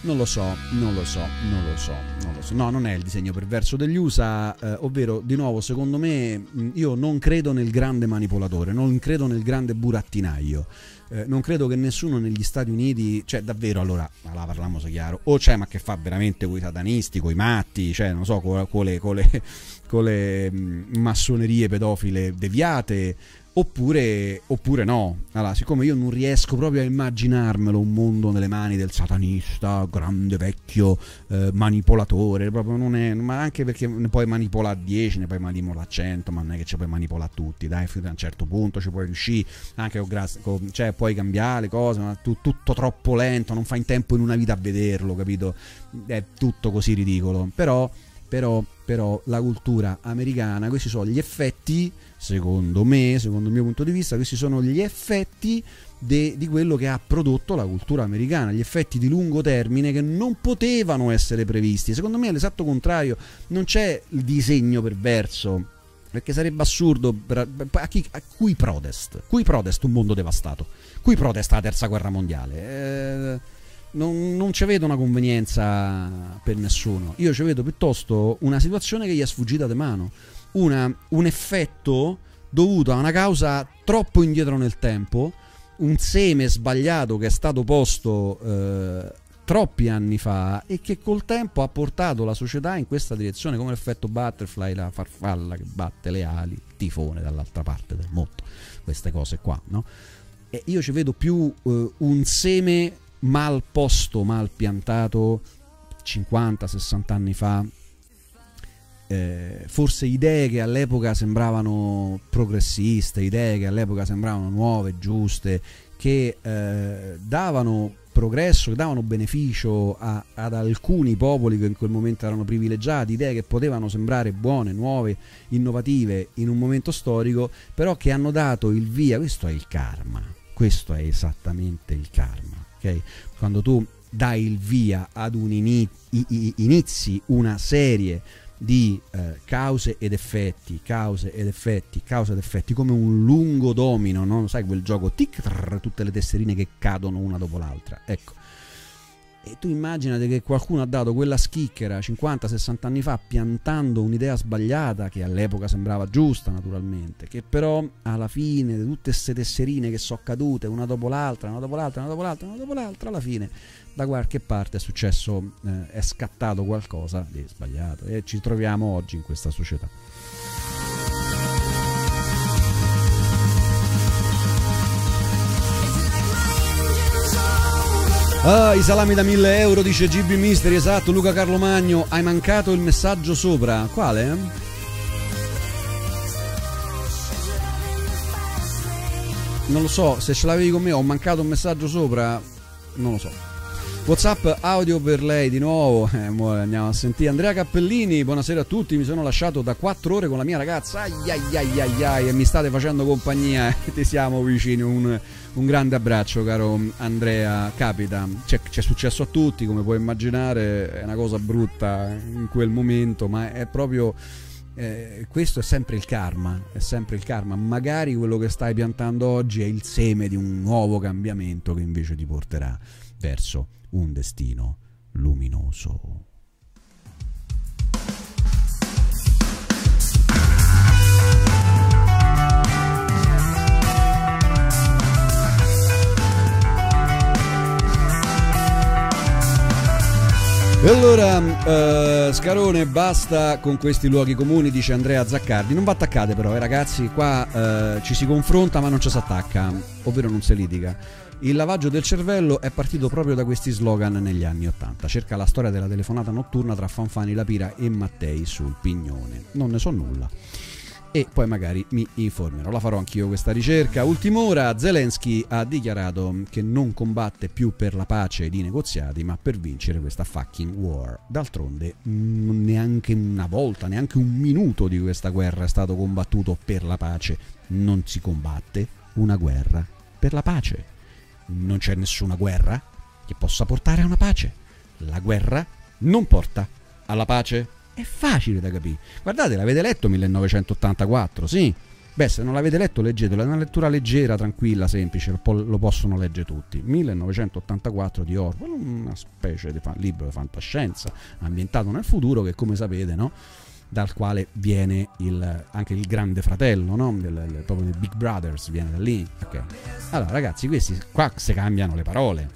Non lo so, non lo so, non lo so, non lo so. No, non è il disegno perverso degli USA, eh, ovvero, di nuovo, secondo me, mh, io non credo nel grande manipolatore, non credo nel grande burattinaio. Eh, non credo che nessuno negli Stati Uniti, cioè davvero allora, la parliamo se chiaro, o c'è ma che fa veramente con i satanisti, i matti, cioè non so, con, le, le, con le mh, massonerie pedofile deviate, oppure, oppure no. Allora, siccome io non riesco proprio a immaginarmelo un mondo nelle mani del satanista, grande vecchio eh, manipolatore, proprio non è, ma anche perché ne puoi manipolare 10, ne puoi manipolare 100, ma non è che ci puoi manipolare tutti, dai, fino a un certo punto ci puoi riuscire, anche con, con- cioè puoi cambiare le cose, ma tu- tutto troppo lento, non fai in tempo in una vita a vederlo, capito? È tutto così ridicolo, però però, però la cultura americana, questi sono gli effetti, secondo me, secondo il mio punto di vista, questi sono gli effetti de- di quello che ha prodotto la cultura americana, gli effetti di lungo termine che non potevano essere previsti. Secondo me è l'esatto contrario, non c'è il disegno perverso. Perché sarebbe assurdo a, chi, a cui protest? Cui protest un mondo devastato? Cui protesta la terza guerra mondiale? Eh, non, non ci vedo una convenienza per nessuno. Io ci vedo piuttosto una situazione che gli è sfuggita di mano. Una- un effetto dovuto a una causa troppo indietro nel tempo, un seme sbagliato che è stato posto eh, troppi anni fa e che col tempo ha portato la società in questa direzione, come l'effetto butterfly, la farfalla che batte le ali, il tifone dall'altra parte del mondo, queste cose qua, no? E io ci vedo più eh, un seme mal posto, mal piantato 50-60 anni fa. Eh, forse idee che all'epoca sembravano progressiste, idee che all'epoca sembravano nuove, giuste, che eh, davano progresso, che davano beneficio a- ad alcuni popoli che in quel momento erano privilegiati, idee che potevano sembrare buone, nuove, innovative in un momento storico, però che hanno dato il via, questo è il karma, questo è esattamente il karma, ok? Quando tu dai il via ad un ini- inizi una serie di eh, cause ed effetti, cause ed effetti, cause ed effetti, come un lungo domino, no? sai quel gioco tic, trrr, tutte le tesserine che cadono una dopo l'altra. Ecco. E tu immaginate che qualcuno ha dato quella schicchera 50-60 anni fa piantando un'idea sbagliata che all'epoca sembrava giusta naturalmente, che però alla fine tutte queste tesserine che sono cadute una dopo l'altra, una dopo l'altra, una dopo l'altra, una dopo l'altra, alla fine da qualche parte è successo, eh, è scattato qualcosa di sbagliato e ci troviamo oggi in questa società. Ah, i salami da 1000 euro, dice GB Mystery, esatto, Luca Carlo Magno, hai mancato il messaggio sopra. Quale? Non lo so, se ce l'avevi con me ho mancato un messaggio sopra, non lo so. Whatsapp audio per lei di nuovo. Eh, mo andiamo a sentire. Andrea Cappellini, buonasera a tutti. Mi sono lasciato da 4 ore con la mia ragazza. Ai e mi state facendo compagnia. Ti siamo vicini. Un, un grande abbraccio, caro Andrea. Capita, c'è, c'è successo a tutti, come puoi immaginare. È una cosa brutta in quel momento, ma è proprio. Eh, questo è sempre il karma, è sempre il karma. Magari quello che stai piantando oggi è il seme di un nuovo cambiamento che invece ti porterà verso un destino luminoso. E allora, eh, Scarone, basta con questi luoghi comuni, dice Andrea Zaccardi. Non va attaccate però, eh, ragazzi, qua eh, ci si confronta ma non ci si attacca, ovvero non si litiga. Il lavaggio del cervello è partito proprio da questi slogan negli anni Ottanta. Cerca la storia della telefonata notturna tra Fanfani Lapira e Mattei sul Pignone. Non ne so nulla. E poi magari mi informerò. La farò anch'io questa ricerca. Ultima ora, Zelensky ha dichiarato che non combatte più per la pace di negoziati, ma per vincere questa fucking war. D'altronde, mm, neanche una volta, neanche un minuto di questa guerra è stato combattuto per la pace. Non si combatte una guerra per la pace non c'è nessuna guerra che possa portare a una pace. La guerra non porta alla pace. È facile da capire. Guardate, l'avete letto 1984, sì. Beh, se non l'avete letto, leggetelo. È una lettura leggera, tranquilla, semplice, lo possono leggere tutti. 1984 di Orwell, una specie di libro di fantascienza ambientato nel futuro che, come sapete, no? Dal quale viene il, anche il grande fratello, no? Del, del, proprio del Big Brothers, viene da lì. Okay. Allora, ragazzi, questi qua si cambiano le parole.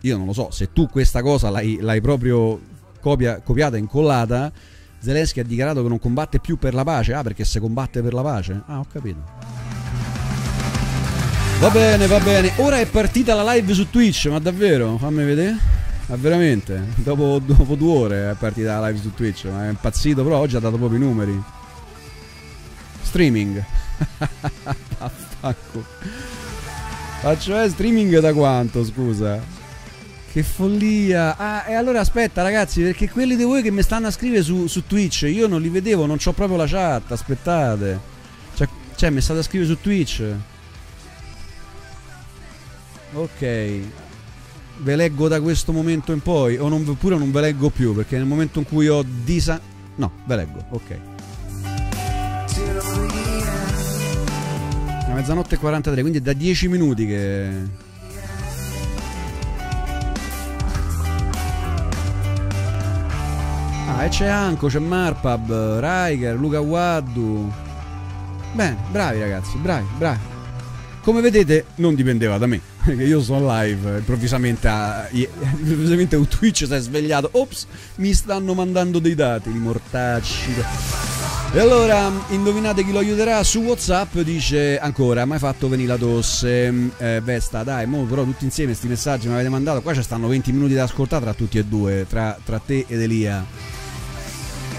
Io non lo so, se tu questa cosa l'hai, l'hai proprio copia, copiata e incollata, Zelensky ha dichiarato che non combatte più per la pace. Ah, perché se combatte per la pace? Ah, ho capito. Va bene, va bene. Ora è partita la live su Twitch, ma davvero? Fammi vedere. Ma veramente, dopo, dopo, due ore è partita la live su Twitch, ma è impazzito, però oggi ha dato proprio i numeri. Streaming. Faccio eh, streaming da quanto, scusa? Che follia! Ah, e allora aspetta ragazzi, perché quelli di voi che mi stanno a scrivere su, su Twitch, io non li vedevo, non ho proprio la chat, aspettate. Cioè, cioè mi state a scrivere su Twitch. Ok, ve leggo da questo momento in poi o non, oppure non ve leggo più perché nel momento in cui ho disa... No, ve leggo, ok. È mezzanotte e 43, quindi è da 10 minuti che... Ah, e c'è Anco, c'è Marpab, Riker, Luca Waddu. Bene, bravi ragazzi, bravi, bravi. Come vedete non dipendeva da me, perché io sono live, improvvisamente, a, improvvisamente un Twitch si è svegliato, ops, mi stanno mandando dei dati, i mortacci. E allora, indovinate chi lo aiuterà? Su Whatsapp dice ancora, mai fatto venire la tosse, eh, Vesta, dai, mo però tutti insieme questi messaggi mi avete mandato, qua ci stanno 20 minuti da ascoltare tra tutti e due, tra, tra te ed Elia.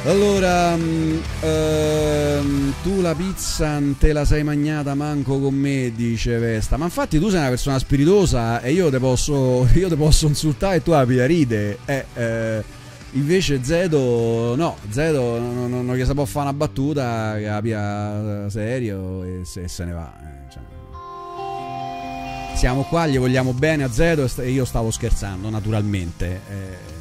Allora, um, uh, tu la pizza te la sei magnata manco con me, dice Vesta. Ma infatti tu sei una persona spiritosa e io te posso, io te posso insultare e tu la pia ride. Eh, eh, invece Zedo, no, Zedo non, non, non gli si può fare una battuta che la pia serio e se, se ne va. Eh, cioè. Siamo qua, gli vogliamo bene a Zedo e io stavo scherzando, naturalmente.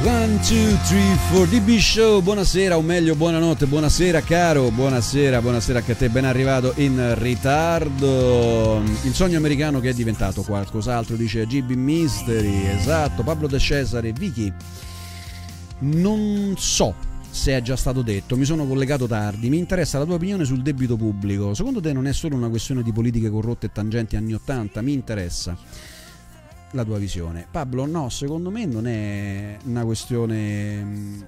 Eh, 1, 2, 3, 4 DB Show, buonasera o meglio buonanotte, buonasera caro, buonasera, buonasera anche a te, ben arrivato in ritardo. Il sogno americano che è diventato qualcos'altro, dice GB Mystery, esatto, Pablo De Cesare, Vicky. Non so se è già stato detto, mi sono collegato tardi, mi interessa la tua opinione sul debito pubblico. Secondo te non è solo una questione di politiche corrotte e tangenti anni 80? Mi interessa la tua visione. Pablo, no, secondo me non è una questione mm,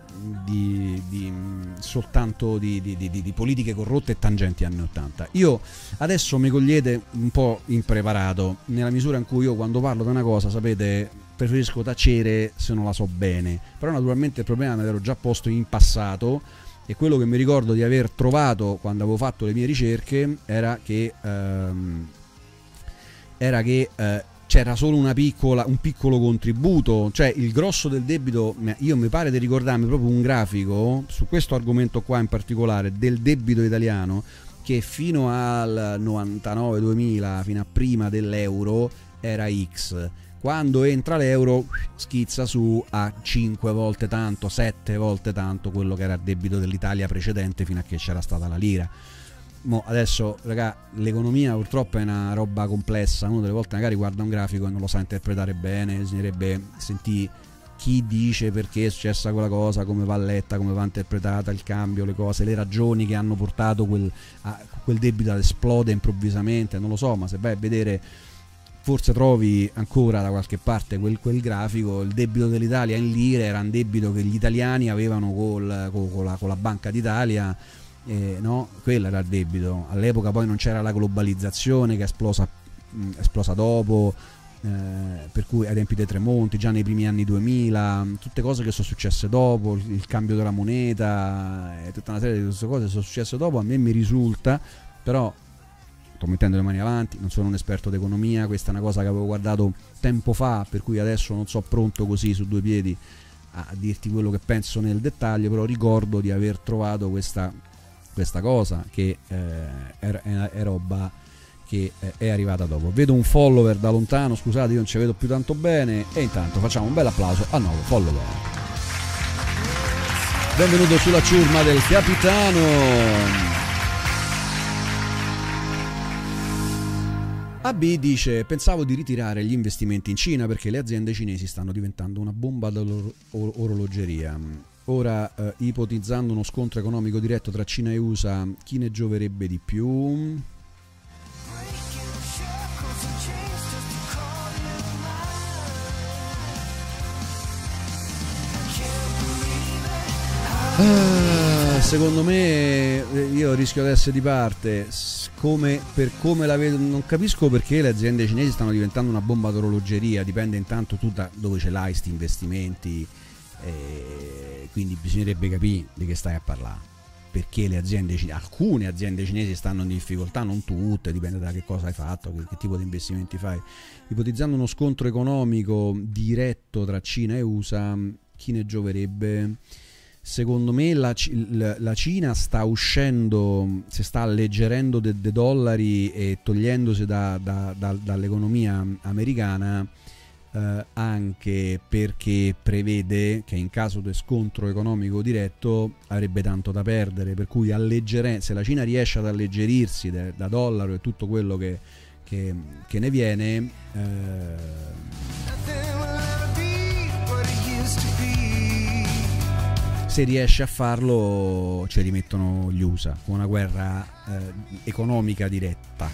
di, di, mm, soltanto di, di, politiche corrotte e tangenti anni 80. Io adesso mi cogliete un po' impreparato, nella misura in cui io quando parlo di una cosa, sapete, preferisco tacere se non la so bene. Però naturalmente il problema me l'ero già posto in passato e quello che mi ricordo di aver trovato quando avevo fatto le mie ricerche era che... Ehm, era che eh, c'era solo piccola, un piccolo contributo, cioè il grosso del debito, io mi pare di ricordarmi proprio un grafico su questo argomento qua in particolare del debito italiano che fino al 99-2000, fino a prima dell'euro, era X. Quando entra l'euro schizza su a 5 volte tanto, 7 volte tanto quello che era il debito dell'Italia precedente fino a che c'era stata la lira. Mo adesso, raga, l'economia purtroppo è una roba complessa. Uno delle volte magari guarda un grafico e non lo sa interpretare bene. Bisognerebbe sentire chi dice perché è successa quella cosa, come va letta, come va interpretata il cambio, le cose, le ragioni che hanno portato quel, a, quel debito ad esplodere improvvisamente. Non lo so, ma se vai a vedere forse trovi ancora da qualche parte quel, quel, grafico, il debito dell'Italia in lire era un debito che gli italiani avevano col, col, con, la, con, la, Banca d'Italia eh, no? quello era il debito. All'epoca poi non c'era la globalizzazione che è esplosa, mh, esplosa dopo, eh, per cui ai tempi dei Tremonti, già nei primi anni 2000, tutte cose che sono successe dopo, il, cambio della moneta, e tutta una serie di queste cose sono successe dopo, a me mi risulta, però sto mettendo le mani avanti, non sono un esperto d'economia, questa è una cosa che avevo guardato tempo fa, per cui adesso non so pronto così su due piedi a dirti quello che penso nel dettaglio, però ricordo di aver trovato questa questa cosa che eh, è, è, roba che eh, è arrivata dopo. Vedo un follower da lontano, scusate, io non ci vedo più tanto bene e intanto facciamo un bel applauso al nuovo follower. Benvenuto sulla ciurma del capitano. AB dice: Pensavo di ritirare gli investimenti in Cina perché le aziende cinesi stanno diventando una bomba dell'orologeria. Ora, eh, ipotizzando uno scontro economico diretto tra Cina e USA, chi ne gioverebbe di più? Ah, secondo me eh, io rischio di essere di parte come, per come la vedo non capisco perché le aziende cinesi stanno diventando una bomba d'orologeria dipende intanto tu da dove ce l'hai questi investimenti eh, quindi bisognerebbe capire di che stai a parlare perché le aziende alcune aziende cinesi stanno in difficoltà, non tutte, dipende da che cosa hai fatto, che, che, tipo di investimenti fai. Ipotizzando uno scontro economico diretto tra Cina e USA, chi ne gioverebbe? Secondo me la, la Cina sta uscendo, si sta alleggerendo dei de dollari e togliendosi da, da, da, dall'economia americana eh, anche perché prevede che in caso di scontro economico diretto avrebbe tanto da perdere, per cui se la Cina riesce ad alleggerirsi da, da dollaro e tutto quello che, che, che ne viene... Eh, se riesce a farlo ci rimettono gli USA con una guerra eh, economica diretta.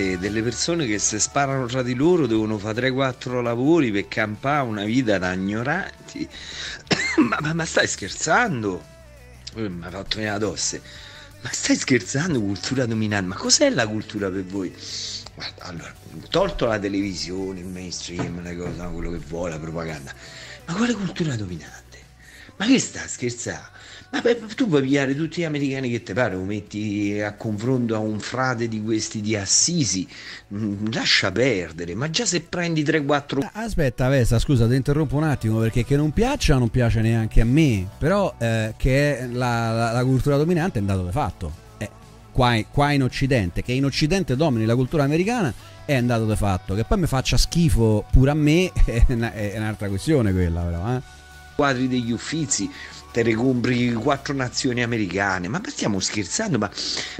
Dominante delle persone che se sparano tra di loro devono fare 3-4 lavori per campare una vita da ignoranti. ma, ma, ma, stai scherzando? Eh, mi ha fatto venire addosso. Ma stai scherzando, cultura dominante? Ma cos'è la cultura per voi? Guarda, allora, tolto la televisione, il mainstream, le cose, quello che vuole, la propaganda. Ma quale cultura dominante? Ma che sta scherzando? Ma beh, tu puoi pigliare tutti gli americani che ti pare, lo metti a confronto a un frate di questi di Assisi, mm, lascia perdere, ma già se prendi 3-4... Aspetta Vesta, scusa, ti interrompo un attimo perché che non piaccia non piace neanche a me, però eh, che è la, la, la, cultura dominante è un dato di fatto. Eh, qua, qua, in Occidente, che in Occidente domini la cultura americana è un dato di fatto, che poi mi faccia schifo pure a me è, una, è un'altra questione quella però. Eh. Quadri degli uffizi te ne compri quattro nazioni americane. Ma, stiamo scherzando? Ma,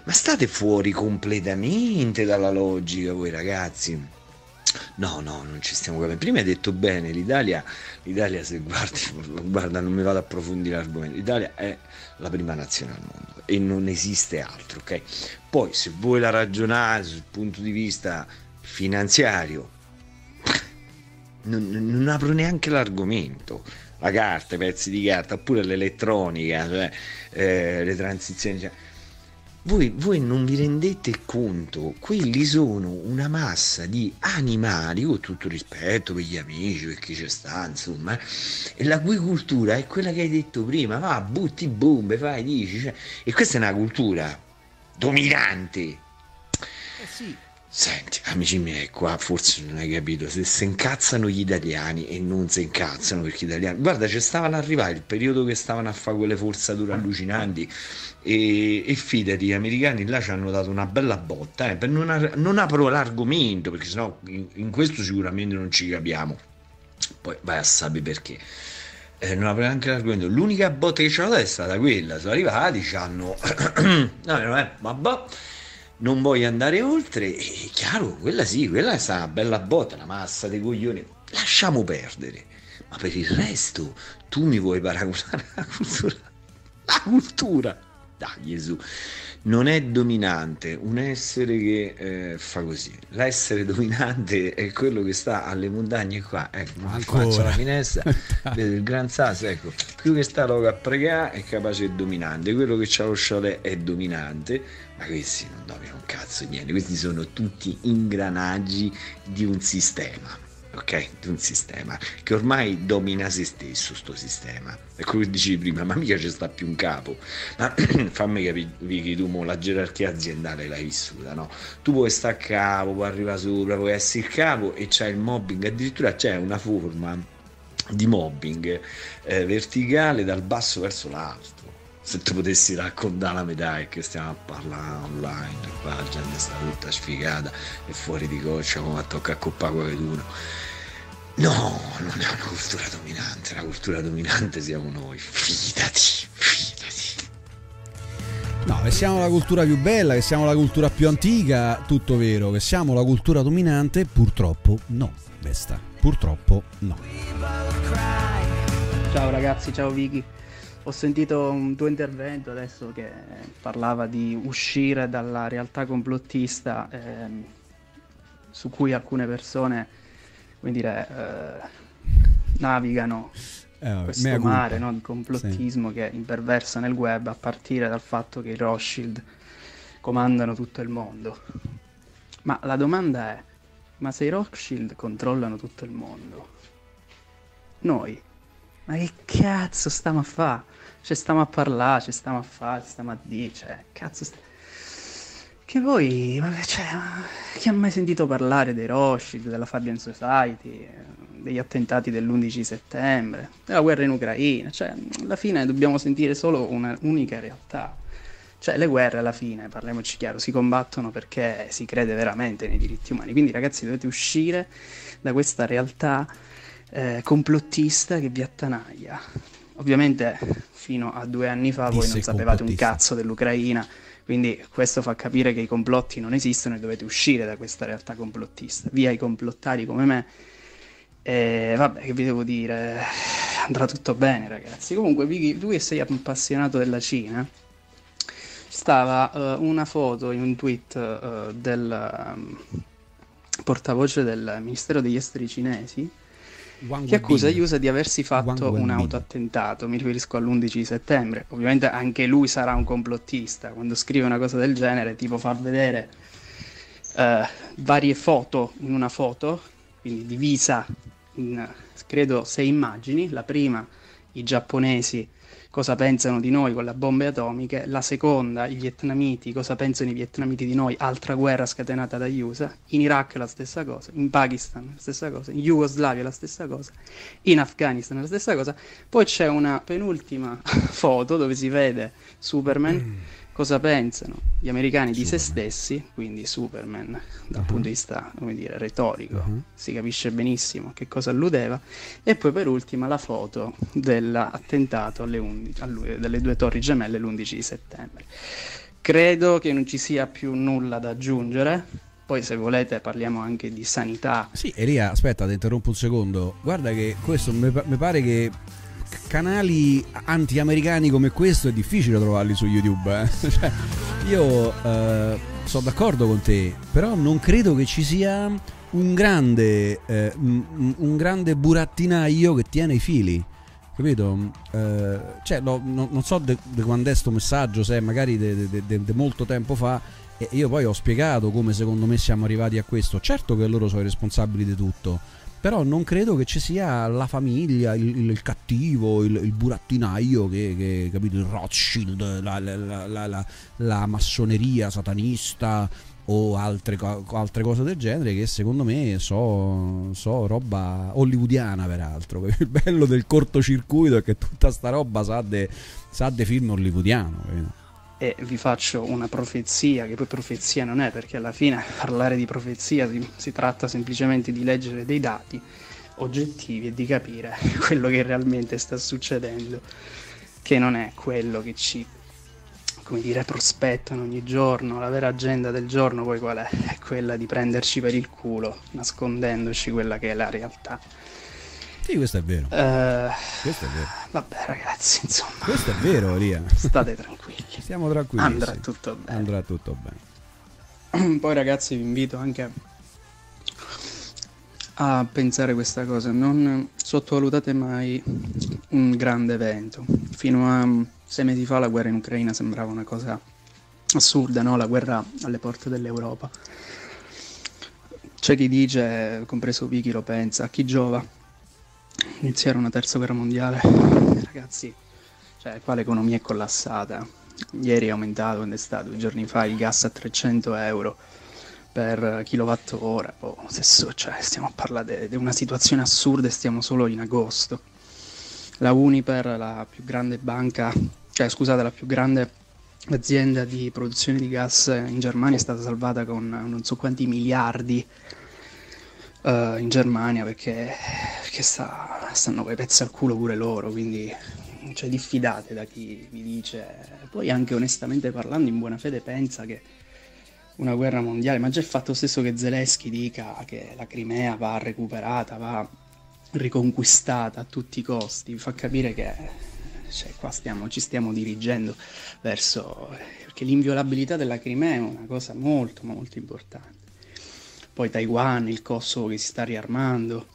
ma state fuori completamente dalla logica voi ragazzi. No, no, non ci stiamo capendo. Prima hai detto bene, l'Italia, l'Italia se guardi, guarda, non mi vado a approfondire l'argomento, l'Italia è la prima nazione al mondo e non esiste altro, ok? Poi se voi la ragionate sul punto di vista finanziario, non, non apro neanche l'argomento. La carta, i pezzi di carta, oppure l'elettronica, cioè eh, le transizioni. Cioè, voi, voi, non vi rendete conto, quelli sono una massa di animali, con tutto rispetto per gli amici, per chi c'è sta, insomma, e la cui cultura è quella che hai detto prima, va, butti bombe, fai, dici, cioè, e questa è una cultura dominante. Eh sì. Senti, amici miei, qua forse non hai capito, se si incazzano gli italiani e non si incazzano perché gli italiani... Guarda, ci stavano ad arrivare il periodo che stavano a fare quelle forzature allucinanti e, e fidati, gli americani là ci hanno dato una bella botta, eh, per non, ar- non apro l'argomento, perché sennò in, in questo sicuramente non ci capiamo. Poi vai a sapere perché. Eh, non apro neanche l'argomento. L'unica botta che ci hanno dato è stata quella. Sono arrivati, ci hanno. no, no, eh, vabbè non voglio andare oltre, è chiaro, quella sì, quella è stata una bella botta, una massa di coglioni, lasciamo perdere, ma per il resto tu mi vuoi paragonare la cultura, la cultura, dai Gesù, non è dominante un essere che eh, fa così, l'essere dominante è quello che sta alle montagne qua, ecco, faccia la finestra, vede il Gran Sasso, ecco, più che sta a pregare è capace di dominante, quello che c'ha lo chalet è dominante, ma questi non dominano un cazzo niente, questi sono tutti ingranaggi di un sistema, ok? Di un sistema che ormai domina se stesso, sto sistema. È quello che dicevi prima, ma mica ci sta più un capo. Ma fammi capire, Vicky, tu la gerarchia aziendale l'hai vissuta, no? Tu puoi stare a capo, puoi arrivare sopra, puoi essere il capo e c'è il mobbing, addirittura c'è una forma di mobbing eh, verticale dal basso verso l'alto se tu potessi raccontare la medaglia che stiamo a parlare online, qua la gente sta tutta sfigata e fuori di coccia come a toccare a coppa qualcuno. No, non è una cultura dominante, la cultura dominante siamo noi, fidati, fidati. No, che siamo la cultura più bella, che siamo la cultura più antica, tutto vero, che siamo la cultura dominante, purtroppo no, Vesta, purtroppo no. Ciao ragazzi, ciao Vicky. Ho sentito un tuo intervento adesso che parlava di uscire dalla realtà complottista ehm, su cui alcune persone, come dire, eh, navigano Eh, questo mare no, di complottismo che imperversa nel web a partire dal fatto che i Rothschild comandano tutto il mondo. Ma la domanda è, ma se i Rothschild controllano tutto il mondo, noi, ma che cazzo stiamo a fare? Cioè stiamo a parlare, ci stiamo a fare, ci stiamo a dire, cioè, cazzo st- Che voi, ma- cioè, chi ha mai sentito parlare dei Rothschild, della Fabian Society, degli attentati dell'11 settembre, della guerra in Ucraina? Cioè, alla fine dobbiamo sentire solo un'unica realtà. Cioè, le guerre alla fine, parliamoci chiaro, si combattono perché si crede veramente nei diritti umani. Quindi, ragazzi, dovete uscire da questa realtà eh, complottista che vi attanaglia. Ovviamente, fino a due anni fa voi Disse non sapevate un cazzo dell'Ucraina, quindi questo fa capire che i complotti non esistono e dovete uscire da questa realtà complottista. Via i complottari come me. E vabbè, che vi devo dire? Andrà tutto bene, ragazzi. Comunque, tu che sei appassionato della Cina, stava eh, una foto in un tweet eh, del ehm, portavoce del Ministero degli Esteri cinesi che accusa gli USA di aversi fatto un autoattentato, mi riferisco all'11 di settembre. Ovviamente anche lui sarà un complottista, quando scrive una cosa del genere, tipo far vedere eh, varie foto in una foto, quindi divisa in credo sei immagini, la prima i giapponesi cosa pensano di noi con le bombe atomiche, la seconda i vietnamiti, cosa pensano i vietnamiti di noi, altra guerra scatenata dagli USA, in Iraq la stessa cosa, in Pakistan la stessa cosa, in Jugoslavia la stessa cosa, in Afghanistan la stessa cosa, poi c'è una penultima foto dove si vede Superman, cosa pensano gli americani di se Superman. stessi, quindi Superman dal Uh-huh. punto di vista, come dire, retorico, Uh-huh. si capisce benissimo che cosa alludeva, e poi per ultima la foto dell'attentato alle 11 alle- delle due torri gemelle l'11 di settembre. Credo che non ci sia più nulla da aggiungere. Poi se volete parliamo anche di sanità. Sì, Elia, aspetta, ti interrompo un secondo. Guarda che questo mi, mi pare che canali anti-americani come questo è difficile trovarli su YouTube. Eh? cioè, io eh, sono d'accordo con te, però non credo che ci sia un grande, eh, un grande burattinaio che tiene i fili. Capito? Eh, cioè, no, no, non so di quando è sto messaggio, se è magari di molto tempo fa. E io poi ho spiegato come secondo me siamo arrivati a questo. Certo che loro sono i responsabili di tutto però non credo che ci sia la famiglia, il, il cattivo, il, il, burattinaio, che, che, capito, il Rothschild, la, la, la, la massoneria satanista o altre, altre, cose del genere che secondo me so, so roba hollywoodiana peraltro. Il bello del cortocircuito è che tutta sta roba sa sa film hollywoodiano. Capito? E vi faccio una profezia, che poi profezia non è, perché alla fine parlare di profezia si, si, tratta semplicemente di leggere dei dati oggettivi e di capire quello che realmente sta succedendo, che non è quello che ci, come dire, prospettano ogni giorno. La vera agenda del giorno poi qual è? È quella di prenderci per il culo, nascondendoci quella che è la realtà. Sì, questo è vero. Uh, questo è vero. Vabbè, ragazzi, insomma. Questo è vero, Ria. State tranquilli. Stiamo tranquilli. Andrà tutto bene. Andrà tutto bene. Poi, ragazzi, vi invito anche a pensare questa cosa. Non sottovalutate mai un grande evento. Fino a sei mesi fa la guerra in Ucraina sembrava una cosa assurda, no? La guerra alle porte dell'Europa. C'è chi dice, compreso Vicky lo pensa, a chi giova? Iniziare una terza guerra mondiale, ragazzi, cioè qua l'economia è collassata. Ieri è aumentato, è stato, due giorni fa, il gas a 300 euro per kilowattora. Oh, stesso, cioè, stiamo a parlare di una situazione assurda e stiamo solo in agosto. La Uniper, la più grande banca, cioè scusate, la più grande azienda di produzione di gas in Germania è stata salvata con non so quanti miliardi uh, in Germania perché, perché sta, stanno coi pezzi al culo pure loro, quindi cioè, diffidate da chi vi dice. Poi anche onestamente parlando in buona fede pensa che una guerra mondiale, ma già il fatto stesso che Zelensky dica che la Crimea va recuperata, va riconquistata a tutti i costi, fa capire che cioè, qua stiamo, ci stiamo dirigendo verso... perché l'inviolabilità della Crimea è una cosa molto molto importante poi Taiwan, il Kosovo che si sta riarmando,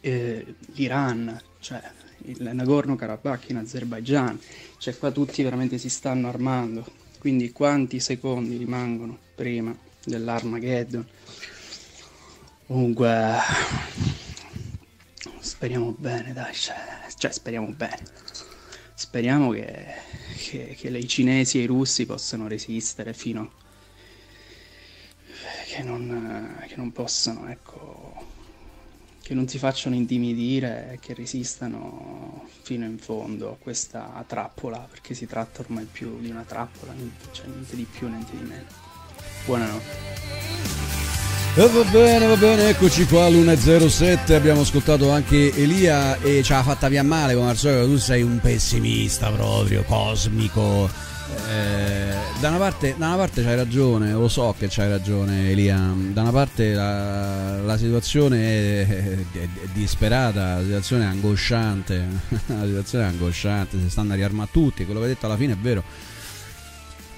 eh, l'Iran, cioè il Nagorno-Karabakh in Azerbaijan, cioè qua tutti veramente si stanno armando, quindi quanti secondi rimangono prima dell'Armageddon? Comunque speriamo bene, dai, cioè, cioè speriamo bene. Speriamo che, che, che i cinesi e i russi possano resistere fino a che non, che non possano, ecco, che non si facciano intimidire e che resistano fino in fondo a questa trappola, perché si tratta ormai più di una trappola, cioè niente di più, niente di meno. Buonanotte. E va bene, va bene, eccoci qua all'1.07, abbiamo ascoltato anche Elia e ci ha fatta via male come al solito, tu sei un pessimista proprio, cosmico eh, da, una parte, da una parte c'hai ragione, lo so che c'hai ragione Elia, da una parte la, la situazione è, è, è, disperata, la situazione è angosciante, la situazione è angosciante, si stanno a riarmare tutti, quello che hai detto alla fine è vero,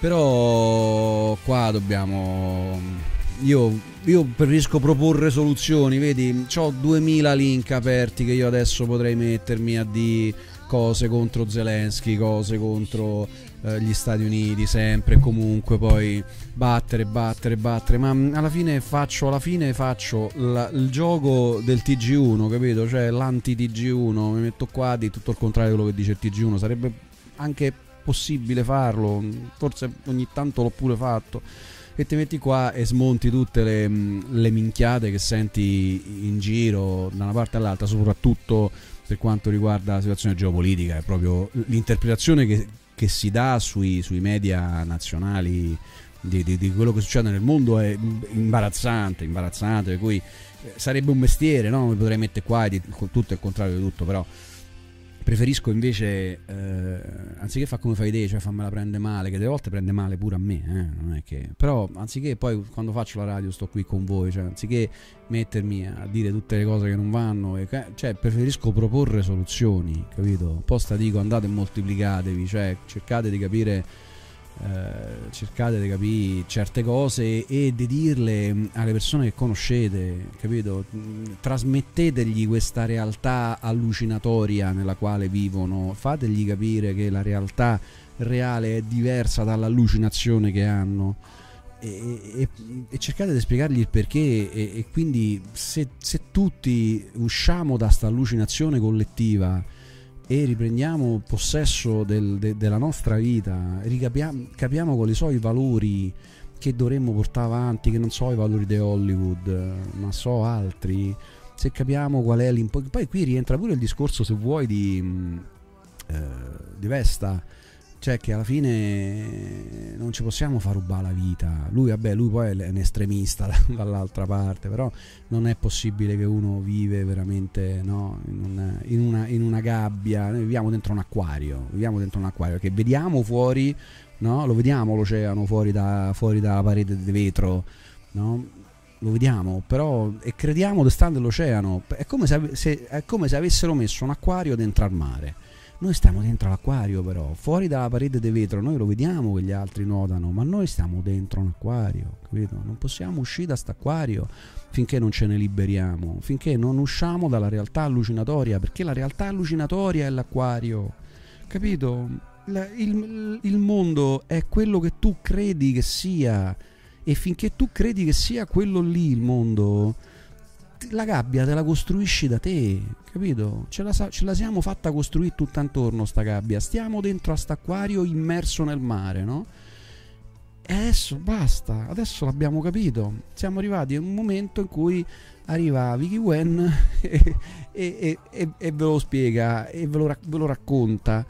però qua dobbiamo... Io, io preferisco proporre soluzioni, vedi, ho 2000 link aperti che io adesso potrei mettermi a di cose contro Zelensky, cose contro eh, gli Stati Uniti sempre comunque poi battere, battere, battere, ma mm, alla fine faccio, alla fine faccio la, il gioco del TG1, capito? Cioè l'anti-TG1, mi metto qua di tutto il contrario di quello che dice il TG1, sarebbe anche possibile farlo, forse ogni tanto l'ho pure fatto. E ti metti qua e smonti tutte le, mm, le, minchiate che senti in giro da una parte all'altra, soprattutto per quanto riguarda la situazione geopolitica, è proprio l'interpretazione che, che si dà sui, sui media nazionali di, di, di, quello che succede nel mondo è imbarazzante, imbarazzante, per cui eh, sarebbe un mestiere, no? Mi potrei mettere qua e di, tutto il contrario di tutto, però per Preferisco invece, eh, anziché fare come fai te, cioè fammela prende male, che delle volte prende male pure a me, eh, che... Però anziché poi quando faccio la radio sto qui con voi, cioè anziché mettermi a dire tutte le cose che non vanno, e, cioè preferisco proporre soluzioni, capito? Posta dico andate e moltiplicatevi, cioè cercate di capire eh, cercate di capire certe cose e di dirle mm, alle persone che conoscete, capito? Mm, trasmettetegli questa realtà allucinatoria nella quale vivono, fategli capire che la realtà reale è diversa dall'allucinazione che hanno. E, e, e, cercate di spiegargli il perché e, e quindi se, se, tutti usciamo da questa allucinazione collettiva e riprendiamo possesso del, de, della nostra vita, ricapiamo, capiamo quali sono i valori che dovremmo portare avanti, che non so i valori di Hollywood, ma so altri, se capiamo qual è l'importanza. Poi qui rientra pure il discorso, se vuoi, di, eh, di Vesta cioè che alla fine non ci possiamo far rubare la vita. Lui, vabbè, lui poi è un estremista dall'altra parte, però non è possibile che uno vive veramente no, in, una, in, una, in, una, gabbia. Noi viviamo dentro un acquario, viviamo dentro un acquario che vediamo fuori, no? lo vediamo l'oceano fuori, da, fuori dalla parete di vetro, no? lo vediamo, però e crediamo di stare nell'oceano. È se, se, è come se avessero messo un acquario dentro al mare noi stiamo dentro l'acquario però, fuori dalla parete di vetro, noi lo vediamo che gli altri nuotano, ma noi stiamo dentro un acquario, capito? Non possiamo uscire da quest'acquario finché non ce ne liberiamo, finché non usciamo dalla realtà allucinatoria, perché la realtà allucinatoria è l'acquario, capito? il, il mondo è quello che tu credi che sia e finché tu credi che sia quello lì il mondo, la gabbia te la costruisci da te, capito? Ce la, ce la siamo fatta costruire tutta intorno sta gabbia, stiamo dentro a st'acquario immerso nel mare, no? E adesso basta, adesso l'abbiamo capito. Siamo arrivati a un momento in cui arriva Vicky Wen e, e, e, e ve lo spiega e ve lo, ve lo racconta.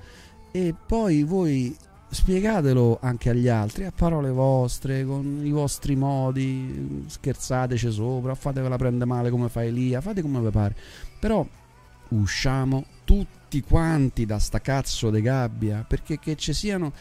E poi voi spiegatelo anche agli altri a parole vostre, con i vostri modi, scherzateci sopra, fatevela prendere male come fa Elia, fate come vi pare. Però usciamo tutti quanti da sta cazzo de gabbia, perché che ci siano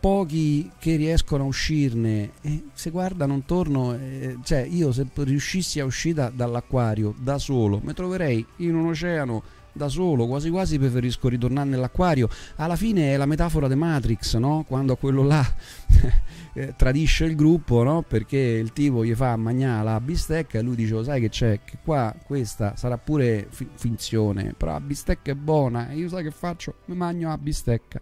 pochi che riescono a uscirne e se guardano intorno eh, cioè io se riuscissi a uscire dall'acquario da solo mi troverei in un oceano da solo, quasi quasi preferisco ritornare nell'acquario. Alla fine è la metafora di Matrix, no? Quando quello là eh, tradisce il gruppo, no? Perché il tipo gli fa mangiare la bistecca e lui dice, oh, sai che c'è? Che qua questa sarà pure fi- finzione, però la bistecca è buona e io sai che faccio? Mi mangio la bistecca.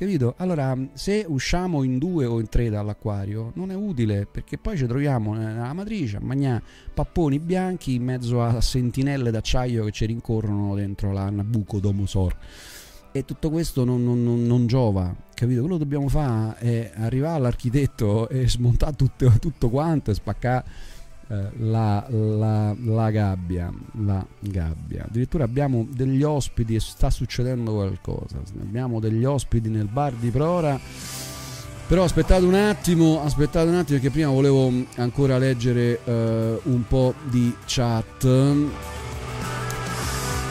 Capito? Allora, se usciamo in due o in tre dall'acquario, non è utile perché poi ci troviamo nella matrice a mangiare papponi bianchi in mezzo a sentinelle d'acciaio che ci rincorrono dentro la Nabucodonosor. E tutto questo non, non, non, non, giova, capito? Quello che dobbiamo fare è arrivare all'architetto e smontare tutto, tutto quanto e spaccare eh, la, la, la, gabbia, la gabbia. Addirittura abbiamo degli ospiti e sta succedendo qualcosa. Abbiamo degli ospiti nel bar di Prora. Però aspettate un attimo, aspettate un attimo perché prima volevo ancora leggere uh, un po' di chat.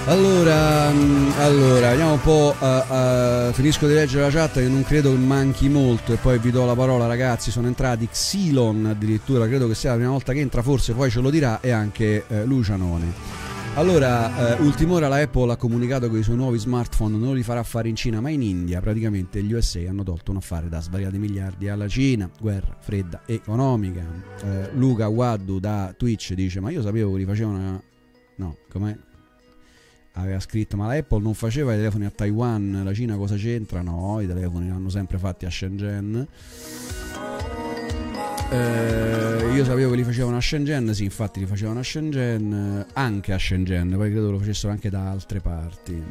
Allora, mm, allora, vediamo un po'. Uh, uh, finisco di leggere la chat che non credo che manchi molto e poi vi do la parola ragazzi. Sono entrati Xilon addirittura, credo che sia la prima volta che entra, forse poi ce lo dirà, e anche uh, Lucianone. Allora, uh, ultim'ora la Apple ha comunicato che i suoi nuovi smartphone non li farà fare in Cina ma in India. Praticamente gli USA hanno tolto un affare da svariati miliardi alla Cina, guerra fredda economica. Uh, Luca Waddu da Twitch dice ma io sapevo che li facevano... No, com'è? Aveva scritto ma la Apple non faceva i telefoni a Taiwan, la Cina cosa c'entra? No, i telefoni li hanno sempre fatti a Shenzhen. Eh, io sapevo che li facevano a Shenzhen, sì, infatti li facevano a Shenzhen, anche a Shenzhen, poi credo lo facessero anche da altre parti.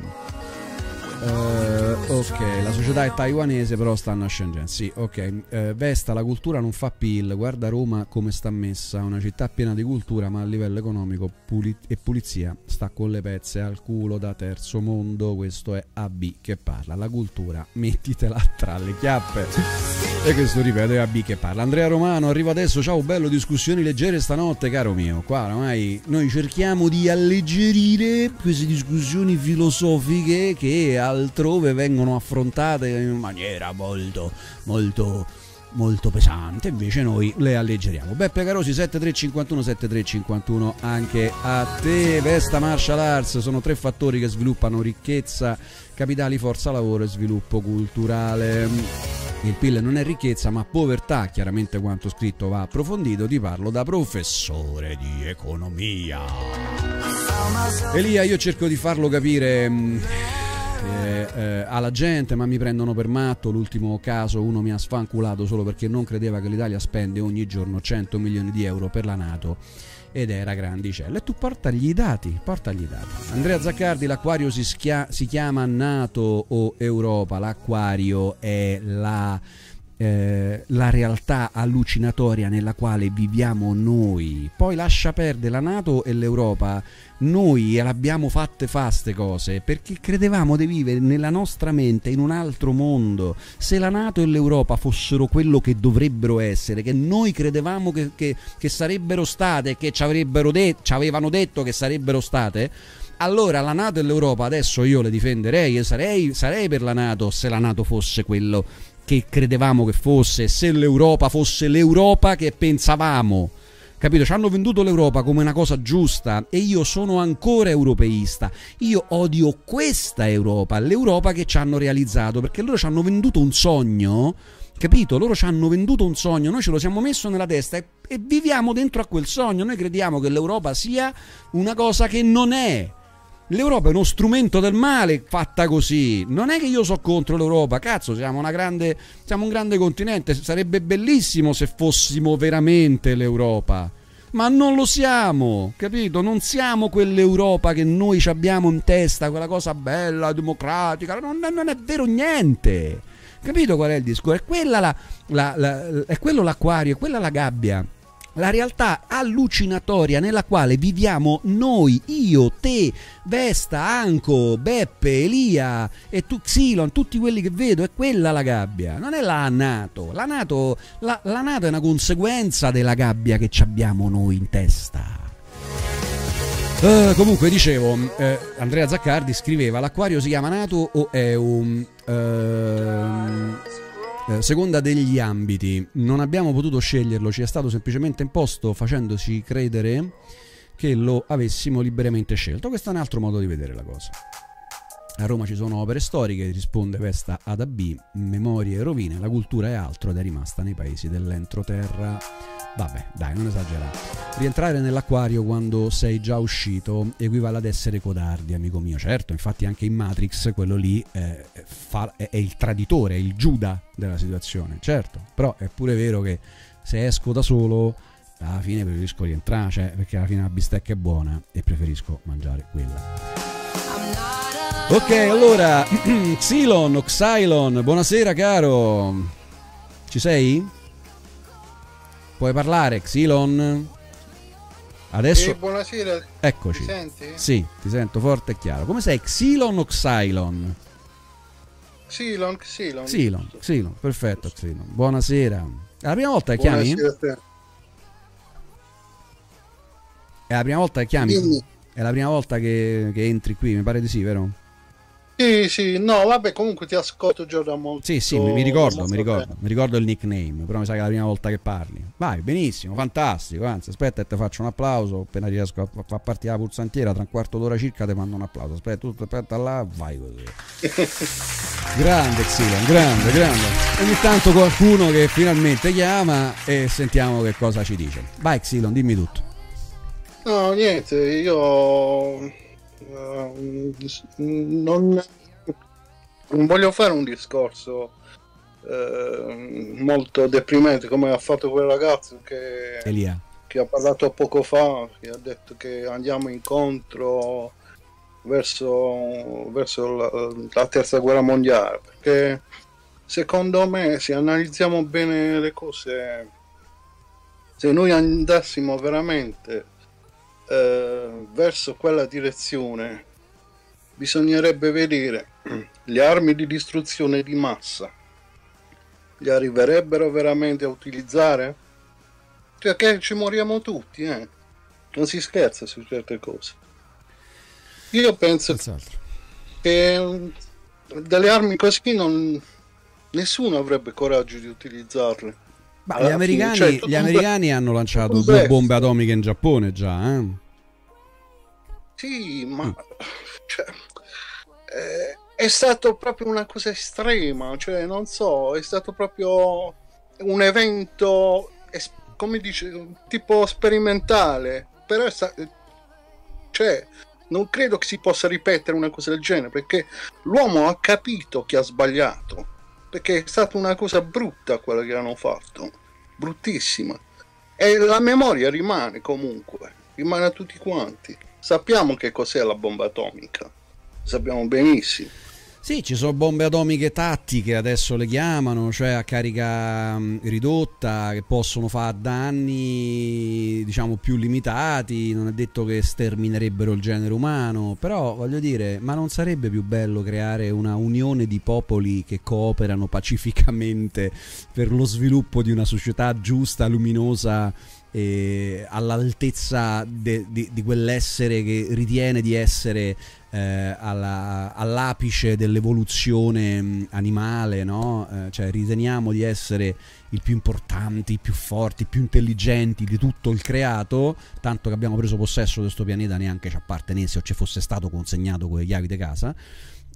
Uh, ok, la società è taiwanese, però stanno a. Sì, ok. Uh, Vesta, la cultura non fa PIL. Guarda Roma come sta messa. Una città piena di cultura, ma a livello economico puli- e pulizia sta con le pezze al culo da terzo mondo. Questo è AB che parla. La cultura, mettitela tra le chiappe. e questo ripeto è AB che parla. Andrea Romano, arriva adesso. Ciao, bello, discussioni leggere stanotte, caro mio. Qua ormai noi cerchiamo di alleggerire queste discussioni filosofiche che altrove vengono affrontate in maniera molto, molto molto pesante, invece noi le alleggeriamo. Beppe Carosi 7351 7351 anche a te. Vesta Martial Arts sono tre fattori che sviluppano ricchezza, capitali, forza lavoro e sviluppo culturale. Il PIL non è ricchezza ma povertà, chiaramente quanto scritto va approfondito, ti parlo da professore di economia. Elia, io cerco di farlo capire mm, eh, eh, alla gente, ma mi prendono per matto. L'ultimo caso, uno mi ha sfanculato solo perché non credeva che l'Italia spende ogni giorno 100 milioni di euro per la Nato ed era grandicella. E tu portagli i dati, portagli i dati. Andrea Zaccardi, l'acquario si, schia- si chiama Nato o Europa, l'acquario è la eh, la realtà allucinatoria nella quale viviamo noi. Poi lascia perdere la Nato e l'Europa. Noi l'abbiamo fatte fa ste cose perché credevamo di vivere nella nostra mente in un altro mondo. Se la Nato e l'Europa fossero quello che dovrebbero essere, che noi credevamo che, che, che sarebbero state, che ci, de- ci avevano detto che sarebbero state, allora la Nato e l'Europa adesso io le difenderei e sarei, sarei per la Nato se la Nato fosse quello che credevamo che fosse, se l'Europa fosse l'Europa che pensavamo. Capito? Ci hanno venduto l'Europa come una cosa giusta e io sono ancora europeista. Io odio questa Europa, l'Europa che ci hanno realizzato, perché loro ci hanno venduto un sogno, capito? Loro ci hanno venduto un sogno, noi ce lo siamo messo nella testa e, e viviamo dentro a quel sogno. Noi crediamo che l'Europa sia una cosa che non è. L'Europa è uno strumento del male fatta così. Non è che io so contro l'Europa, cazzo, siamo, grande, siamo un grande continente. Sarebbe bellissimo se fossimo veramente l'Europa. Ma non lo siamo, capito? Non siamo quell'Europa che noi abbiamo in testa, quella cosa bella, democratica. Non, non è vero niente. Capito qual è il discorso? È, la, la, la, è quello l'acquario, è quella la gabbia la realtà allucinatoria nella quale viviamo noi, io, te, Vesta, Anco, Beppe, Elia e tu, Xilon, tutti quelli che vedo, è quella la gabbia, non è la Nato. La Nato, la, la NATO è una conseguenza della gabbia che abbiamo noi in testa. Uh, comunque dicevo, eh, Andrea Zaccardi scriveva l'acquario si chiama Nato o è un... Uh, eh, seconda degli ambiti, non abbiamo potuto sceglierlo, ci è stato semplicemente imposto facendoci credere che lo avessimo liberamente scelto. Questo è un altro modo di vedere la cosa. A Roma ci sono opere storiche, risponde Vesta ad AB, memorie e rovine, la cultura è altro ed è rimasta nei paesi dell'entroterra. Vabbè, dai, non esagerare. Rientrare nell'acquario quando sei già uscito equivale ad essere codardi, amico mio. Certo, infatti anche in Matrix quello lì eh, fa, è, è il traditore, è il Giuda della situazione. Certo, però è pure vero che se esco da solo alla fine preferisco rientrare, cioè, perché alla fine la bistecca è buona e preferisco mangiare quella. Ok, allora, Xylon, Xylon, buonasera caro. Ci sei? Puoi parlare, Xilon? Adesso... Eh, buonasera. Eccoci. Mi senti? Sì, ti sento forte e chiaro. Come sei, Xilon o Xylon? Xilon, Xilon. Xilon, Xilon, perfetto Xilon. Buonasera. È la prima volta che chiami? Buonasera È la prima volta che chiami? Dimmi. È la prima volta che, che entri qui, mi pare di sì, vero? Sì, sì, no, vabbè, comunque ti ascolto già da molto. Sì, sì, mi, mi ricordo, mi ricordo, mi ricordo il nickname, però mi sa che è la prima volta che parli. Vai, benissimo, fantastico, anzi, aspetta ti faccio un applauso, appena riesco a far partire la pulsantiera, tra un quarto d'ora circa ti mando un applauso. Aspetta, tutto aspetta là, vai così. grande Xilon, grande, grande. Ogni tanto qualcuno che finalmente chiama e sentiamo che cosa ci dice. Vai Xilon, dimmi tutto. No, niente, io eh, non, non voglio fare un discorso eh, molto deprimente come ha fatto quel ragazzo che, che ha parlato poco fa, che ha detto che andiamo incontro verso, verso la, la terza guerra mondiale, perché secondo me se analizziamo bene le cose, se noi andassimo veramente eh, verso quella direzione, bisognerebbe vedere le armi di distruzione di massa. Le arriverebbero veramente a utilizzare? Cioè che ci moriamo tutti, eh? Non si scherza su certe cose. Io penso Senz'altro. che delle armi così non, nessuno avrebbe coraggio di utilizzarle. Ma gli americani, cioè, gli un americani hanno lanciato due blef. bombe atomiche in Giappone già, eh? Sì, ma cioè, eh, è stato proprio una cosa estrema, cioè non so, è stato proprio un evento, es- come dice, tipo sperimentale, però è sta- cioè, non credo che si possa ripetere una cosa del genere, perché l'uomo ha capito che ha sbagliato, perché è stata una cosa brutta quella che hanno fatto, bruttissima. E la memoria rimane comunque, rimane a tutti quanti. Sappiamo che cos'è la bomba atomica, sappiamo benissimo. Sì, ci sono bombe atomiche tattiche, adesso le chiamano, cioè a carica mh, ridotta, che possono fare danni, diciamo, più limitati, non è detto che sterminerebbero il genere umano, però voglio dire, ma non sarebbe più bello creare una unione di popoli che cooperano pacificamente per lo sviluppo di una società giusta, luminosa all'altezza de- di, di quell'essere che ritiene di essere eh, alla- all'apice dell'evoluzione mh, animale, no? Eh, cioè riteniamo di essere i più importanti, i più forti, i più intelligenti di tutto il creato, tanto che abbiamo preso possesso di questo pianeta neanche ci appartenesse o ci fosse stato consegnato con le chiavi di casa.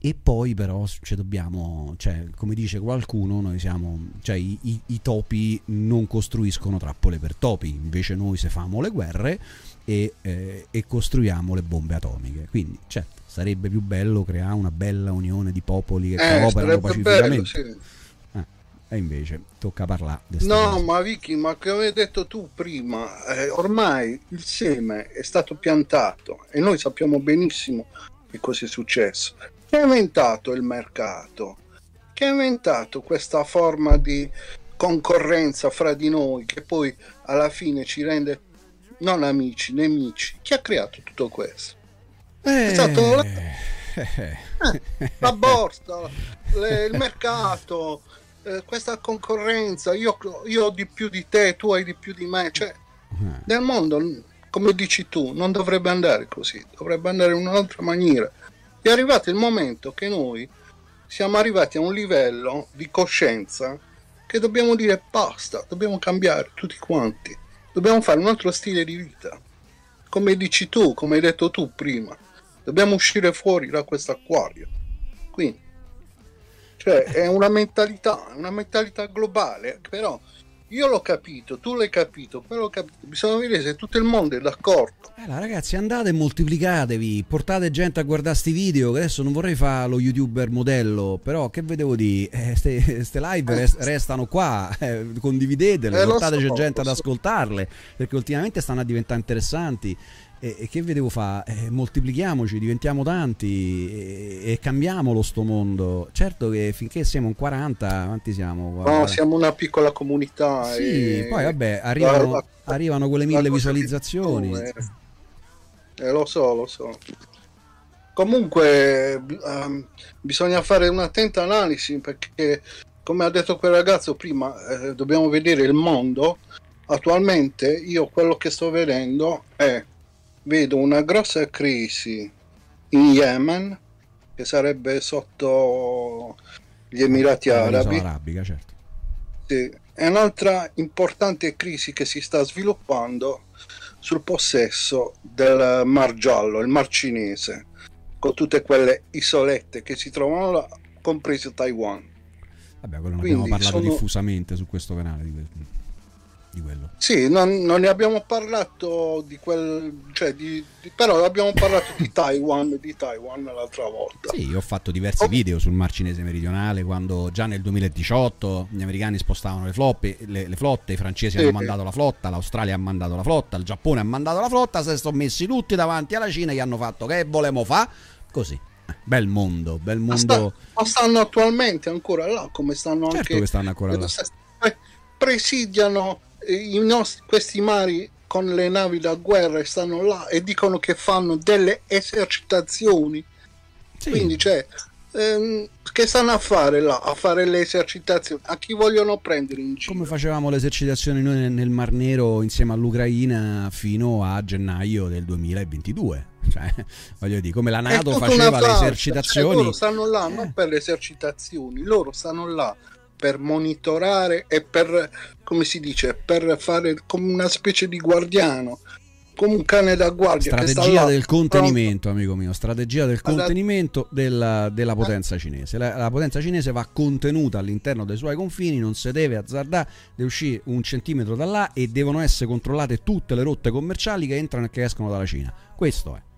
E poi però ci dobbiamo, cioè, come dice qualcuno, noi siamo, cioè i, i- i topi non costruiscono trappole per topi, invece noi se famo le guerre e, eh, e costruiamo le bombe atomiche. Quindi, certo, sarebbe più bello creare una bella unione di popoli che Eh, cooperano sarebbe bello, pacificamente. sì. E invece tocca parlare No, cosa. ma Vicky, ma come hai detto tu prima, eh, ormai il seme è stato piantato e noi sappiamo benissimo che cosa è successo. Chi ha inventato il mercato? Chi ha inventato questa forma di concorrenza fra di noi che poi alla fine ci rende non amici, nemici? Chi ha creato tutto questo? Eh, stato la- eh, la borsa, le- il mercato, eh, questa concorrenza, io, io ho di più di te, tu hai di più di me, cioè nel mondo, come dici tu, non dovrebbe andare così, dovrebbe andare in un'altra maniera. È arrivato il momento che noi siamo arrivati a un livello di coscienza che dobbiamo dire basta, dobbiamo cambiare tutti quanti, dobbiamo fare un altro stile di vita. Come dici tu, come hai detto tu prima, dobbiamo uscire fuori da questo acquario. Quindi, cioè, è una mentalità, una mentalità globale, però io l'ho capito, tu l'hai capito, l'ho capito, bisogna vedere se tutto il mondo è d'accordo. Allora, ragazzi, andate e moltiplicatevi, portate gente a guardare sti video. Che adesso non vorrei fare lo youtuber modello, però che vedevo di eh, ste, ste live res- restano qua, eh, condividetele, Eh, portateci so, gente ad so. ascoltarle, perché ultimamente stanno a diventare interessanti. E, e che vedevo fa? Eh, moltiplichiamoci, diventiamo tanti e, e cambiamolo sto mondo. Certo che finché siamo in 40, quanti siamo? No, siamo una piccola comunità. Sì, e- poi vabbè, arrivano, la- arrivano quelle la mille visualizzazioni. eh, lo so, lo so. Comunque ehm, bisogna fare un'attenta analisi perché, come ha detto quel ragazzo prima, eh, dobbiamo vedere il mondo. Attualmente io quello che sto vedendo è, vedo una grossa crisi in Yemen, che sarebbe sotto gli Emirati Arabi. arabica, certo. Sì. E un'altra importante crisi che si sta sviluppando sul possesso del Mar Giallo, il Mar Cinese, con tutte quelle isolette che si trovano là, compreso Taiwan. Vabbè, quello ne abbiamo parlato sono- diffusamente su questo canale di, que- di quello. Sì, non, non ne abbiamo parlato di quel... Cioè di, di- però abbiamo parlato di Taiwan, di Taiwan l'altra volta. Sì, io ho fatto diversi Oh. video sul Mar Cinese meridionale quando già nel 2018 gli americani spostavano le, floppe, le, le flotte, i francesi Sì. hanno mandato la flotta, l'Australia ha mandato la flotta, il Giappone ha mandato la flotta, si sono messi tutti davanti alla Cina e gli hanno fatto che volemo fa? Così. Eh, Bel mondo, bel Ma, sta- mondo. ma stanno attualmente ancora là, come stanno Certo anche che stanno ancora là. Pre- presidiano nostri, questi mari con le navi da guerra e stanno là e dicono che fanno delle esercitazioni Sì. quindi cioè ehm, che stanno a fare là? A fare le esercitazioni? A chi vogliono prendere in giro? Come facevamo le esercitazioni noi nel- Mar Nero insieme all'Ucraina fino a gennaio del 2022. Cioè, voglio dire, come la Nato faceva le cioè, esercitazioni. loro stanno là Eh. non per le esercitazioni, loro stanno là per monitorare e per, come si dice, per fare come una specie di guardiano, come un cane da guardia. Strategia là, del pronto. contenimento, amico mio, strategia del contenimento della, della potenza cinese. La, la potenza cinese va contenuta all'interno dei suoi confini, non si deve azzardare, deve uscire un centimetro da là e devono essere controllate tutte le rotte commerciali che entrano e che escono dalla Cina. Questo è.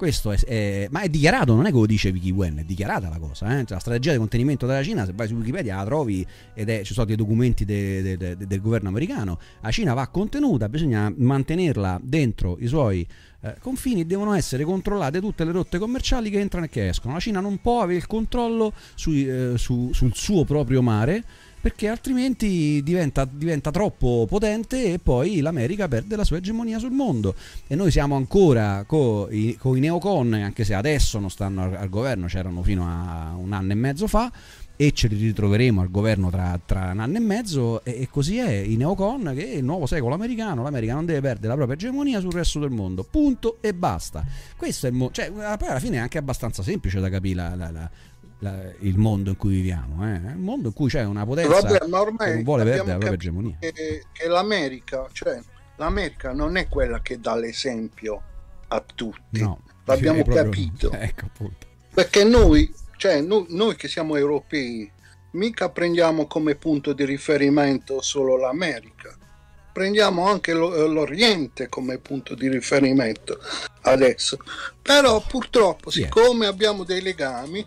Questo è, è- ma è dichiarato, non è che lo dice Vicky Wen, è dichiarata la cosa. eh. Cioè, la strategia di contenimento della Cina, se vai su Wikipedia la trovi ed è, ci sono dei documenti de- de- de- del governo americano. La Cina va contenuta, bisogna mantenerla dentro i suoi eh, confini, devono essere controllate tutte le rotte commerciali che entrano e che escono. La Cina non può avere il controllo sui, eh, su- sul suo proprio mare perché altrimenti diventa, diventa troppo potente e poi l'America perde la sua egemonia sul mondo. E noi siamo ancora con i, i neocon, anche se adesso non stanno al, al governo, c'erano fino a un anno e mezzo fa, e ce li ritroveremo al governo tra, tra un anno e mezzo, e, e così è i neocon che è il nuovo secolo americano, l'America non deve perdere la propria egemonia sul resto del mondo, punto e basta. Questo è mo- cioè, poi alla fine è anche abbastanza semplice da capire la- la- la- la- il mondo in cui viviamo, eh? il mondo in cui c'è una potenza Vabbè, ma che ormai non vuole perdere la propria egemonia. che, che l'America, cioè l'America non è quella che dà l'esempio a tutti. No, L'abbiamo proprio- capito. Ecco. Perché noi, cioè, noi, noi che siamo europei, mica prendiamo come punto di riferimento solo l'America, prendiamo anche lo- l'Oriente come punto di riferimento adesso. Però purtroppo, eh. siccome abbiamo dei legami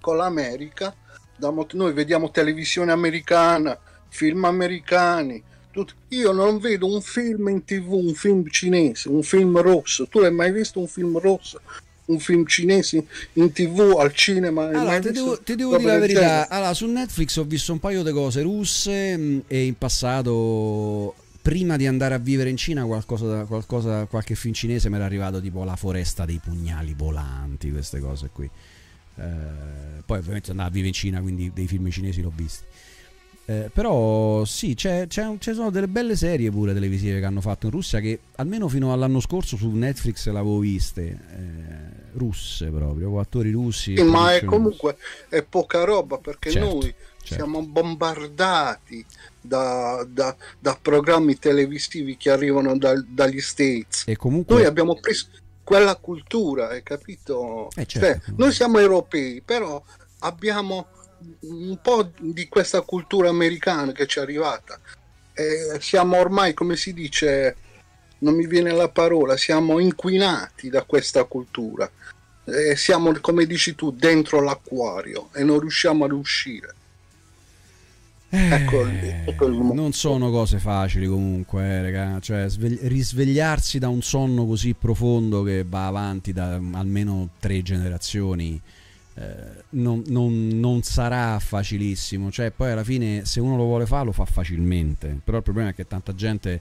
con l'America, da mo- noi vediamo televisione americana, film americani. tut- Io non vedo un film in tv, un film cinese, un film rosso. Tu hai mai visto un film rosso? Un film cinese in tv al cinema? Allora, ti devo, ti devo dire la verità. Allora, su Netflix ho visto un paio di cose russe mh, e in passato, prima di andare a vivere in Cina, qualcosa, qualcosa- qualche film cinese mi era arrivato tipo La foresta dei pugnali volanti, queste cose qui. Eh, poi ovviamente andavo a vivere in Cina, quindi dei film cinesi l'ho visti. Eh, però sì, c'è, c'è ci sono delle belle serie pure televisive che hanno fatto in Russia che almeno fino all'anno scorso su Netflix le avevo viste, eh, russe proprio, con attori russi. Sì, ma è comunque è poca roba perché Certo, noi certo. siamo bombardati da, da- da programmi televisivi che arrivano dal- dagli States. E comunque Noi abbiamo preso quella cultura, hai capito? Eh, certo. Cioè, noi siamo europei, però abbiamo un po' di questa cultura americana che ci è arrivata. E siamo ormai, come si dice, non mi viene la parola, siamo inquinati da questa cultura. E siamo, come dici tu, dentro l'acquario e non riusciamo ad uscire. Ecco, Eh, ecco il non sono cose facili comunque, eh, raga. Cioè, svegli- risvegliarsi da un sonno così profondo che va avanti da mm, almeno tre generazioni eh, non, non- non sarà facilissimo. Cioè, poi alla fine, se uno lo vuole fare, lo fa facilmente. Però il problema è che tanta gente.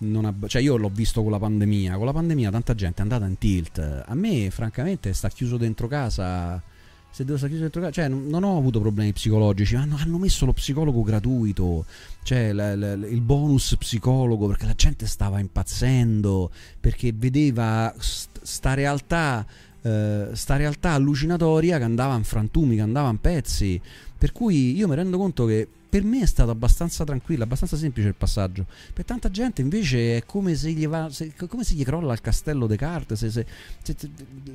Non ha, cioè io l'ho visto con la pandemia, con la pandemia tanta gente è andata in tilt. A me, francamente, sta chiuso dentro casa se devo stare chiuso dentro casa, cioè non, ho avuto problemi psicologici, hanno, hanno messo lo psicologo gratuito, cioè la- la- il bonus psicologo perché la gente stava impazzendo, perché vedeva st- realtà, eh, sta realtà allucinatoria che andava in frantumi, che andava in pezzi, per cui io mi rendo conto che per me è stato abbastanza tranquillo, abbastanza semplice il passaggio. Per tanta gente invece è come se gli, va, se- come se gli crolla il castello de carte. Se, se-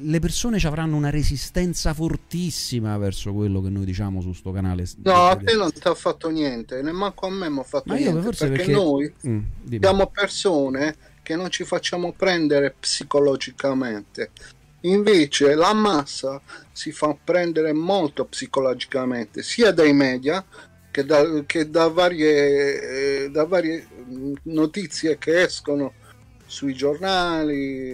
le persone ci avranno una resistenza fortissima verso quello che noi diciamo su sto canale. No, a te non ti ha fatto niente, nemmeno a me mi ha fatto Ma io niente. forse perché, perché- noi Mm, siamo persone che non ci facciamo prendere psicologicamente. Invece la massa si fa prendere molto psicologicamente, sia dai media che da, che da varie, eh, da varie mm, notizie che escono sui giornali,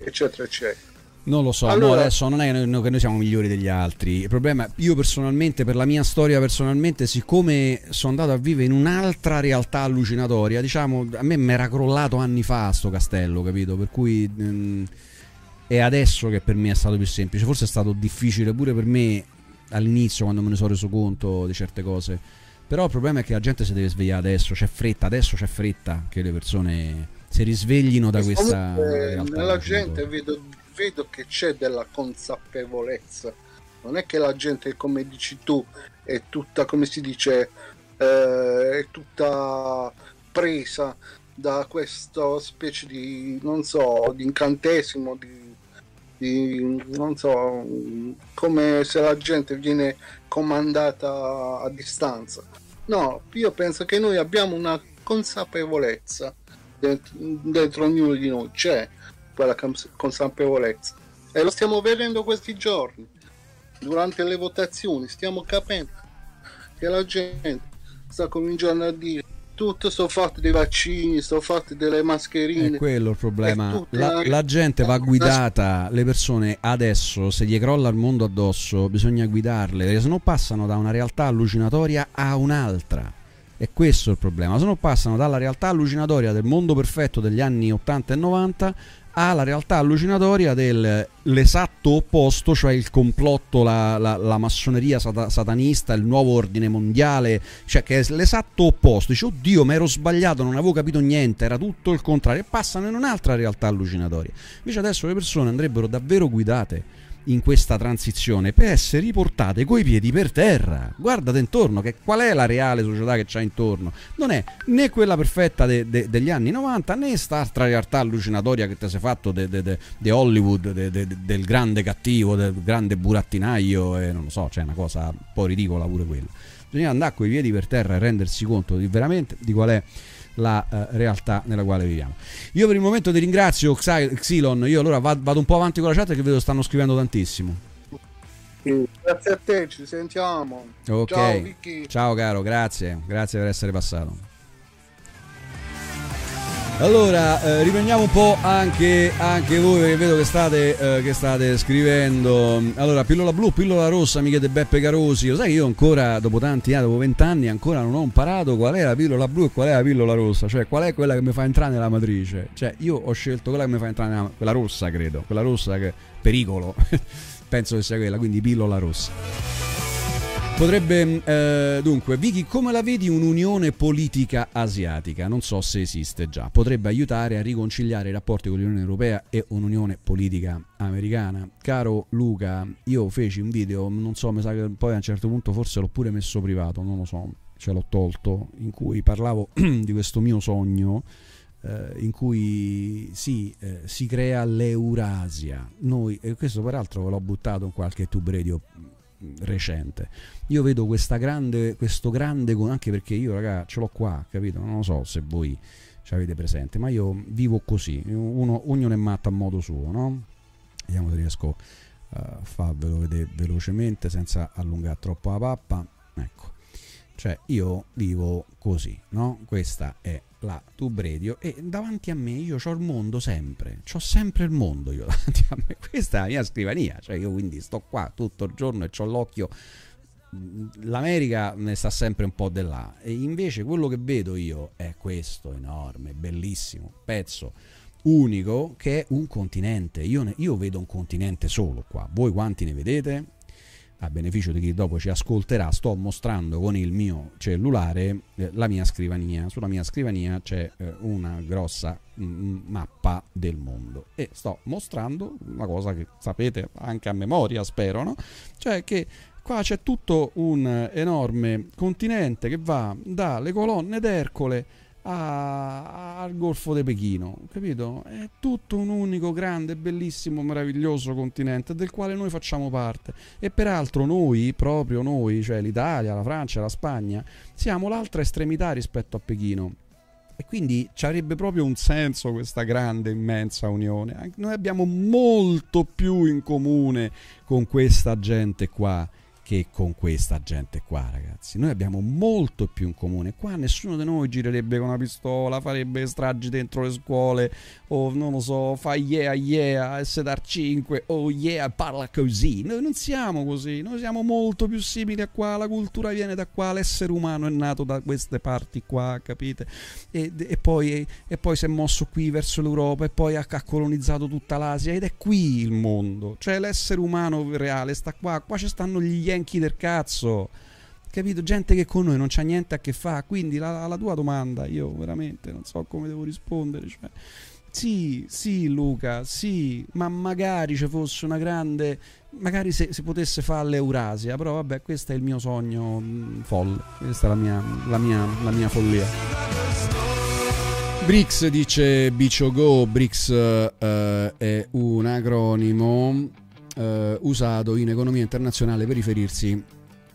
eccetera, eccetera. Non lo so, Allora- adesso non è che noi, siamo migliori degli altri. Il problema è io personalmente, per la mia storia personalmente, siccome sono andato a vivere in un'altra realtà allucinatoria, diciamo, a me mi era crollato anni fa sto castello, capito? Per cui mm, è adesso che per me è stato più semplice. Forse è stato difficile pure per me all'inizio quando me ne sono reso conto di certe cose. Però il problema è che la gente si deve svegliare adesso, c'è fretta, adesso c'è fretta che le persone si risveglino da E questa realtà. nella gente vedo, vedo che c'è della consapevolezza. Non è che la gente, come dici tu, è tutta, come si dice, eh, è tutta presa da questa specie di, non so, di incantesimo, di, di- non so, come se la gente viene comandata a distanza. No, io penso che noi abbiamo una consapevolezza dentro, dentro ognuno di noi, c'è quella cons- consapevolezza e lo stiamo vedendo questi giorni durante le votazioni, stiamo capendo che la gente sta cominciando a dire tutto sto fatto dei vaccini, sto fatto delle mascherine. È quello il problema. La, la gente va guidata, le persone adesso, se gli crolla il mondo addosso, bisogna guidarle, perché se no passano da una realtà allucinatoria a un'altra. E questo è il problema. Se no passano dalla realtà allucinatoria del mondo perfetto degli anni 80 e 90 alla realtà allucinatoria dell'esatto opposto, cioè il complotto, la, la- la massoneria sata- satanista, il nuovo ordine mondiale, cioè che è l'esatto opposto. Dice, oddio, mi ero sbagliato, non avevo capito niente, era tutto il contrario. E passano in un'altra realtà allucinatoria. Invece adesso le persone andrebbero davvero guidate in questa transizione per essere riportate coi piedi per terra. Guardate intorno, che qual è la reale società che c'ha intorno? Non è né quella perfetta de- de- degli anni 90 né quest'altra realtà allucinatoria che ti sei fatto di Hollywood, de- de- de- del grande cattivo, del grande burattinaio e non lo so, c'è una cosa un po' ridicola pure quella. Bisogna andare coi piedi per terra e rendersi conto di veramente di qual è la eh, realtà nella quale viviamo. Io per il momento ti ringrazio Xy- Xylon, io allora va- vado un po' avanti con la chat che vedo stanno scrivendo tantissimo. Grazie a te, ci sentiamo. Ok. Ciao Vicky. Ciao caro, grazie, grazie per essere passato. Allora, eh, riprendiamo un po' anche, anche voi perché vedo che state, eh, che state scrivendo. Allora, pillola blu, pillola rossa, amiche di Beppe Carosi. Lo sai che io ancora, dopo tanti anni, dopo vent'anni, ancora non ho imparato qual è la pillola blu e qual è la pillola rossa. Cioè, qual è quella che mi fa entrare nella matrice. Cioè, io ho scelto quella che mi fa entrare nella quella rossa, credo. Quella rossa che pericolo. Penso che sia quella, quindi pillola rossa. Potrebbe, eh, dunque, Vicky, come la vedi un'unione politica asiatica? Non so se esiste già. Potrebbe aiutare a riconciliare i rapporti con l'Unione Europea e un'unione politica americana. Caro Luca, io feci un video, non so, mi sa che poi a un certo punto forse l'ho pure messo privato, non lo so, ce l'ho tolto, in cui parlavo di questo mio sogno. eh, in cui sì, eh, si crea l'Eurasia. Noi, e questo peraltro ve l'ho buttato in qualche tube radio recente. Io vedo grande, questo grande, anche perché io, raga, ce l'ho qua, capito? Non lo so se voi ci avete presente, ma io vivo così, uno, ognuno è matto a modo suo, no? Vediamo se riesco a farvelo vedere velocemente senza allungare troppo la pappa. Ecco, cioè io vivo così, no? Questa è la tube radio e davanti a me io ho il mondo sempre, ho sempre il mondo io davanti a me, questa è la mia scrivania, cioè io quindi sto qua tutto il giorno e ho l'occhio l'America ne sta sempre un po' di là e invece quello che vedo io è questo enorme, bellissimo pezzo unico che è un continente. Io, ne- io vedo un continente solo qua. Voi quanti ne vedete? A beneficio di chi dopo ci ascolterà, sto mostrando con il mio cellulare eh, la mia scrivania. Sulla mia scrivania c'è eh, una grossa mm, mappa del mondo e sto mostrando una cosa che sapete anche a memoria, spero, no? Cioè che qua c'è tutto un eh, enorme continente che va dalle colonne d'Ercole a- al Golfo di Pechino, capito? È tutto un unico grande, bellissimo, meraviglioso continente del quale noi facciamo parte. E peraltro noi, proprio noi, cioè l'Italia, la Francia, la Spagna, siamo l'altra estremità rispetto a Pechino. E quindi ci avrebbe proprio un senso questa grande, immensa unione. Noi abbiamo molto più in comune con questa gente qua che con questa gente qua, ragazzi. Noi abbiamo molto più in comune. Qua nessuno di noi girerebbe con una pistola, farebbe stragi dentro le scuole, o non lo so, fa yeah yeah, sedar 5, oh yeah, parla così. Noi non siamo così, noi siamo molto più simili a qua, la cultura viene da qua, l'essere umano è nato da queste parti qua, capite? E, e poi, e poi si è mosso qui verso l'Europa e poi ha, ha colonizzato tutta l'Asia ed è qui il mondo, cioè l'essere umano reale sta qua, qua ci stanno gli Yankee del cazzo. Capito? Gente che con noi non c'ha niente a che fare. Quindi la, la tua domanda, io veramente non so come devo rispondere. Cioè, sì, sì, Luca, sì, ma magari ci fosse una grande. Magari se si potesse fare l'Eurasia, però vabbè, questo è il mio sogno mh, folle. Questa è la mia, la mia, la mia follia. BRICS dice Bicio Go, BRICS eh, è un acronimo eh, usato in economia internazionale per riferirsi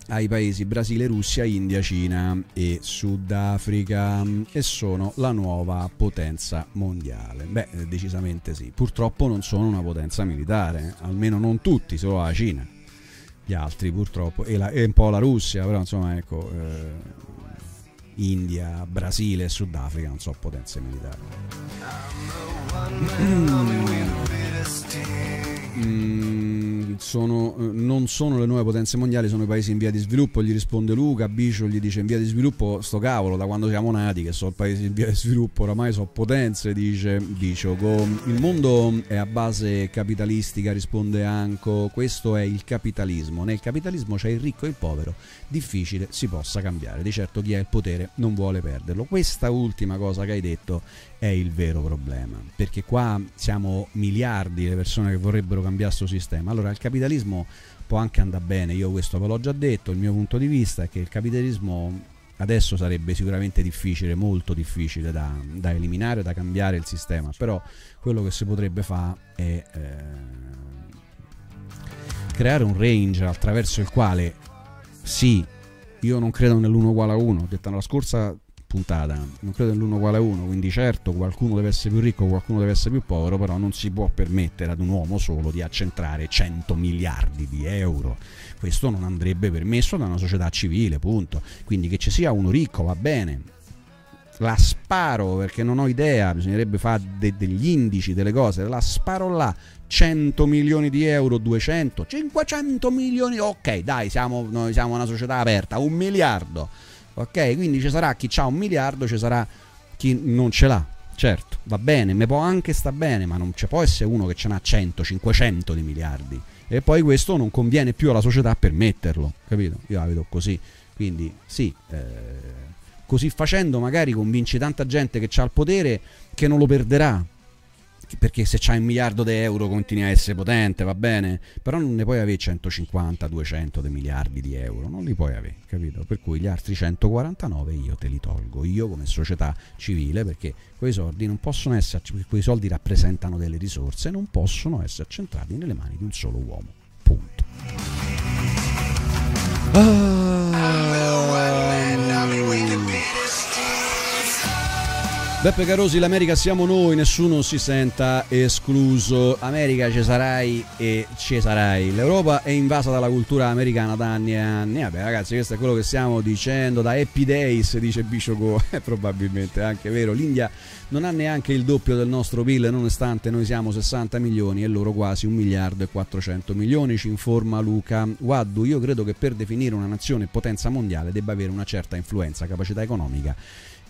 ai paesi Brasile, Russia, India, Cina e Sudafrica e sono la nuova potenza mondiale. Beh, eh, decisamente sì. Purtroppo non sono una potenza militare, almeno non tutti, solo la Cina. Gli altri purtroppo e, la, e un po' la Russia, però insomma ecco eh, India, Brasile e Sudafrica non sono potenze militari. Mm, sono, eh, non sono le nuove potenze mondiali, sono i paesi in via di sviluppo. Gli risponde Luca. Bicio gli dice: In via di sviluppo, sto cavolo, da quando siamo nati, che sono paesi in via di sviluppo, oramai sono potenze. Dice Bicio. Il mondo è a base capitalistica, risponde Anco. Questo è il capitalismo. Nel capitalismo c'è il ricco e il povero. Difficile si possa cambiare. Di certo, chi ha il potere non vuole perderlo. Questa ultima cosa che hai detto è il vero problema, perché qua siamo miliardi le persone che vorrebbero cambiare questo sistema. Allora il capitalismo può anche andare bene, io questo ve l'ho già detto, il mio punto di vista è che il capitalismo adesso sarebbe sicuramente difficile, molto difficile da, da eliminare, da cambiare il sistema, però quello che si potrebbe fare è eh, creare un range attraverso il quale sì, io non credo nell'1 uguale a 1, ho detto la scorsa puntata. Non credo nell'uno uguale a uno, quindi certo qualcuno deve essere più ricco, qualcuno deve essere più povero, però non si può permettere ad un uomo solo di accentrare 100 miliardi di euro. Questo non andrebbe permesso da una società civile, punto. Quindi che ci sia uno ricco va bene. La sparo perché non ho idea, bisognerebbe fare de- degli indici, delle cose. La sparo là, 100 milioni di euro, 200, 500 milioni. Ok, dai, siamo, noi siamo una società aperta, un miliardo ok? Quindi ci sarà chi ha un miliardo, ci sarà chi non ce l'ha. Certo, va bene, mi può anche sta bene, ma non ci può essere uno che ce n'ha 100, 500 di miliardi. E poi questo non conviene più alla società permetterlo, capito? Io la vedo così. Quindi sì, eh, così facendo magari convinci tanta gente che ha il potere che non lo perderà, perché se c'hai un miliardo di euro continui a essere potente, va bene, però non ne puoi avere 150, 200 di miliardi di euro, non li puoi avere, capito? Per cui gli altri 149 io te li tolgo, io come società civile, perché quei soldi non possono essere, quei soldi rappresentano delle risorse, non possono essere centrati nelle mani di un solo uomo. Punto. Ah. Beppe Carosi, l'America siamo noi, nessuno si senta escluso. America ci sarai e ci sarai. L'Europa è invasa dalla cultura americana da anni e anni. Vabbè ragazzi, questo è quello che stiamo dicendo da Happy Days, dice Bishoko, è probabilmente anche vero. L'India non ha neanche il doppio del nostro PIL, nonostante noi siamo 60 milioni e loro quasi 1 miliardo e 400 milioni, ci informa Luca Waddu. Io credo che per definire una nazione potenza mondiale debba avere una certa influenza, capacità economica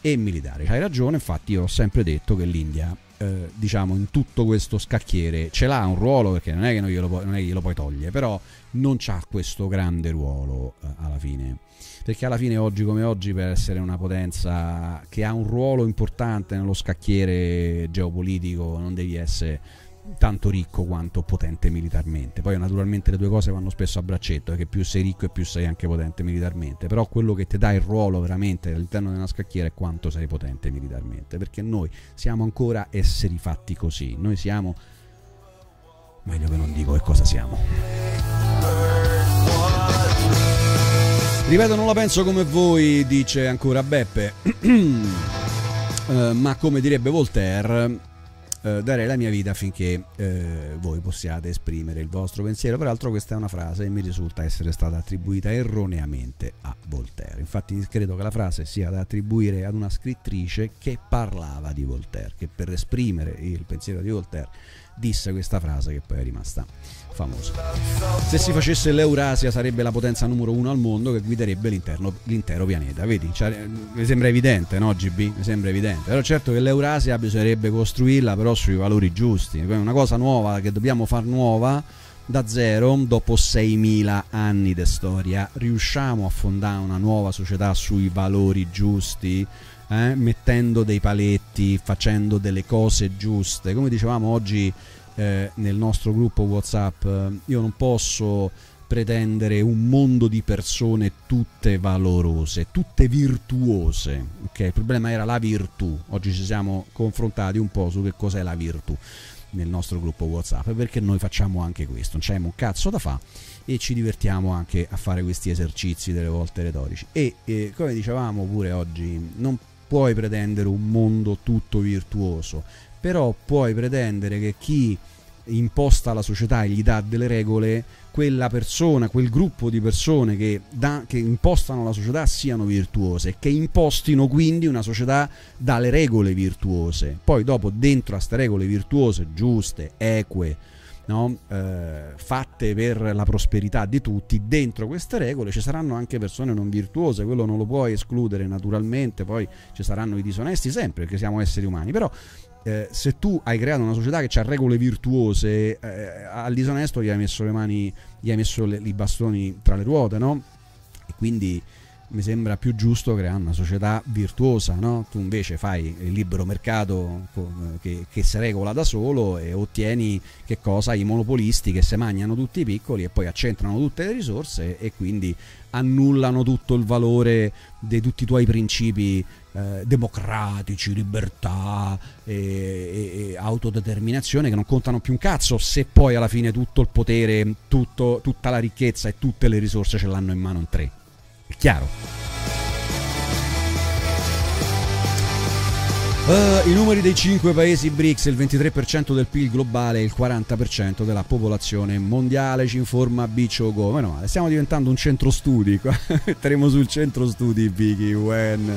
e militare. Hai ragione, infatti io ho sempre detto che l'India, eh, diciamo, in tutto questo scacchiere ce l'ha un ruolo, perché non è che non glielo, non glielo puoi togliere, però non c'ha questo grande ruolo eh, alla fine. Perché alla fine oggi come oggi per essere una potenza che ha un ruolo importante nello scacchiere geopolitico non devi essere tanto ricco quanto potente militarmente. Poi naturalmente le due cose vanno spesso a braccetto, che più sei ricco e più sei anche potente militarmente, però quello che ti dà il ruolo veramente all'interno di una scacchiera è quanto sei potente militarmente, perché noi siamo ancora esseri fatti così, noi siamo meglio che non dico che cosa siamo. Ripeto, non la penso come voi, dice ancora Beppe. Uh, ma come direbbe Voltaire, eh, darei la mia vita affinché eh, voi possiate esprimere il vostro pensiero. Peraltro questa è una frase che mi risulta essere stata attribuita erroneamente a Voltaire. Infatti credo che la frase sia da attribuire ad una scrittrice che parlava di Voltaire, che per esprimere il pensiero di Voltaire disse questa frase che poi è rimasta famosa. Se si facesse l'Eurasia sarebbe la potenza numero uno al mondo che guiderebbe l'intero pianeta. Vedi, cioè, mi sembra evidente, no GB? Mi sembra evidente. Però certo che l'Eurasia bisognerebbe costruirla però sui valori giusti. Una cosa nuova che dobbiamo far nuova da zero, dopo 6.000 anni di storia, riusciamo a fondare una nuova società sui valori giusti, eh, mettendo dei paletti, facendo delle cose giuste. Come dicevamo oggi eh, nel nostro gruppo WhatsApp, eh, io non posso pretendere un mondo di persone tutte valorose, tutte virtuose. Ok, il problema era la virtù. Oggi ci siamo confrontati un po' su che cos'è la virtù nel nostro gruppo WhatsApp perché noi facciamo anche questo, non c'è un cazzo da fa e ci divertiamo anche a fare questi esercizi delle volte retorici. E eh, come dicevamo pure oggi, non puoi pretendere un mondo tutto virtuoso, però puoi pretendere che chi imposta alla società e gli dà delle regole, quella persona, quel gruppo di persone che, da, che impostano la società siano virtuose, che impostino quindi una società dalle regole virtuose. Poi dopo dentro a queste regole virtuose, giuste, eque, no? eh, fatte per la prosperità di tutti, dentro queste regole ci saranno anche persone non virtuose, quello non lo puoi escludere naturalmente, poi ci saranno i disonesti sempre perché siamo esseri umani, però eh, se tu hai creato una società che ha regole virtuose, eh, al disonesto gli hai messo le mani, gli hai messo le, i bastoni tra le ruote, no? E quindi mi sembra più giusto creare una società virtuosa, no? Tu invece fai il libero mercato che, che, si regola da solo e ottieni che cosa? I monopolisti che si mangiano tutti i piccoli e poi accentrano tutte le risorse e quindi annullano tutto il valore di tutti i tuoi principi eh, democratici, libertà e, e, autodeterminazione che non contano più un cazzo se poi alla fine tutto il potere, tutto, tutta la ricchezza e tutte le risorse ce l'hanno in mano in tre. È chiaro? Uh, I numeri dei 5 paesi BRICS, il 23% del PIL globale e il 40% della popolazione mondiale, ci informa Biccio Go. Meno male, stiamo diventando un centro studi, metteremo sul centro studi Vicky UN.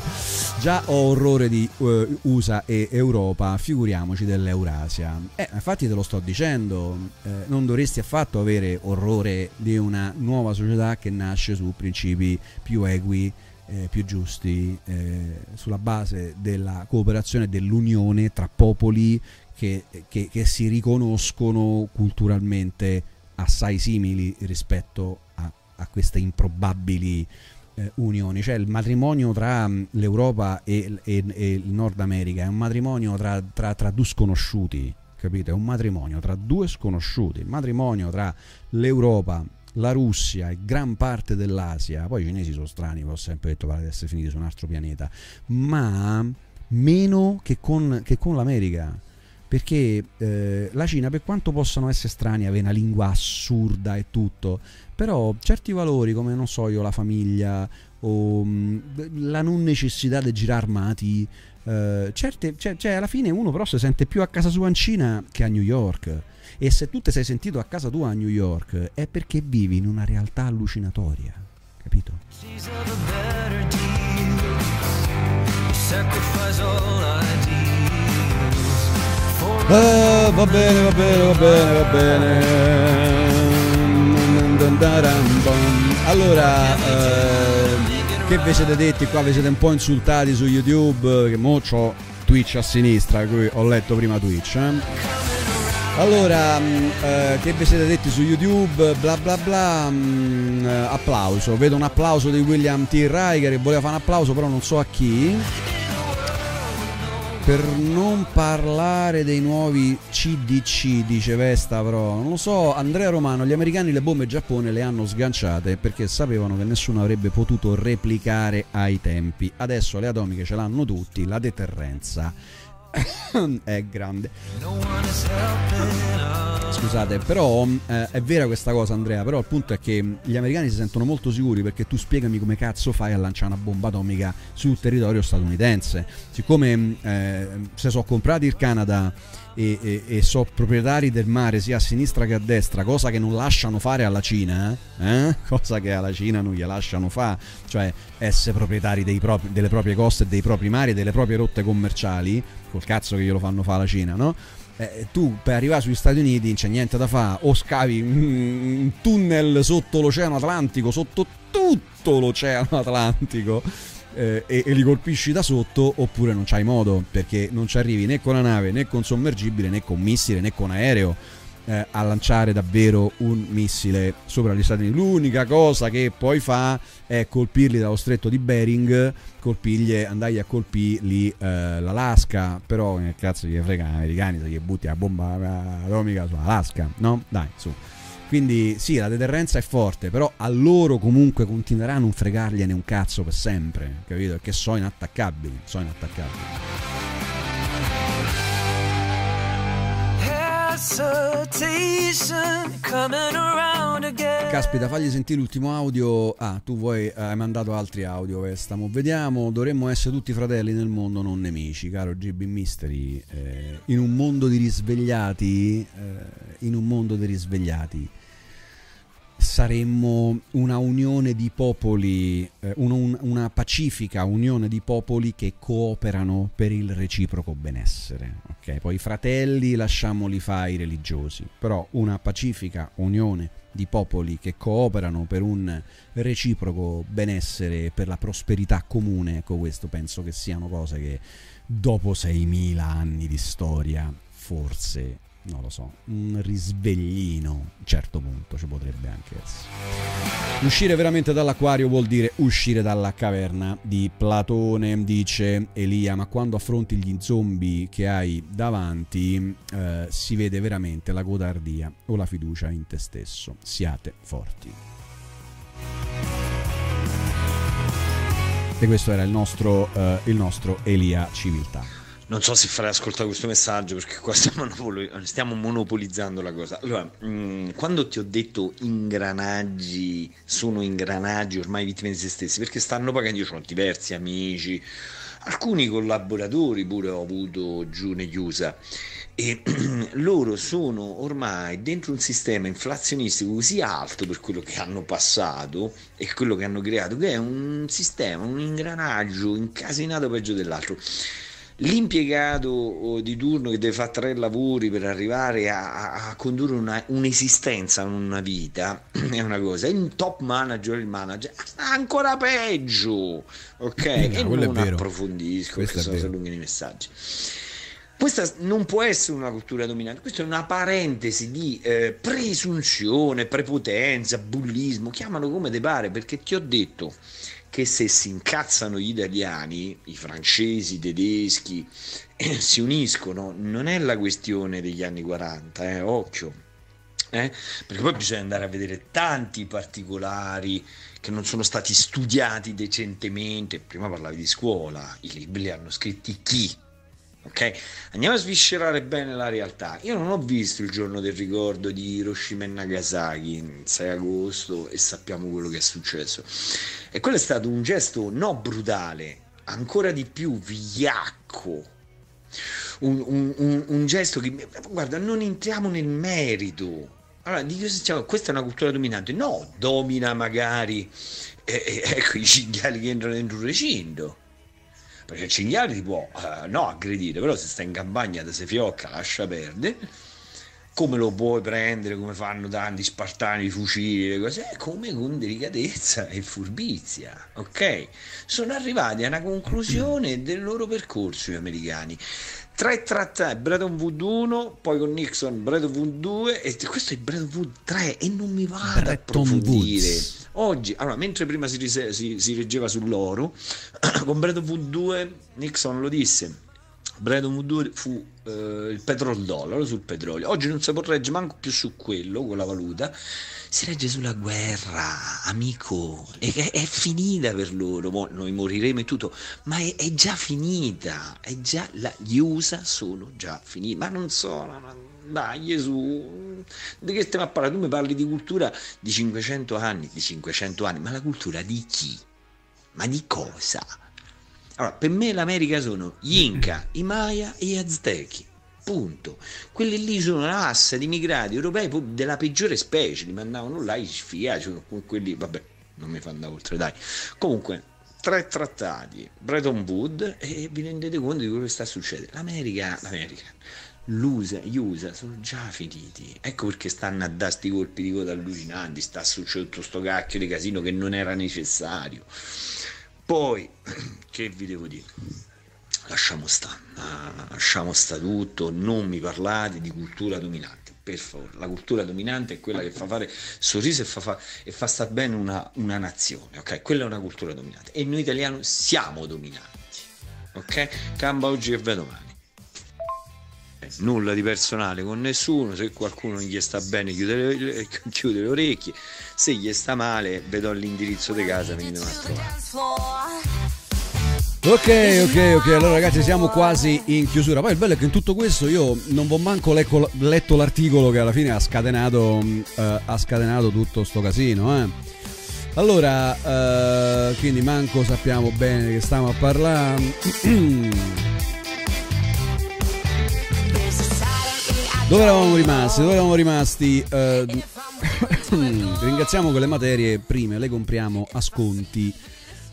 Già ho orrore di uh, USA e Europa, figuriamoci dell'Eurasia. Eh, infatti te lo sto dicendo, eh, non dovresti affatto avere orrore di una nuova società che nasce su principi più equi eh, più giusti eh, sulla base della cooperazione dell'unione tra popoli che, che, che, si riconoscono culturalmente assai simili rispetto a, a queste improbabili eh, unioni. Cioè il matrimonio tra mm, l'Europa e, e, e, il Nord America è un matrimonio tra, tra, tra due sconosciuti, capite? È un matrimonio tra due sconosciuti. Il matrimonio tra l'Europa la Russia e gran parte dell'Asia, poi i cinesi sono strani, ho sempre detto pare di essere finiti su un altro pianeta, ma meno che con, che con l'America. Perché eh, la Cina, per quanto possano essere strani, avere una lingua assurda e tutto, però certi valori come, non so io, la famiglia o mh, la non necessità di girare armati, eh, certe, cioè, cioè, alla fine uno però si sente più a casa sua in Cina che a New York e se tu ti sei sentito a casa tua a New York è perché vivi in una realtà allucinatoria, capito? Ah, va bene, va bene, va bene, va bene. Allora, eh, che vi siete detti qua? Vi siete un po' insultati su YouTube? Che mo c'ho Twitch a sinistra, qui ho letto prima Twitch. Eh? Allora, mm, eh, che vi siete detti su YouTube, bla bla bla, mh, mm, eh, applauso, vedo un applauso di William T. Riker che voleva fare un applauso però non so a chi. Per non parlare dei nuovi CDC, dice Vesta però, non lo so, Andrea Romano, gli americani le bombe Giappone le hanno sganciate perché sapevano che nessuno avrebbe potuto replicare ai tempi. Adesso le atomiche ce l'hanno tutti, la deterrenza è grande. Scusate, però eh, è vera questa cosa, Andrea. Però il punto è che gli americani si sentono molto sicuri perché tu spiegami come cazzo fai a lanciare una bomba atomica sul territorio statunitense. Siccome eh, se sono comprati il Canada e, e, e so proprietari del mare sia a sinistra che a destra, cosa che non lasciano fare alla Cina, eh? cosa che alla Cina non gli lasciano fare, cioè essere proprietari propri, delle proprie coste, dei propri mari, delle proprie rotte commerciali, col cazzo che glielo fanno fare la Cina, no? Eh, tu per arrivare sugli Stati Uniti non c'è niente da fare, o scavi un tunnel sotto l'Oceano Atlantico, sotto tutto l'Oceano Atlantico eh, e, e, li colpisci da sotto oppure non c'hai modo perché non ci arrivi né con la nave né con sommergibile né con missile né con aereo eh, a lanciare davvero un missile sopra gli Stati Uniti. L'unica cosa che poi fa è colpirli dallo stretto di Bering, colpirgli, andai a colpirli eh, l'Alaska, però che cazzo gli frega gli americani se gli butti la bomba eh, atomica sull'Alaska, no? Dai, su. Quindi sì, la deterrenza è forte, però a loro comunque continuerà a non fregargliene un cazzo per sempre, capito? Perché sono inattaccabili, sono inattaccabili. Caspita, fagli sentire l'ultimo audio. Ah, tu vuoi, hai mandato altri audio, Vestamo. Vediamo, dovremmo essere tutti fratelli nel mondo, non nemici, caro GB Mystery. Eh, in un mondo di risvegliati, eh, in un mondo di risvegliati, saremmo una unione di popoli, eh, un- un- una pacifica unione di popoli che cooperano per il reciproco benessere. Ok, poi i fratelli lasciamoli fare i religiosi, però una pacifica unione di popoli che cooperano per un reciproco benessere per la prosperità comune, ecco questo penso che siano cose che dopo 6.000 anni di storia forse non lo so, un risveglino a un certo punto ci potrebbe anche essere. Uscire veramente dall'acquario vuol dire uscire dalla caverna di Platone, dice Elia, ma quando affronti gli zombie che hai davanti eh, si vede veramente la godardia o la fiducia in te stesso. Siate forti. E questo era il nostro, eh, il nostro Elia Civiltà. Non so se farei ascoltare questo messaggio perché qua stiamo, monopoli- stiamo monopolizzando la cosa. Allora, mh, quando ti ho detto ingranaggi, sono ingranaggi ormai vittime di se stessi, perché stanno pagando, io ho diversi amici, alcuni collaboratori pure ho avuto giù negli USA e loro sono ormai dentro un sistema inflazionistico così alto per quello che hanno passato e quello che hanno creato, che è un sistema, un ingranaggio incasinato peggio dell'altro l'impiegato di turno che deve fare tre lavori per arrivare a, a- condurre una- un'esistenza, una vita, è una cosa, il top manager, il manager, ancora peggio, ok? No, e non approfondisco Questo perché vero. allungano i messaggi. Questa non può essere una cultura dominante, questa è una parentesi di eh, presunzione, prepotenza, bullismo, chiamalo come te pare, perché ti ho detto che se si incazzano gli italiani, i francesi, i tedeschi, eh, si uniscono, non è la questione degli anni 40, eh, occhio. eh, Perché poi bisogna andare a vedere tanti particolari che non sono stati studiati decentemente. Prima parlavi di scuola, i libri li hanno scritti chi? Ok? Andiamo a sviscerare bene la realtà. Io non ho visto il giorno del ricordo di Hiroshima e Nagasaki, il 6 agosto, e sappiamo quello che è successo. E quello è stato un gesto no brutale, ancora di più vigliacco. Un, un- un- un gesto che, guarda, non entriamo nel merito. Allora, di cosa stiamo- questa è una cultura dominante? No, domina magari eh, eh, ecco, i cinghiali che entrano dentro un recinto. Perché il cinghiale ti può, eh, no, aggredire, però se sta in campagna da se fiocca lascia perdere. Come lo puoi prendere, come fanno tanti spartani, fucili, le cose, eh, come con delicatezza e furbizia, ok? Sono arrivati a una conclusione del loro percorso gli americani. Tre trattati, Bretton Woods 1, poi con Nixon Bretton Woods 2 e questo è Bretton Woods 3 e non mi vado ad Bretton approfondire. Woods. Oggi, allora, mentre prima si, rise- si- si reggeva sull'oro, con Bretton Woods 2 Nixon lo disse, Bretton Woods 2 fu eh, il petrodollaro sul petrolio. Oggi non si può reggere manco più su quello, con la valuta, si regge sulla guerra, amico. È, è- finita per loro. Mo noi moriremo e tutto, ma è, è già finita. Già la, gli USA sono già finiti. Ma non sono. Dai, Gesù, di che stiamo a parlare? Tu mi parli di cultura di 500 anni, di 500 anni, ma la cultura di chi? Ma di cosa? Allora, per me l'America sono gli Inca, i Maya e gli Aztechi. Punto. Quelli lì sono una massa di immigrati europei della peggiore specie, li mandavano là i sfigaci, con quelli, vabbè, non mi fa andare oltre, dai. Comunque, tre trattati, Bretton Woods, e vi rendete conto di quello che sta succedendo. L'America, l'America, l'USA, gli USA sono già finiti. Ecco perché stanno a dare sti colpi di coda allucinanti, sta succedendo sto cacchio di casino che non era necessario. Poi, che vi devo dire? Lasciamo sta, lasciamo sta tutto, non mi parlate di cultura dominante. per favore, la cultura dominante è quella che fa fare sorriso e fa, fa, e fa star bene una, una nazione, ok? Quella è una cultura dominante e noi italiani siamo dominanti, ok? Camba oggi e ve domani. Nulla di personale con nessuno, se qualcuno non gli sta bene chiude le, chiude le orecchie, se gli sta male vi do l'indirizzo di casa, venite a trovare. Ok, ok, ok. Allora, ragazzi, siamo quasi in chiusura. Poi il bello è che in tutto questo io non ho manco lecco- letto l'articolo che alla fine ha scatenato, eh, ha scatenato tutto sto casino. Eh. Allora, eh, quindi manco sappiamo bene che stiamo a parlare. Dove eravamo rimasti? Dove eravamo rimasti? Eh, ringraziamo che le materie prime le compriamo a sconti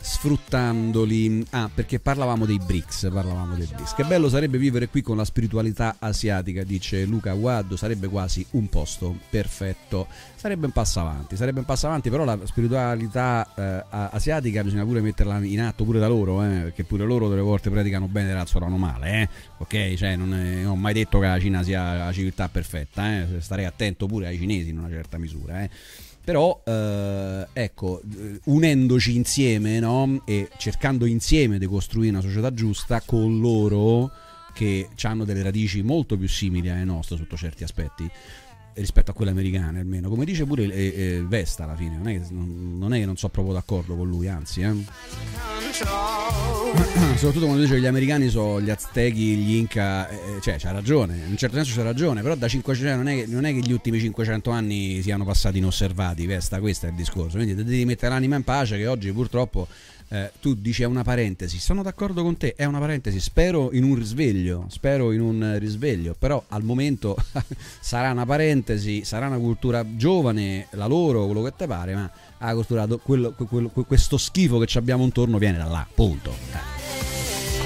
sfruttandoli. Ah, perché parlavamo dei BRICS, parlavamo dei BRICS. Che bello sarebbe vivere qui con la spiritualità asiatica, dice Luca Guaddo, sarebbe quasi un posto perfetto. Sarebbe un passo avanti, sarebbe un passo avanti, però la spiritualità eh, asiatica bisogna pure metterla in atto pure da loro, eh, perché pure loro delle volte predicano bene e razzolano male, eh. Ok, cioè non, è, non, ho mai detto che la Cina sia la civiltà perfetta, eh. Starei attento pure ai cinesi in una certa misura, eh però eh, ecco unendoci insieme no? e cercando insieme di costruire una società giusta con loro che hanno delle radici molto più simili alle nostre sotto certi aspetti rispetto a quelle americane almeno come dice pure eh, eh, Vesta alla fine non è, che, non, non è, che non sono proprio d'accordo con lui anzi eh. soprattutto quando dice che gli americani sono gli aztechi gli inca eh, eh, cioè c'ha ragione in un certo senso c'ha ragione però da 500 non è, non è, che gli ultimi 500 anni siano passati inosservati Vesta questo è il discorso quindi devi mettere l'anima in pace che oggi purtroppo eh, tu dici è una parentesi, sono d'accordo con te, è una parentesi, spero in un risveglio, spero in un risveglio, però al momento sarà una parentesi, sarà una cultura giovane, la loro, quello che te pare, ma ha costruito quello, quello, questo schifo che ci abbiamo intorno viene da là, punto.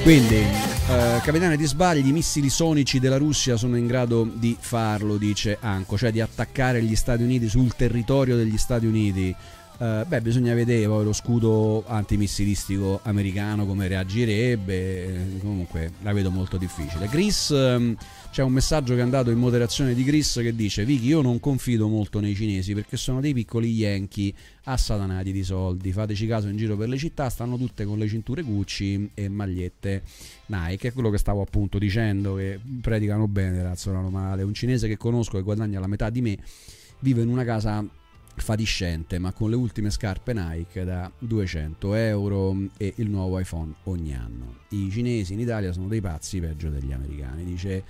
Quindi, eh, capitano di sbagli, i missili sonici della Russia sono in grado di farlo, dice Anco, cioè di attaccare gli Stati Uniti sul territorio degli Stati Uniti. Uh, beh, bisogna vedere poi lo scudo antimissilistico americano come reagirebbe. Comunque la vedo molto difficile. Chris, um, c'è un messaggio che è andato in moderazione di Chris che dice: Vicky, io non confido molto nei cinesi perché sono dei piccoli yankee assatanati di soldi. Fateci caso in giro per le città, stanno tutte con le cinture Gucci e magliette Nike. È quello che stavo appunto dicendo: che predicano bene, razzolano male. Un cinese che conosco che guadagna la metà di me vive in una casa fatiscente ma con le ultime scarpe Nike da 200 euro e il nuovo iPhone ogni anno. I cinesi in Italia sono dei pazzi peggio degli americani, dice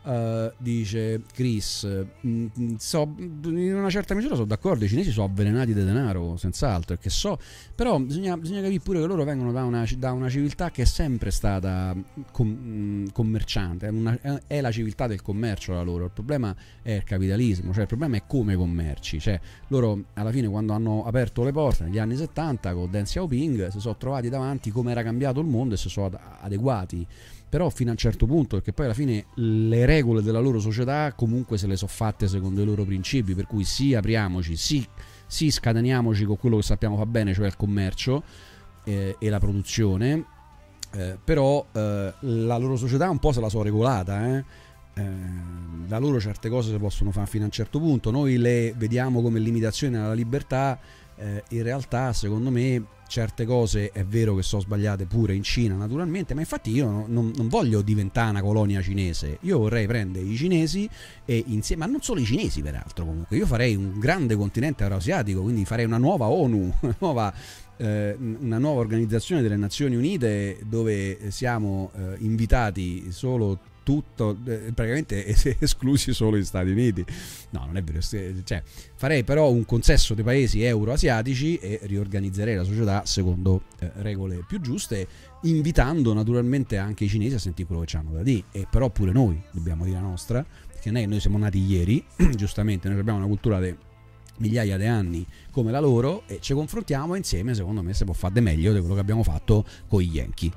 Uh, dice Chris, mh, mm, so, in una certa misura sono d'accordo, i cinesi sono avvelenati di denaro, senz'altro, che so, però bisogna, bisogna, capire pure che loro vengono da una, da una civiltà che è sempre stata com, mh, commerciante, è, una, è, la civiltà del commercio la loro, il problema è il capitalismo, cioè il problema è come commerci, cioè loro alla fine quando hanno aperto le porte negli anni 70 con Deng Xiaoping si sono trovati davanti come era cambiato il mondo e si sono adeguati però fino a un certo punto, perché poi alla fine le regole della loro società comunque se le sono fatte secondo i loro principi, per cui sì apriamoci, sì, sì scateniamoci con quello che sappiamo fa bene, cioè il commercio eh, e la produzione, eh, però eh, la loro società un po' se la so regolata, eh. eh. da loro certe cose si possono fare fino a un certo punto, noi le vediamo come limitazioni alla libertà, eh, in realtà secondo me certe cose è vero che sono sbagliate pure in Cina naturalmente, ma infatti io non, non, non, voglio diventare una colonia cinese, io vorrei prendere i cinesi e insieme, ma non solo i cinesi peraltro comunque, io farei un grande continente euroasiatico, quindi farei una nuova ONU, una nuova, eh, una nuova organizzazione delle Nazioni Unite dove siamo eh, invitati solo tutto, eh, praticamente esclusi solo gli Stati Uniti. No, non è vero. Cioè, farei però un consesso dei paesi euroasiatici e riorganizzerei la società secondo eh, regole più giuste, invitando naturalmente anche i cinesi a sentire quello che hanno da dire. E però pure noi dobbiamo dire la nostra, perché che noi siamo nati ieri, giustamente, noi abbiamo una cultura di migliaia di anni come la loro e ci confrontiamo insieme secondo me si può fare meglio di quello che abbiamo fatto con gli Yankee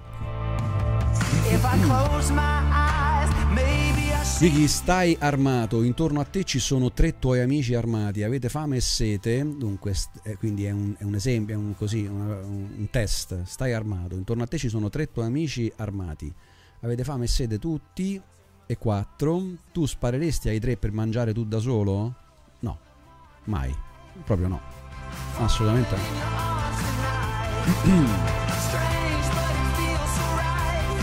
Vicky, stai armato, intorno a te ci sono tre tuoi amici armati, avete fame e sete, dunque, eh, quindi è un, è un, esempio, è un, così, una, un test, stai armato, intorno a te ci sono tre tuoi amici armati, avete fame e sete tutti e qua quattro, tu spareresti ai tre per mangiare tu da solo? No, mai, proprio no, assolutamente no.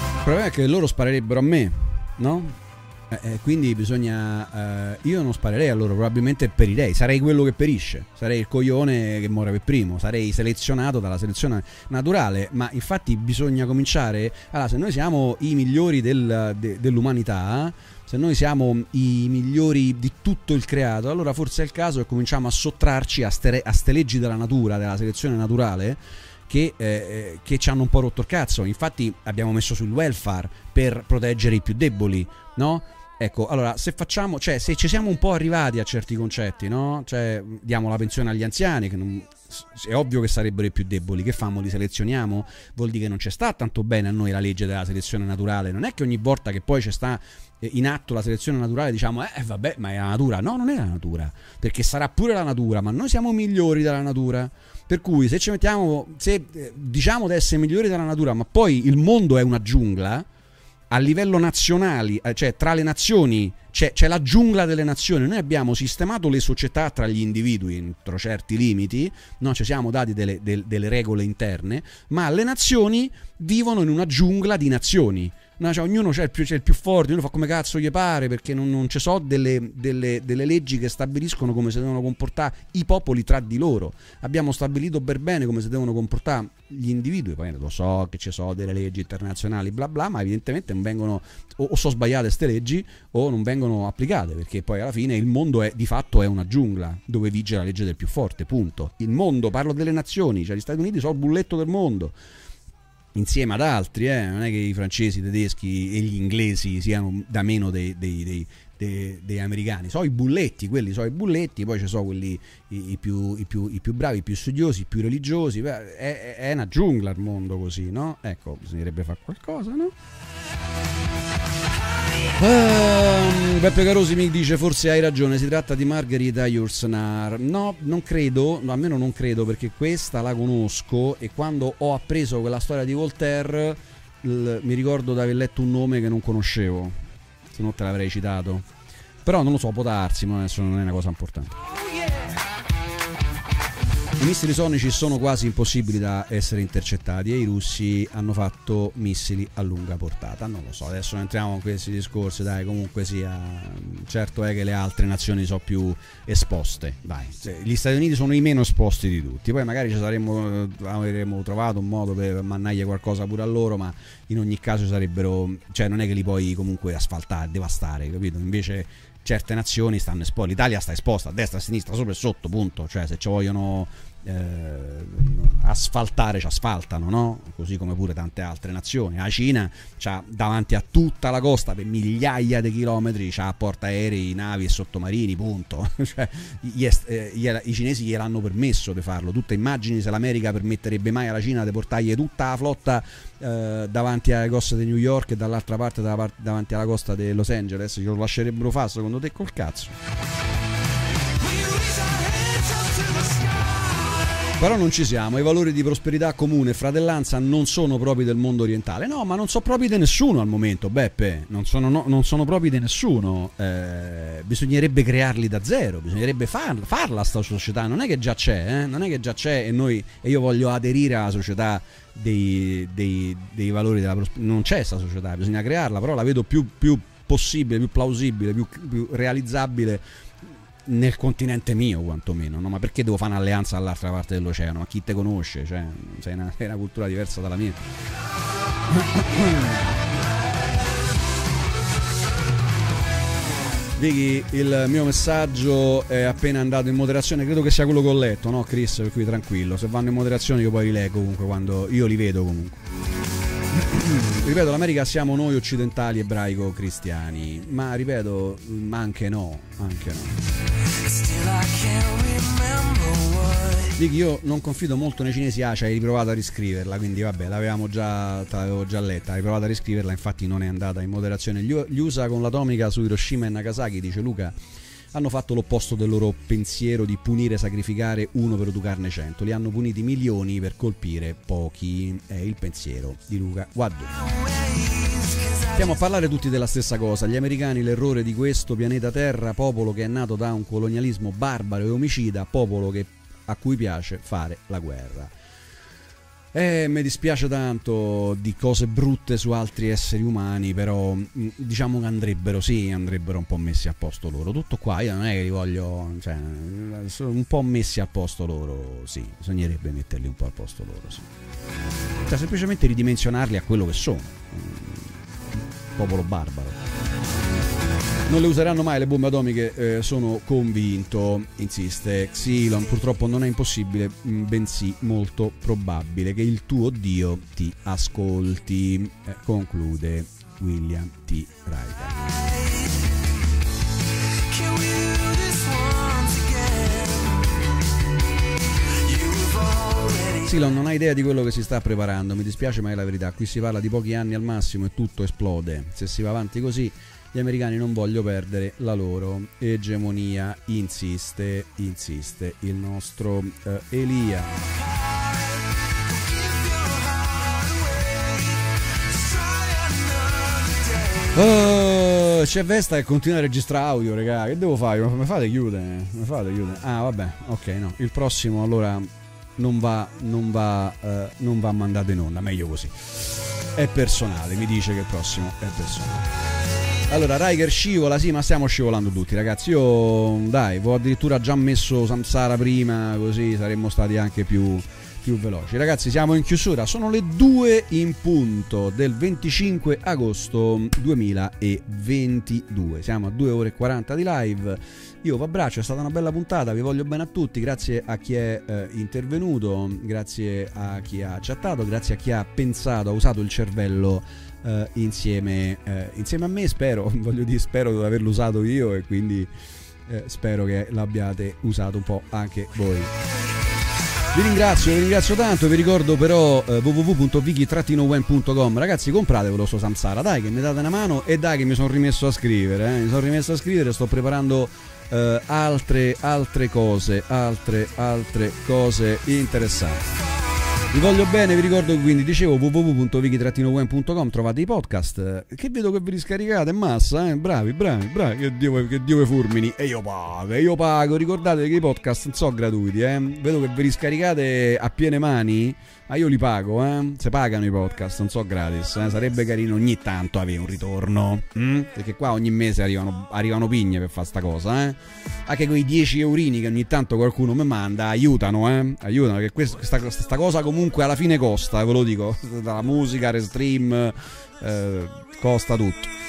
Il problema è che loro sparerebbero a me, no? Eh, eh, quindi bisogna. eh, io non sparerei a loro, probabilmente perirei. Sarei quello che perisce. Sarei il coglione che muore per primo. Sarei selezionato dalla selezione naturale. Ma infatti bisogna cominciare. Allora, se noi siamo i migliori del- de- dell'umanità. Se noi siamo i migliori di tutto il creato, allora forse è il caso che cominciamo a sottrarci a ste, a ste leggi della natura, della selezione naturale, che, eh, che ci hanno un po' rotto il cazzo. Infatti abbiamo messo sul welfare per proteggere i più deboli, no? Ecco, allora, se facciamo, cioè, se ci siamo un po' arrivati a certi concetti, no? Cioè, diamo la pensione agli anziani, che non- è ovvio che sarebbero i più deboli, che famo? Li selezioniamo? Vuol dire che non c'è sta tanto bene a noi la legge della selezione naturale. Non è che ogni volta che poi c'è sta eh, in atto la selezione naturale diciamo, eh vabbè, ma è la natura. No, non è la natura, perché sarà pure la natura, ma noi siamo migliori della natura. Per cui se ci mettiamo, se eh, diciamo di essere migliori della natura, ma poi il mondo è una giungla, a livello nazionale, eh, cioè tra le nazioni, c'è, c'è la giungla delle nazioni. Noi abbiamo sistemato le società tra gli individui entro certi limiti, no? ci siamo dati delle, del- delle regole interne, ma le nazioni vivono in una giungla di nazioni. No, cioè, ognuno c'è il, più, c'è il più forte, ognuno fa come cazzo gli pare perché non, non ci sono delle, delle- delle leggi che stabiliscono come si devono comportare i popoli tra di loro. Abbiamo stabilito per bene come si devono comportare gli individui. Poi lo so che ci sono delle leggi internazionali, bla bla, ma evidentemente non vengono o, o sono sbagliate queste leggi o non vengono applicate perché poi alla fine il mondo è di fatto è una giungla dove vige la legge del più forte. Punto. Il mondo, parlo delle nazioni, cioè gli Stati Uniti sono il bulletto del mondo insieme ad altri, eh, non è che i francesi, i tedeschi e gli inglesi siano da meno dei, dei- dei- dei- dei americani, so i bulletti, quelli sono i bulletti, poi ci sono quelli i, i più, i più- i più bravi, i più studiosi, i più religiosi, è, è una giungla il mondo così, no? Ecco, bisognerebbe fare qualcosa, no? Ehm, Beppe Carosi mi dice forse hai ragione, si tratta di Margherita Yursnar. No, non credo, no, almeno non credo perché questa la conosco e quando ho appreso quella storia di Voltaire l- mi ricordo di aver letto un nome che non conoscevo, se no te l'avrei citato. Però non lo so, può darsi, ma adesso non è una cosa importante. I missili sonici sono quasi impossibili da essere intercettati e i russi hanno fatto missili a lunga portata. Non lo so, adesso non entriamo in questi discorsi, dai, comunque sia. Certo è che le altre nazioni sono più esposte, dai. Gli Stati Uniti sono i meno esposti di tutti, poi magari ci saremmo, eh, avremmo trovato un modo per mannaglia qualcosa pure a loro, ma in ogni caso sarebbero, cioè non è che li puoi comunque asfaltare, devastare, capito? Invece certe nazioni stanno esposte, l'Italia sta esposta a destra, a sinistra, sopra e sotto, punto, cioè se ci vogliono asfaltare ci asfaltano, no? Così come pure tante altre nazioni. La Cina c'ha davanti a tutta la costa per migliaia di chilometri, c'ha portaerei, navi e sottomarini, punto. Cioè, gli est- eh, gliela- I cinesi gliel'hanno permesso di farlo. Tu te immagini se l'America permetterebbe mai alla Cina di portargli tutta la flotta eh, davanti alle coste di New York e dall'altra parte, parte- davanti alla costa di Los Angeles, glielo lascerebbero fare secondo te col cazzo? Però non ci siamo, i valori di prosperità comune e fratellanza non sono propri del mondo orientale. No, ma non sono propri di nessuno al momento, Beppe. Non sono, no- non sono propri di nessuno. Eh, bisognerebbe crearli da zero, bisognerebbe farla, farla sta società. Non è che già c'è, eh? non è che già c'è e, noi, e io voglio aderire alla società dei, dei- dei valori della prosperità. Non c'è questa società, bisogna crearla, però la vedo più, più possibile, più plausibile, più, più realizzabile nel continente mio quantomeno, no? ma perché devo fare un'alleanza dall'altra parte dell'oceano? Ma chi te conosce? Cioè, sei una, una cultura diversa dalla mia. Vicky, il mio messaggio è appena andato in moderazione, credo che sia quello che ho letto, no Chris? Per cui tranquillo, se vanno in moderazione io poi li leggo comunque quando io li vedo comunque. ripeto, l'America siamo noi occidentali ebraico cristiani, ma ripeto, mm, anche no, anche no. Vicky, io non confido molto nei cinesi, ah, ci hai riprovato a riscriverla, quindi vabbè, l'avevamo già, l'avevo già letta, hai provato a riscriverla, infatti non è andata in moderazione. Gli USA con l'atomica su Hiroshima e Nagasaki, dice Luca, hanno fatto l'opposto del loro pensiero di punire e sacrificare uno per educarne cento, li hanno puniti milioni per colpire pochi, è il pensiero di Luca I Stiamo a parlare tutti della stessa cosa. Gli americani, l'errore di questo pianeta Terra, popolo che è nato da un colonialismo barbaro e omicida, popolo che- a cui piace fare la guerra. Eh, mi dispiace tanto di cose brutte su altri esseri umani, però mh, diciamo che andrebbero, sì, andrebbero un po' messi al posto loro. Tutto qua, io non è che li voglio, cioè, un po' messi al posto loro, sì, bisognerebbe metterli un po' al posto loro, sì. Cioè, semplicemente ridimensionarli a quello che sono. Mm, Popolo barbaro. Non le useranno mai le bombe atomiche, eh, sono convinto, insiste Xylon. Purtroppo non è impossibile, mh, bensì molto probabile che il tuo Dio ti ascolti. Eh, conclude William T. Ryder. Xylon non ha idea di quello che si sta preparando, mi dispiace ma è la verità. Qui si parla di pochi anni al massimo e tutto esplode. Se si va avanti così, gli americani non vogliono perdere la loro egemonia. Insiste, insiste il nostro eh, Elia. Oh, c'è Vesta che continua a registrare audio, raga. Che devo fare? Mi fate chiudere? Mi fate chiudere? Ah, vabbè, ok, no. Il prossimo allora non va, non va, eh, non va mandato in onda. Meglio così. È personale, mi dice che il prossimo è personale. Allora, Riker scivola, sì, ma stiamo scivolando tutti, ragazzi. Io, dai, ho addirittura già messo Samsara prima, così saremmo stati anche più, più veloci. Ragazzi, siamo in chiusura. Sono le 2 in punto del 25 agosto 2022. Siamo a 2 ore e 40 di live. Io vi abbraccio, è stata una bella puntata, vi voglio bene a tutti, grazie a chi è eh, intervenuto, grazie a chi ha chattato, grazie a chi ha pensato, ha usato il cervello eh, insieme, eh, insieme a me, spero, voglio dire, spero di averlo usato io e quindi eh, spero che l'abbiate usato un po' anche voi. Vi ringrazio, vi ringrazio tanto, vi ricordo però eh, www.viki-wen.com Ragazzi compratevelo sto Samsara, dai che mi date una mano e dai che mi sono rimesso a scrivere, eh. mi sono rimesso a scrivere, sto preparando eh, altre, altre cose, altre, altre cose interessanti. Vi voglio bene, vi ricordo quindi, dicevo www.viki-wen.com trovate i podcast. Che vedo che vi riscaricate in massa, eh? bravi, bravi, bravi, che Dio, che Dio vi fulmini. E io pago, e io pago, ricordate che i podcast non sono gratuiti, eh? vedo che vi riscaricate a piene mani, ma io li pago, eh? se pagano i podcast, non so gratis, eh? sarebbe carino ogni tanto avere un ritorno, mm? perché qua ogni mese arrivano, arrivano pigne per fare sta cosa, eh? anche quei 10 eurini che ogni tanto qualcuno mi manda aiutano, eh? aiutano, che questa, questa, questa cosa comunque alla fine costa, eh, ve lo dico, dalla musica, restream, eh, costa tutto.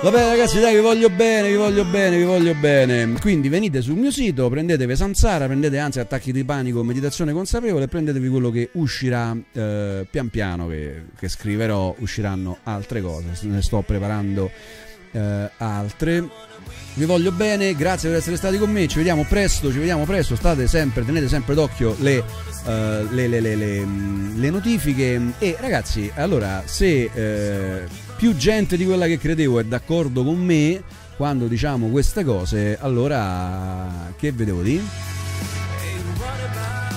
Vabbè ragazzi dai vi voglio bene, vi voglio bene, vi voglio bene. Quindi venite sul mio sito, prendetevi Samsara, prendete anzi attacchi di panico, meditazione consapevole e prendetevi quello che uscirà eh, pian piano, che, che scriverò, usciranno altre cose, ne sto preparando eh, altre. Vi voglio bene, grazie per essere stati con me, ci vediamo presto, ci vediamo presto, state sempre, tenete sempre d'occhio le, eh, le, le- le notifiche e ragazzi, allora se eh, più gente di quella che credevo è d'accordo con me quando diciamo queste cose, allora che vedevo di?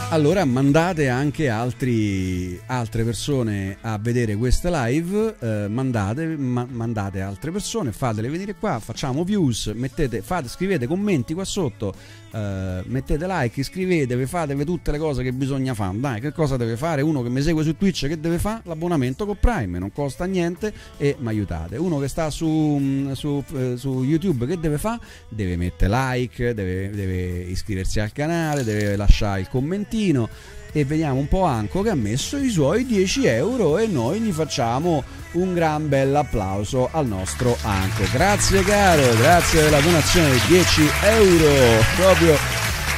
Allora mandate anche altri, altre persone a vedere queste live, eh, mandate, ma- mandate altre persone, fatele venire qua, facciamo views, mettete, fate, scrivete commenti qua sotto, eh, mettete like, iscrivetevi, fatevi tutte le cose che bisogna fare. Dai, che cosa deve fare? Uno che mi segue su Twitch che deve fare? L'abbonamento con Prime, non costa niente e mi aiutate. Uno che sta su, su, eh, su YouTube che deve fare? Deve mettere like, deve, deve iscriversi al canale, deve lasciare il commentino e vediamo un po' Anco che ha messo i suoi 10 euro e noi gli facciamo un gran bel applauso al nostro Anco. Grazie caro, grazie della donazione di 10 euro proprio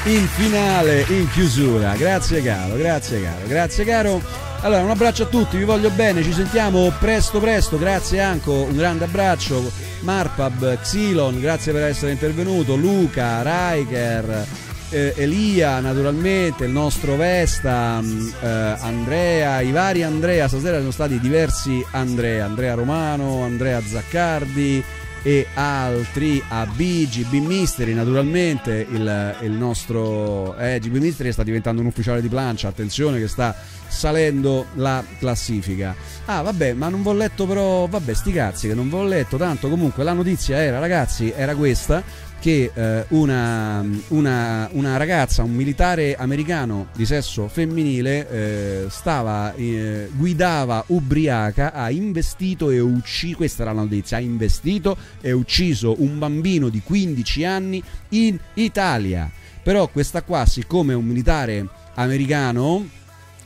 in finale, in chiusura. Grazie caro, grazie caro, grazie caro. Allora, un abbraccio a tutti, vi voglio bene, ci sentiamo presto presto, grazie Anco, un grande abbraccio, Marpab, Xylon, grazie per essere intervenuto, Luca, Riker, eh, Elia naturalmente, il nostro Vesta, mh, eh, Andrea, i vari Andrea, stasera sono stati diversi Andrea, Andrea Romano, Andrea Zaccardi, e altri a B, GB Mystery naturalmente il, il nostro eh, GB Mystery sta diventando un ufficiale di plancia attenzione che sta salendo la classifica. Ah vabbè ma non vi ho letto però vabbè sti cazzi che non vi ho letto tanto comunque la notizia era ragazzi era questa che eh, una, una, una, ragazza, un militare americano di sesso femminile, eh, stava, eh, guidava ubriaca, ha investito e ucciso, questa era la notizia, ha investito e ucciso un bambino di 15 anni in Italia. Però questa qua, siccome è un militare americano,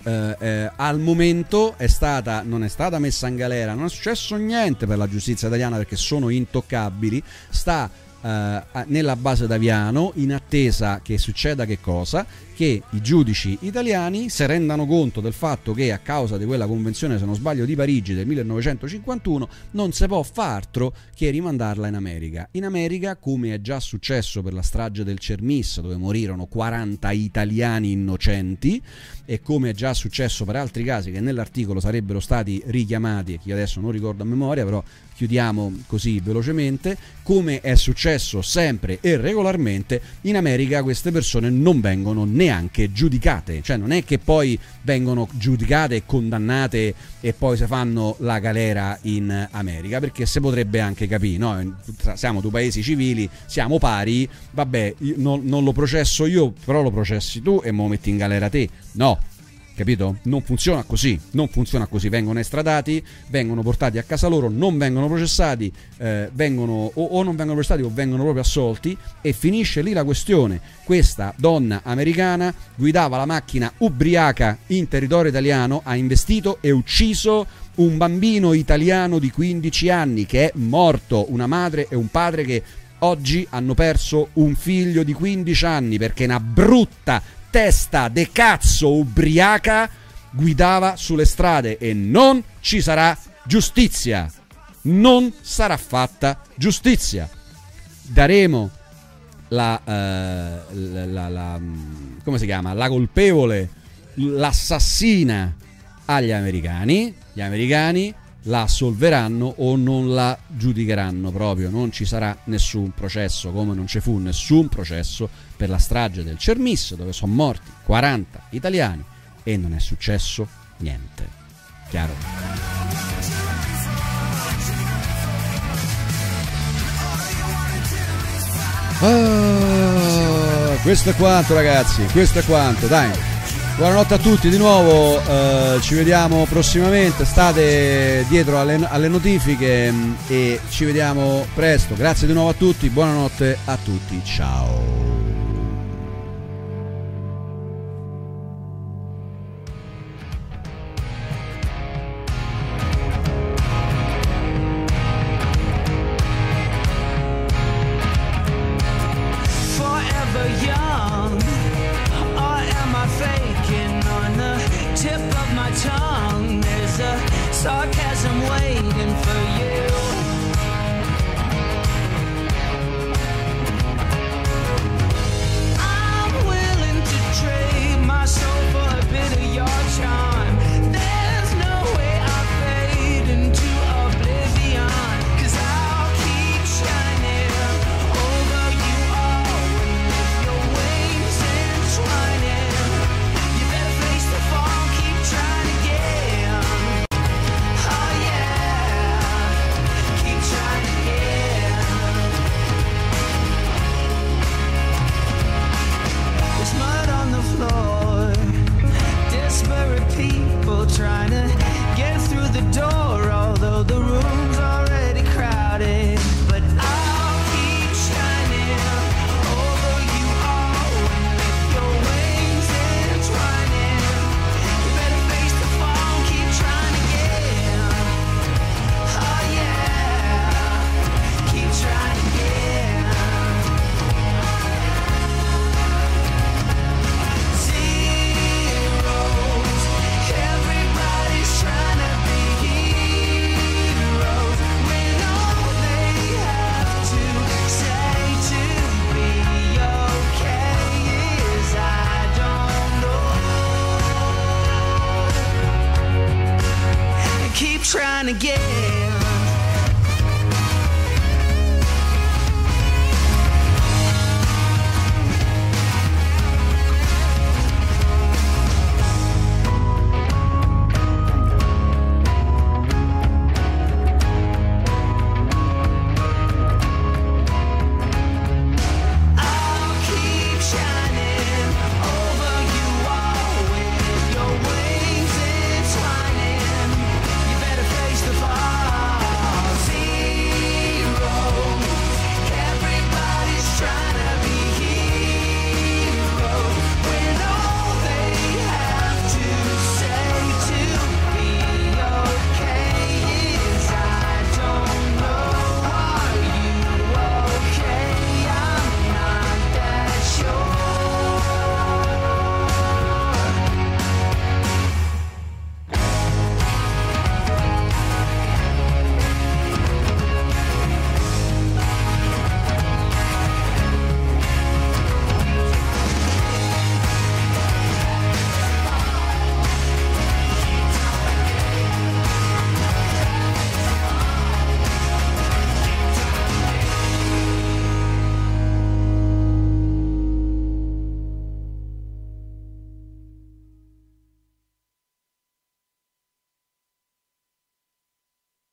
eh, eh, al momento è stata, non è stata messa in galera, non è successo niente per la giustizia italiana perché sono intoccabili, sta nella base d'Aviano in attesa che succeda che cosa? Che i giudici italiani si rendano conto del fatto che a causa di quella convenzione, se non sbaglio, di Parigi del 1951 non si può fare altro che rimandarla in America. In America, come è già successo per la strage del Cermis, dove morirono 40 italiani innocenti, e come è già successo per altri casi che nell'articolo sarebbero stati richiamati, e che io adesso non ricordo a memoria, però chiudiamo così velocemente, come è successo sempre e regolarmente, in America queste persone non vengono neanche giudicate, cioè non è che poi vengono giudicate e condannate e poi si fanno la galera in America, perché si potrebbe anche capire, no? siamo due paesi civili, siamo pari, vabbè, non, non lo processo io, però lo processi tu e me lo metti in galera te. No, capito? Non funziona così, non funziona così, vengono estradati, vengono portati a casa loro, non vengono processati, eh, vengono, o, o, non vengono processati o vengono proprio assolti e finisce lì la questione. Questa donna americana guidava la macchina ubriaca in territorio italiano, ha investito e ucciso un bambino italiano di 15 anni che è morto, una madre e un padre che oggi hanno perso un figlio di 15 anni perché una brutta testa de cazzo ubriaca guidava sulle strade e non ci sarà giustizia. Non sarà fatta giustizia. Daremo la, uh, la, la, la, come si chiama? La colpevole, l'assassina agli americani. Gli americani la assolveranno o non la giudicheranno proprio. Non ci sarà nessun processo, come non ci fu nessun processo per la strage del Cermis, dove sono morti 40 italiani e non è successo niente. Chiaro? Ah, questo è quanto ragazzi, questo è quanto, dai. Buonanotte a tutti di nuovo, eh, ci vediamo prossimamente, state dietro alle, alle notifiche mh, e ci vediamo presto. Grazie di nuovo a tutti, buonanotte a tutti, ciao.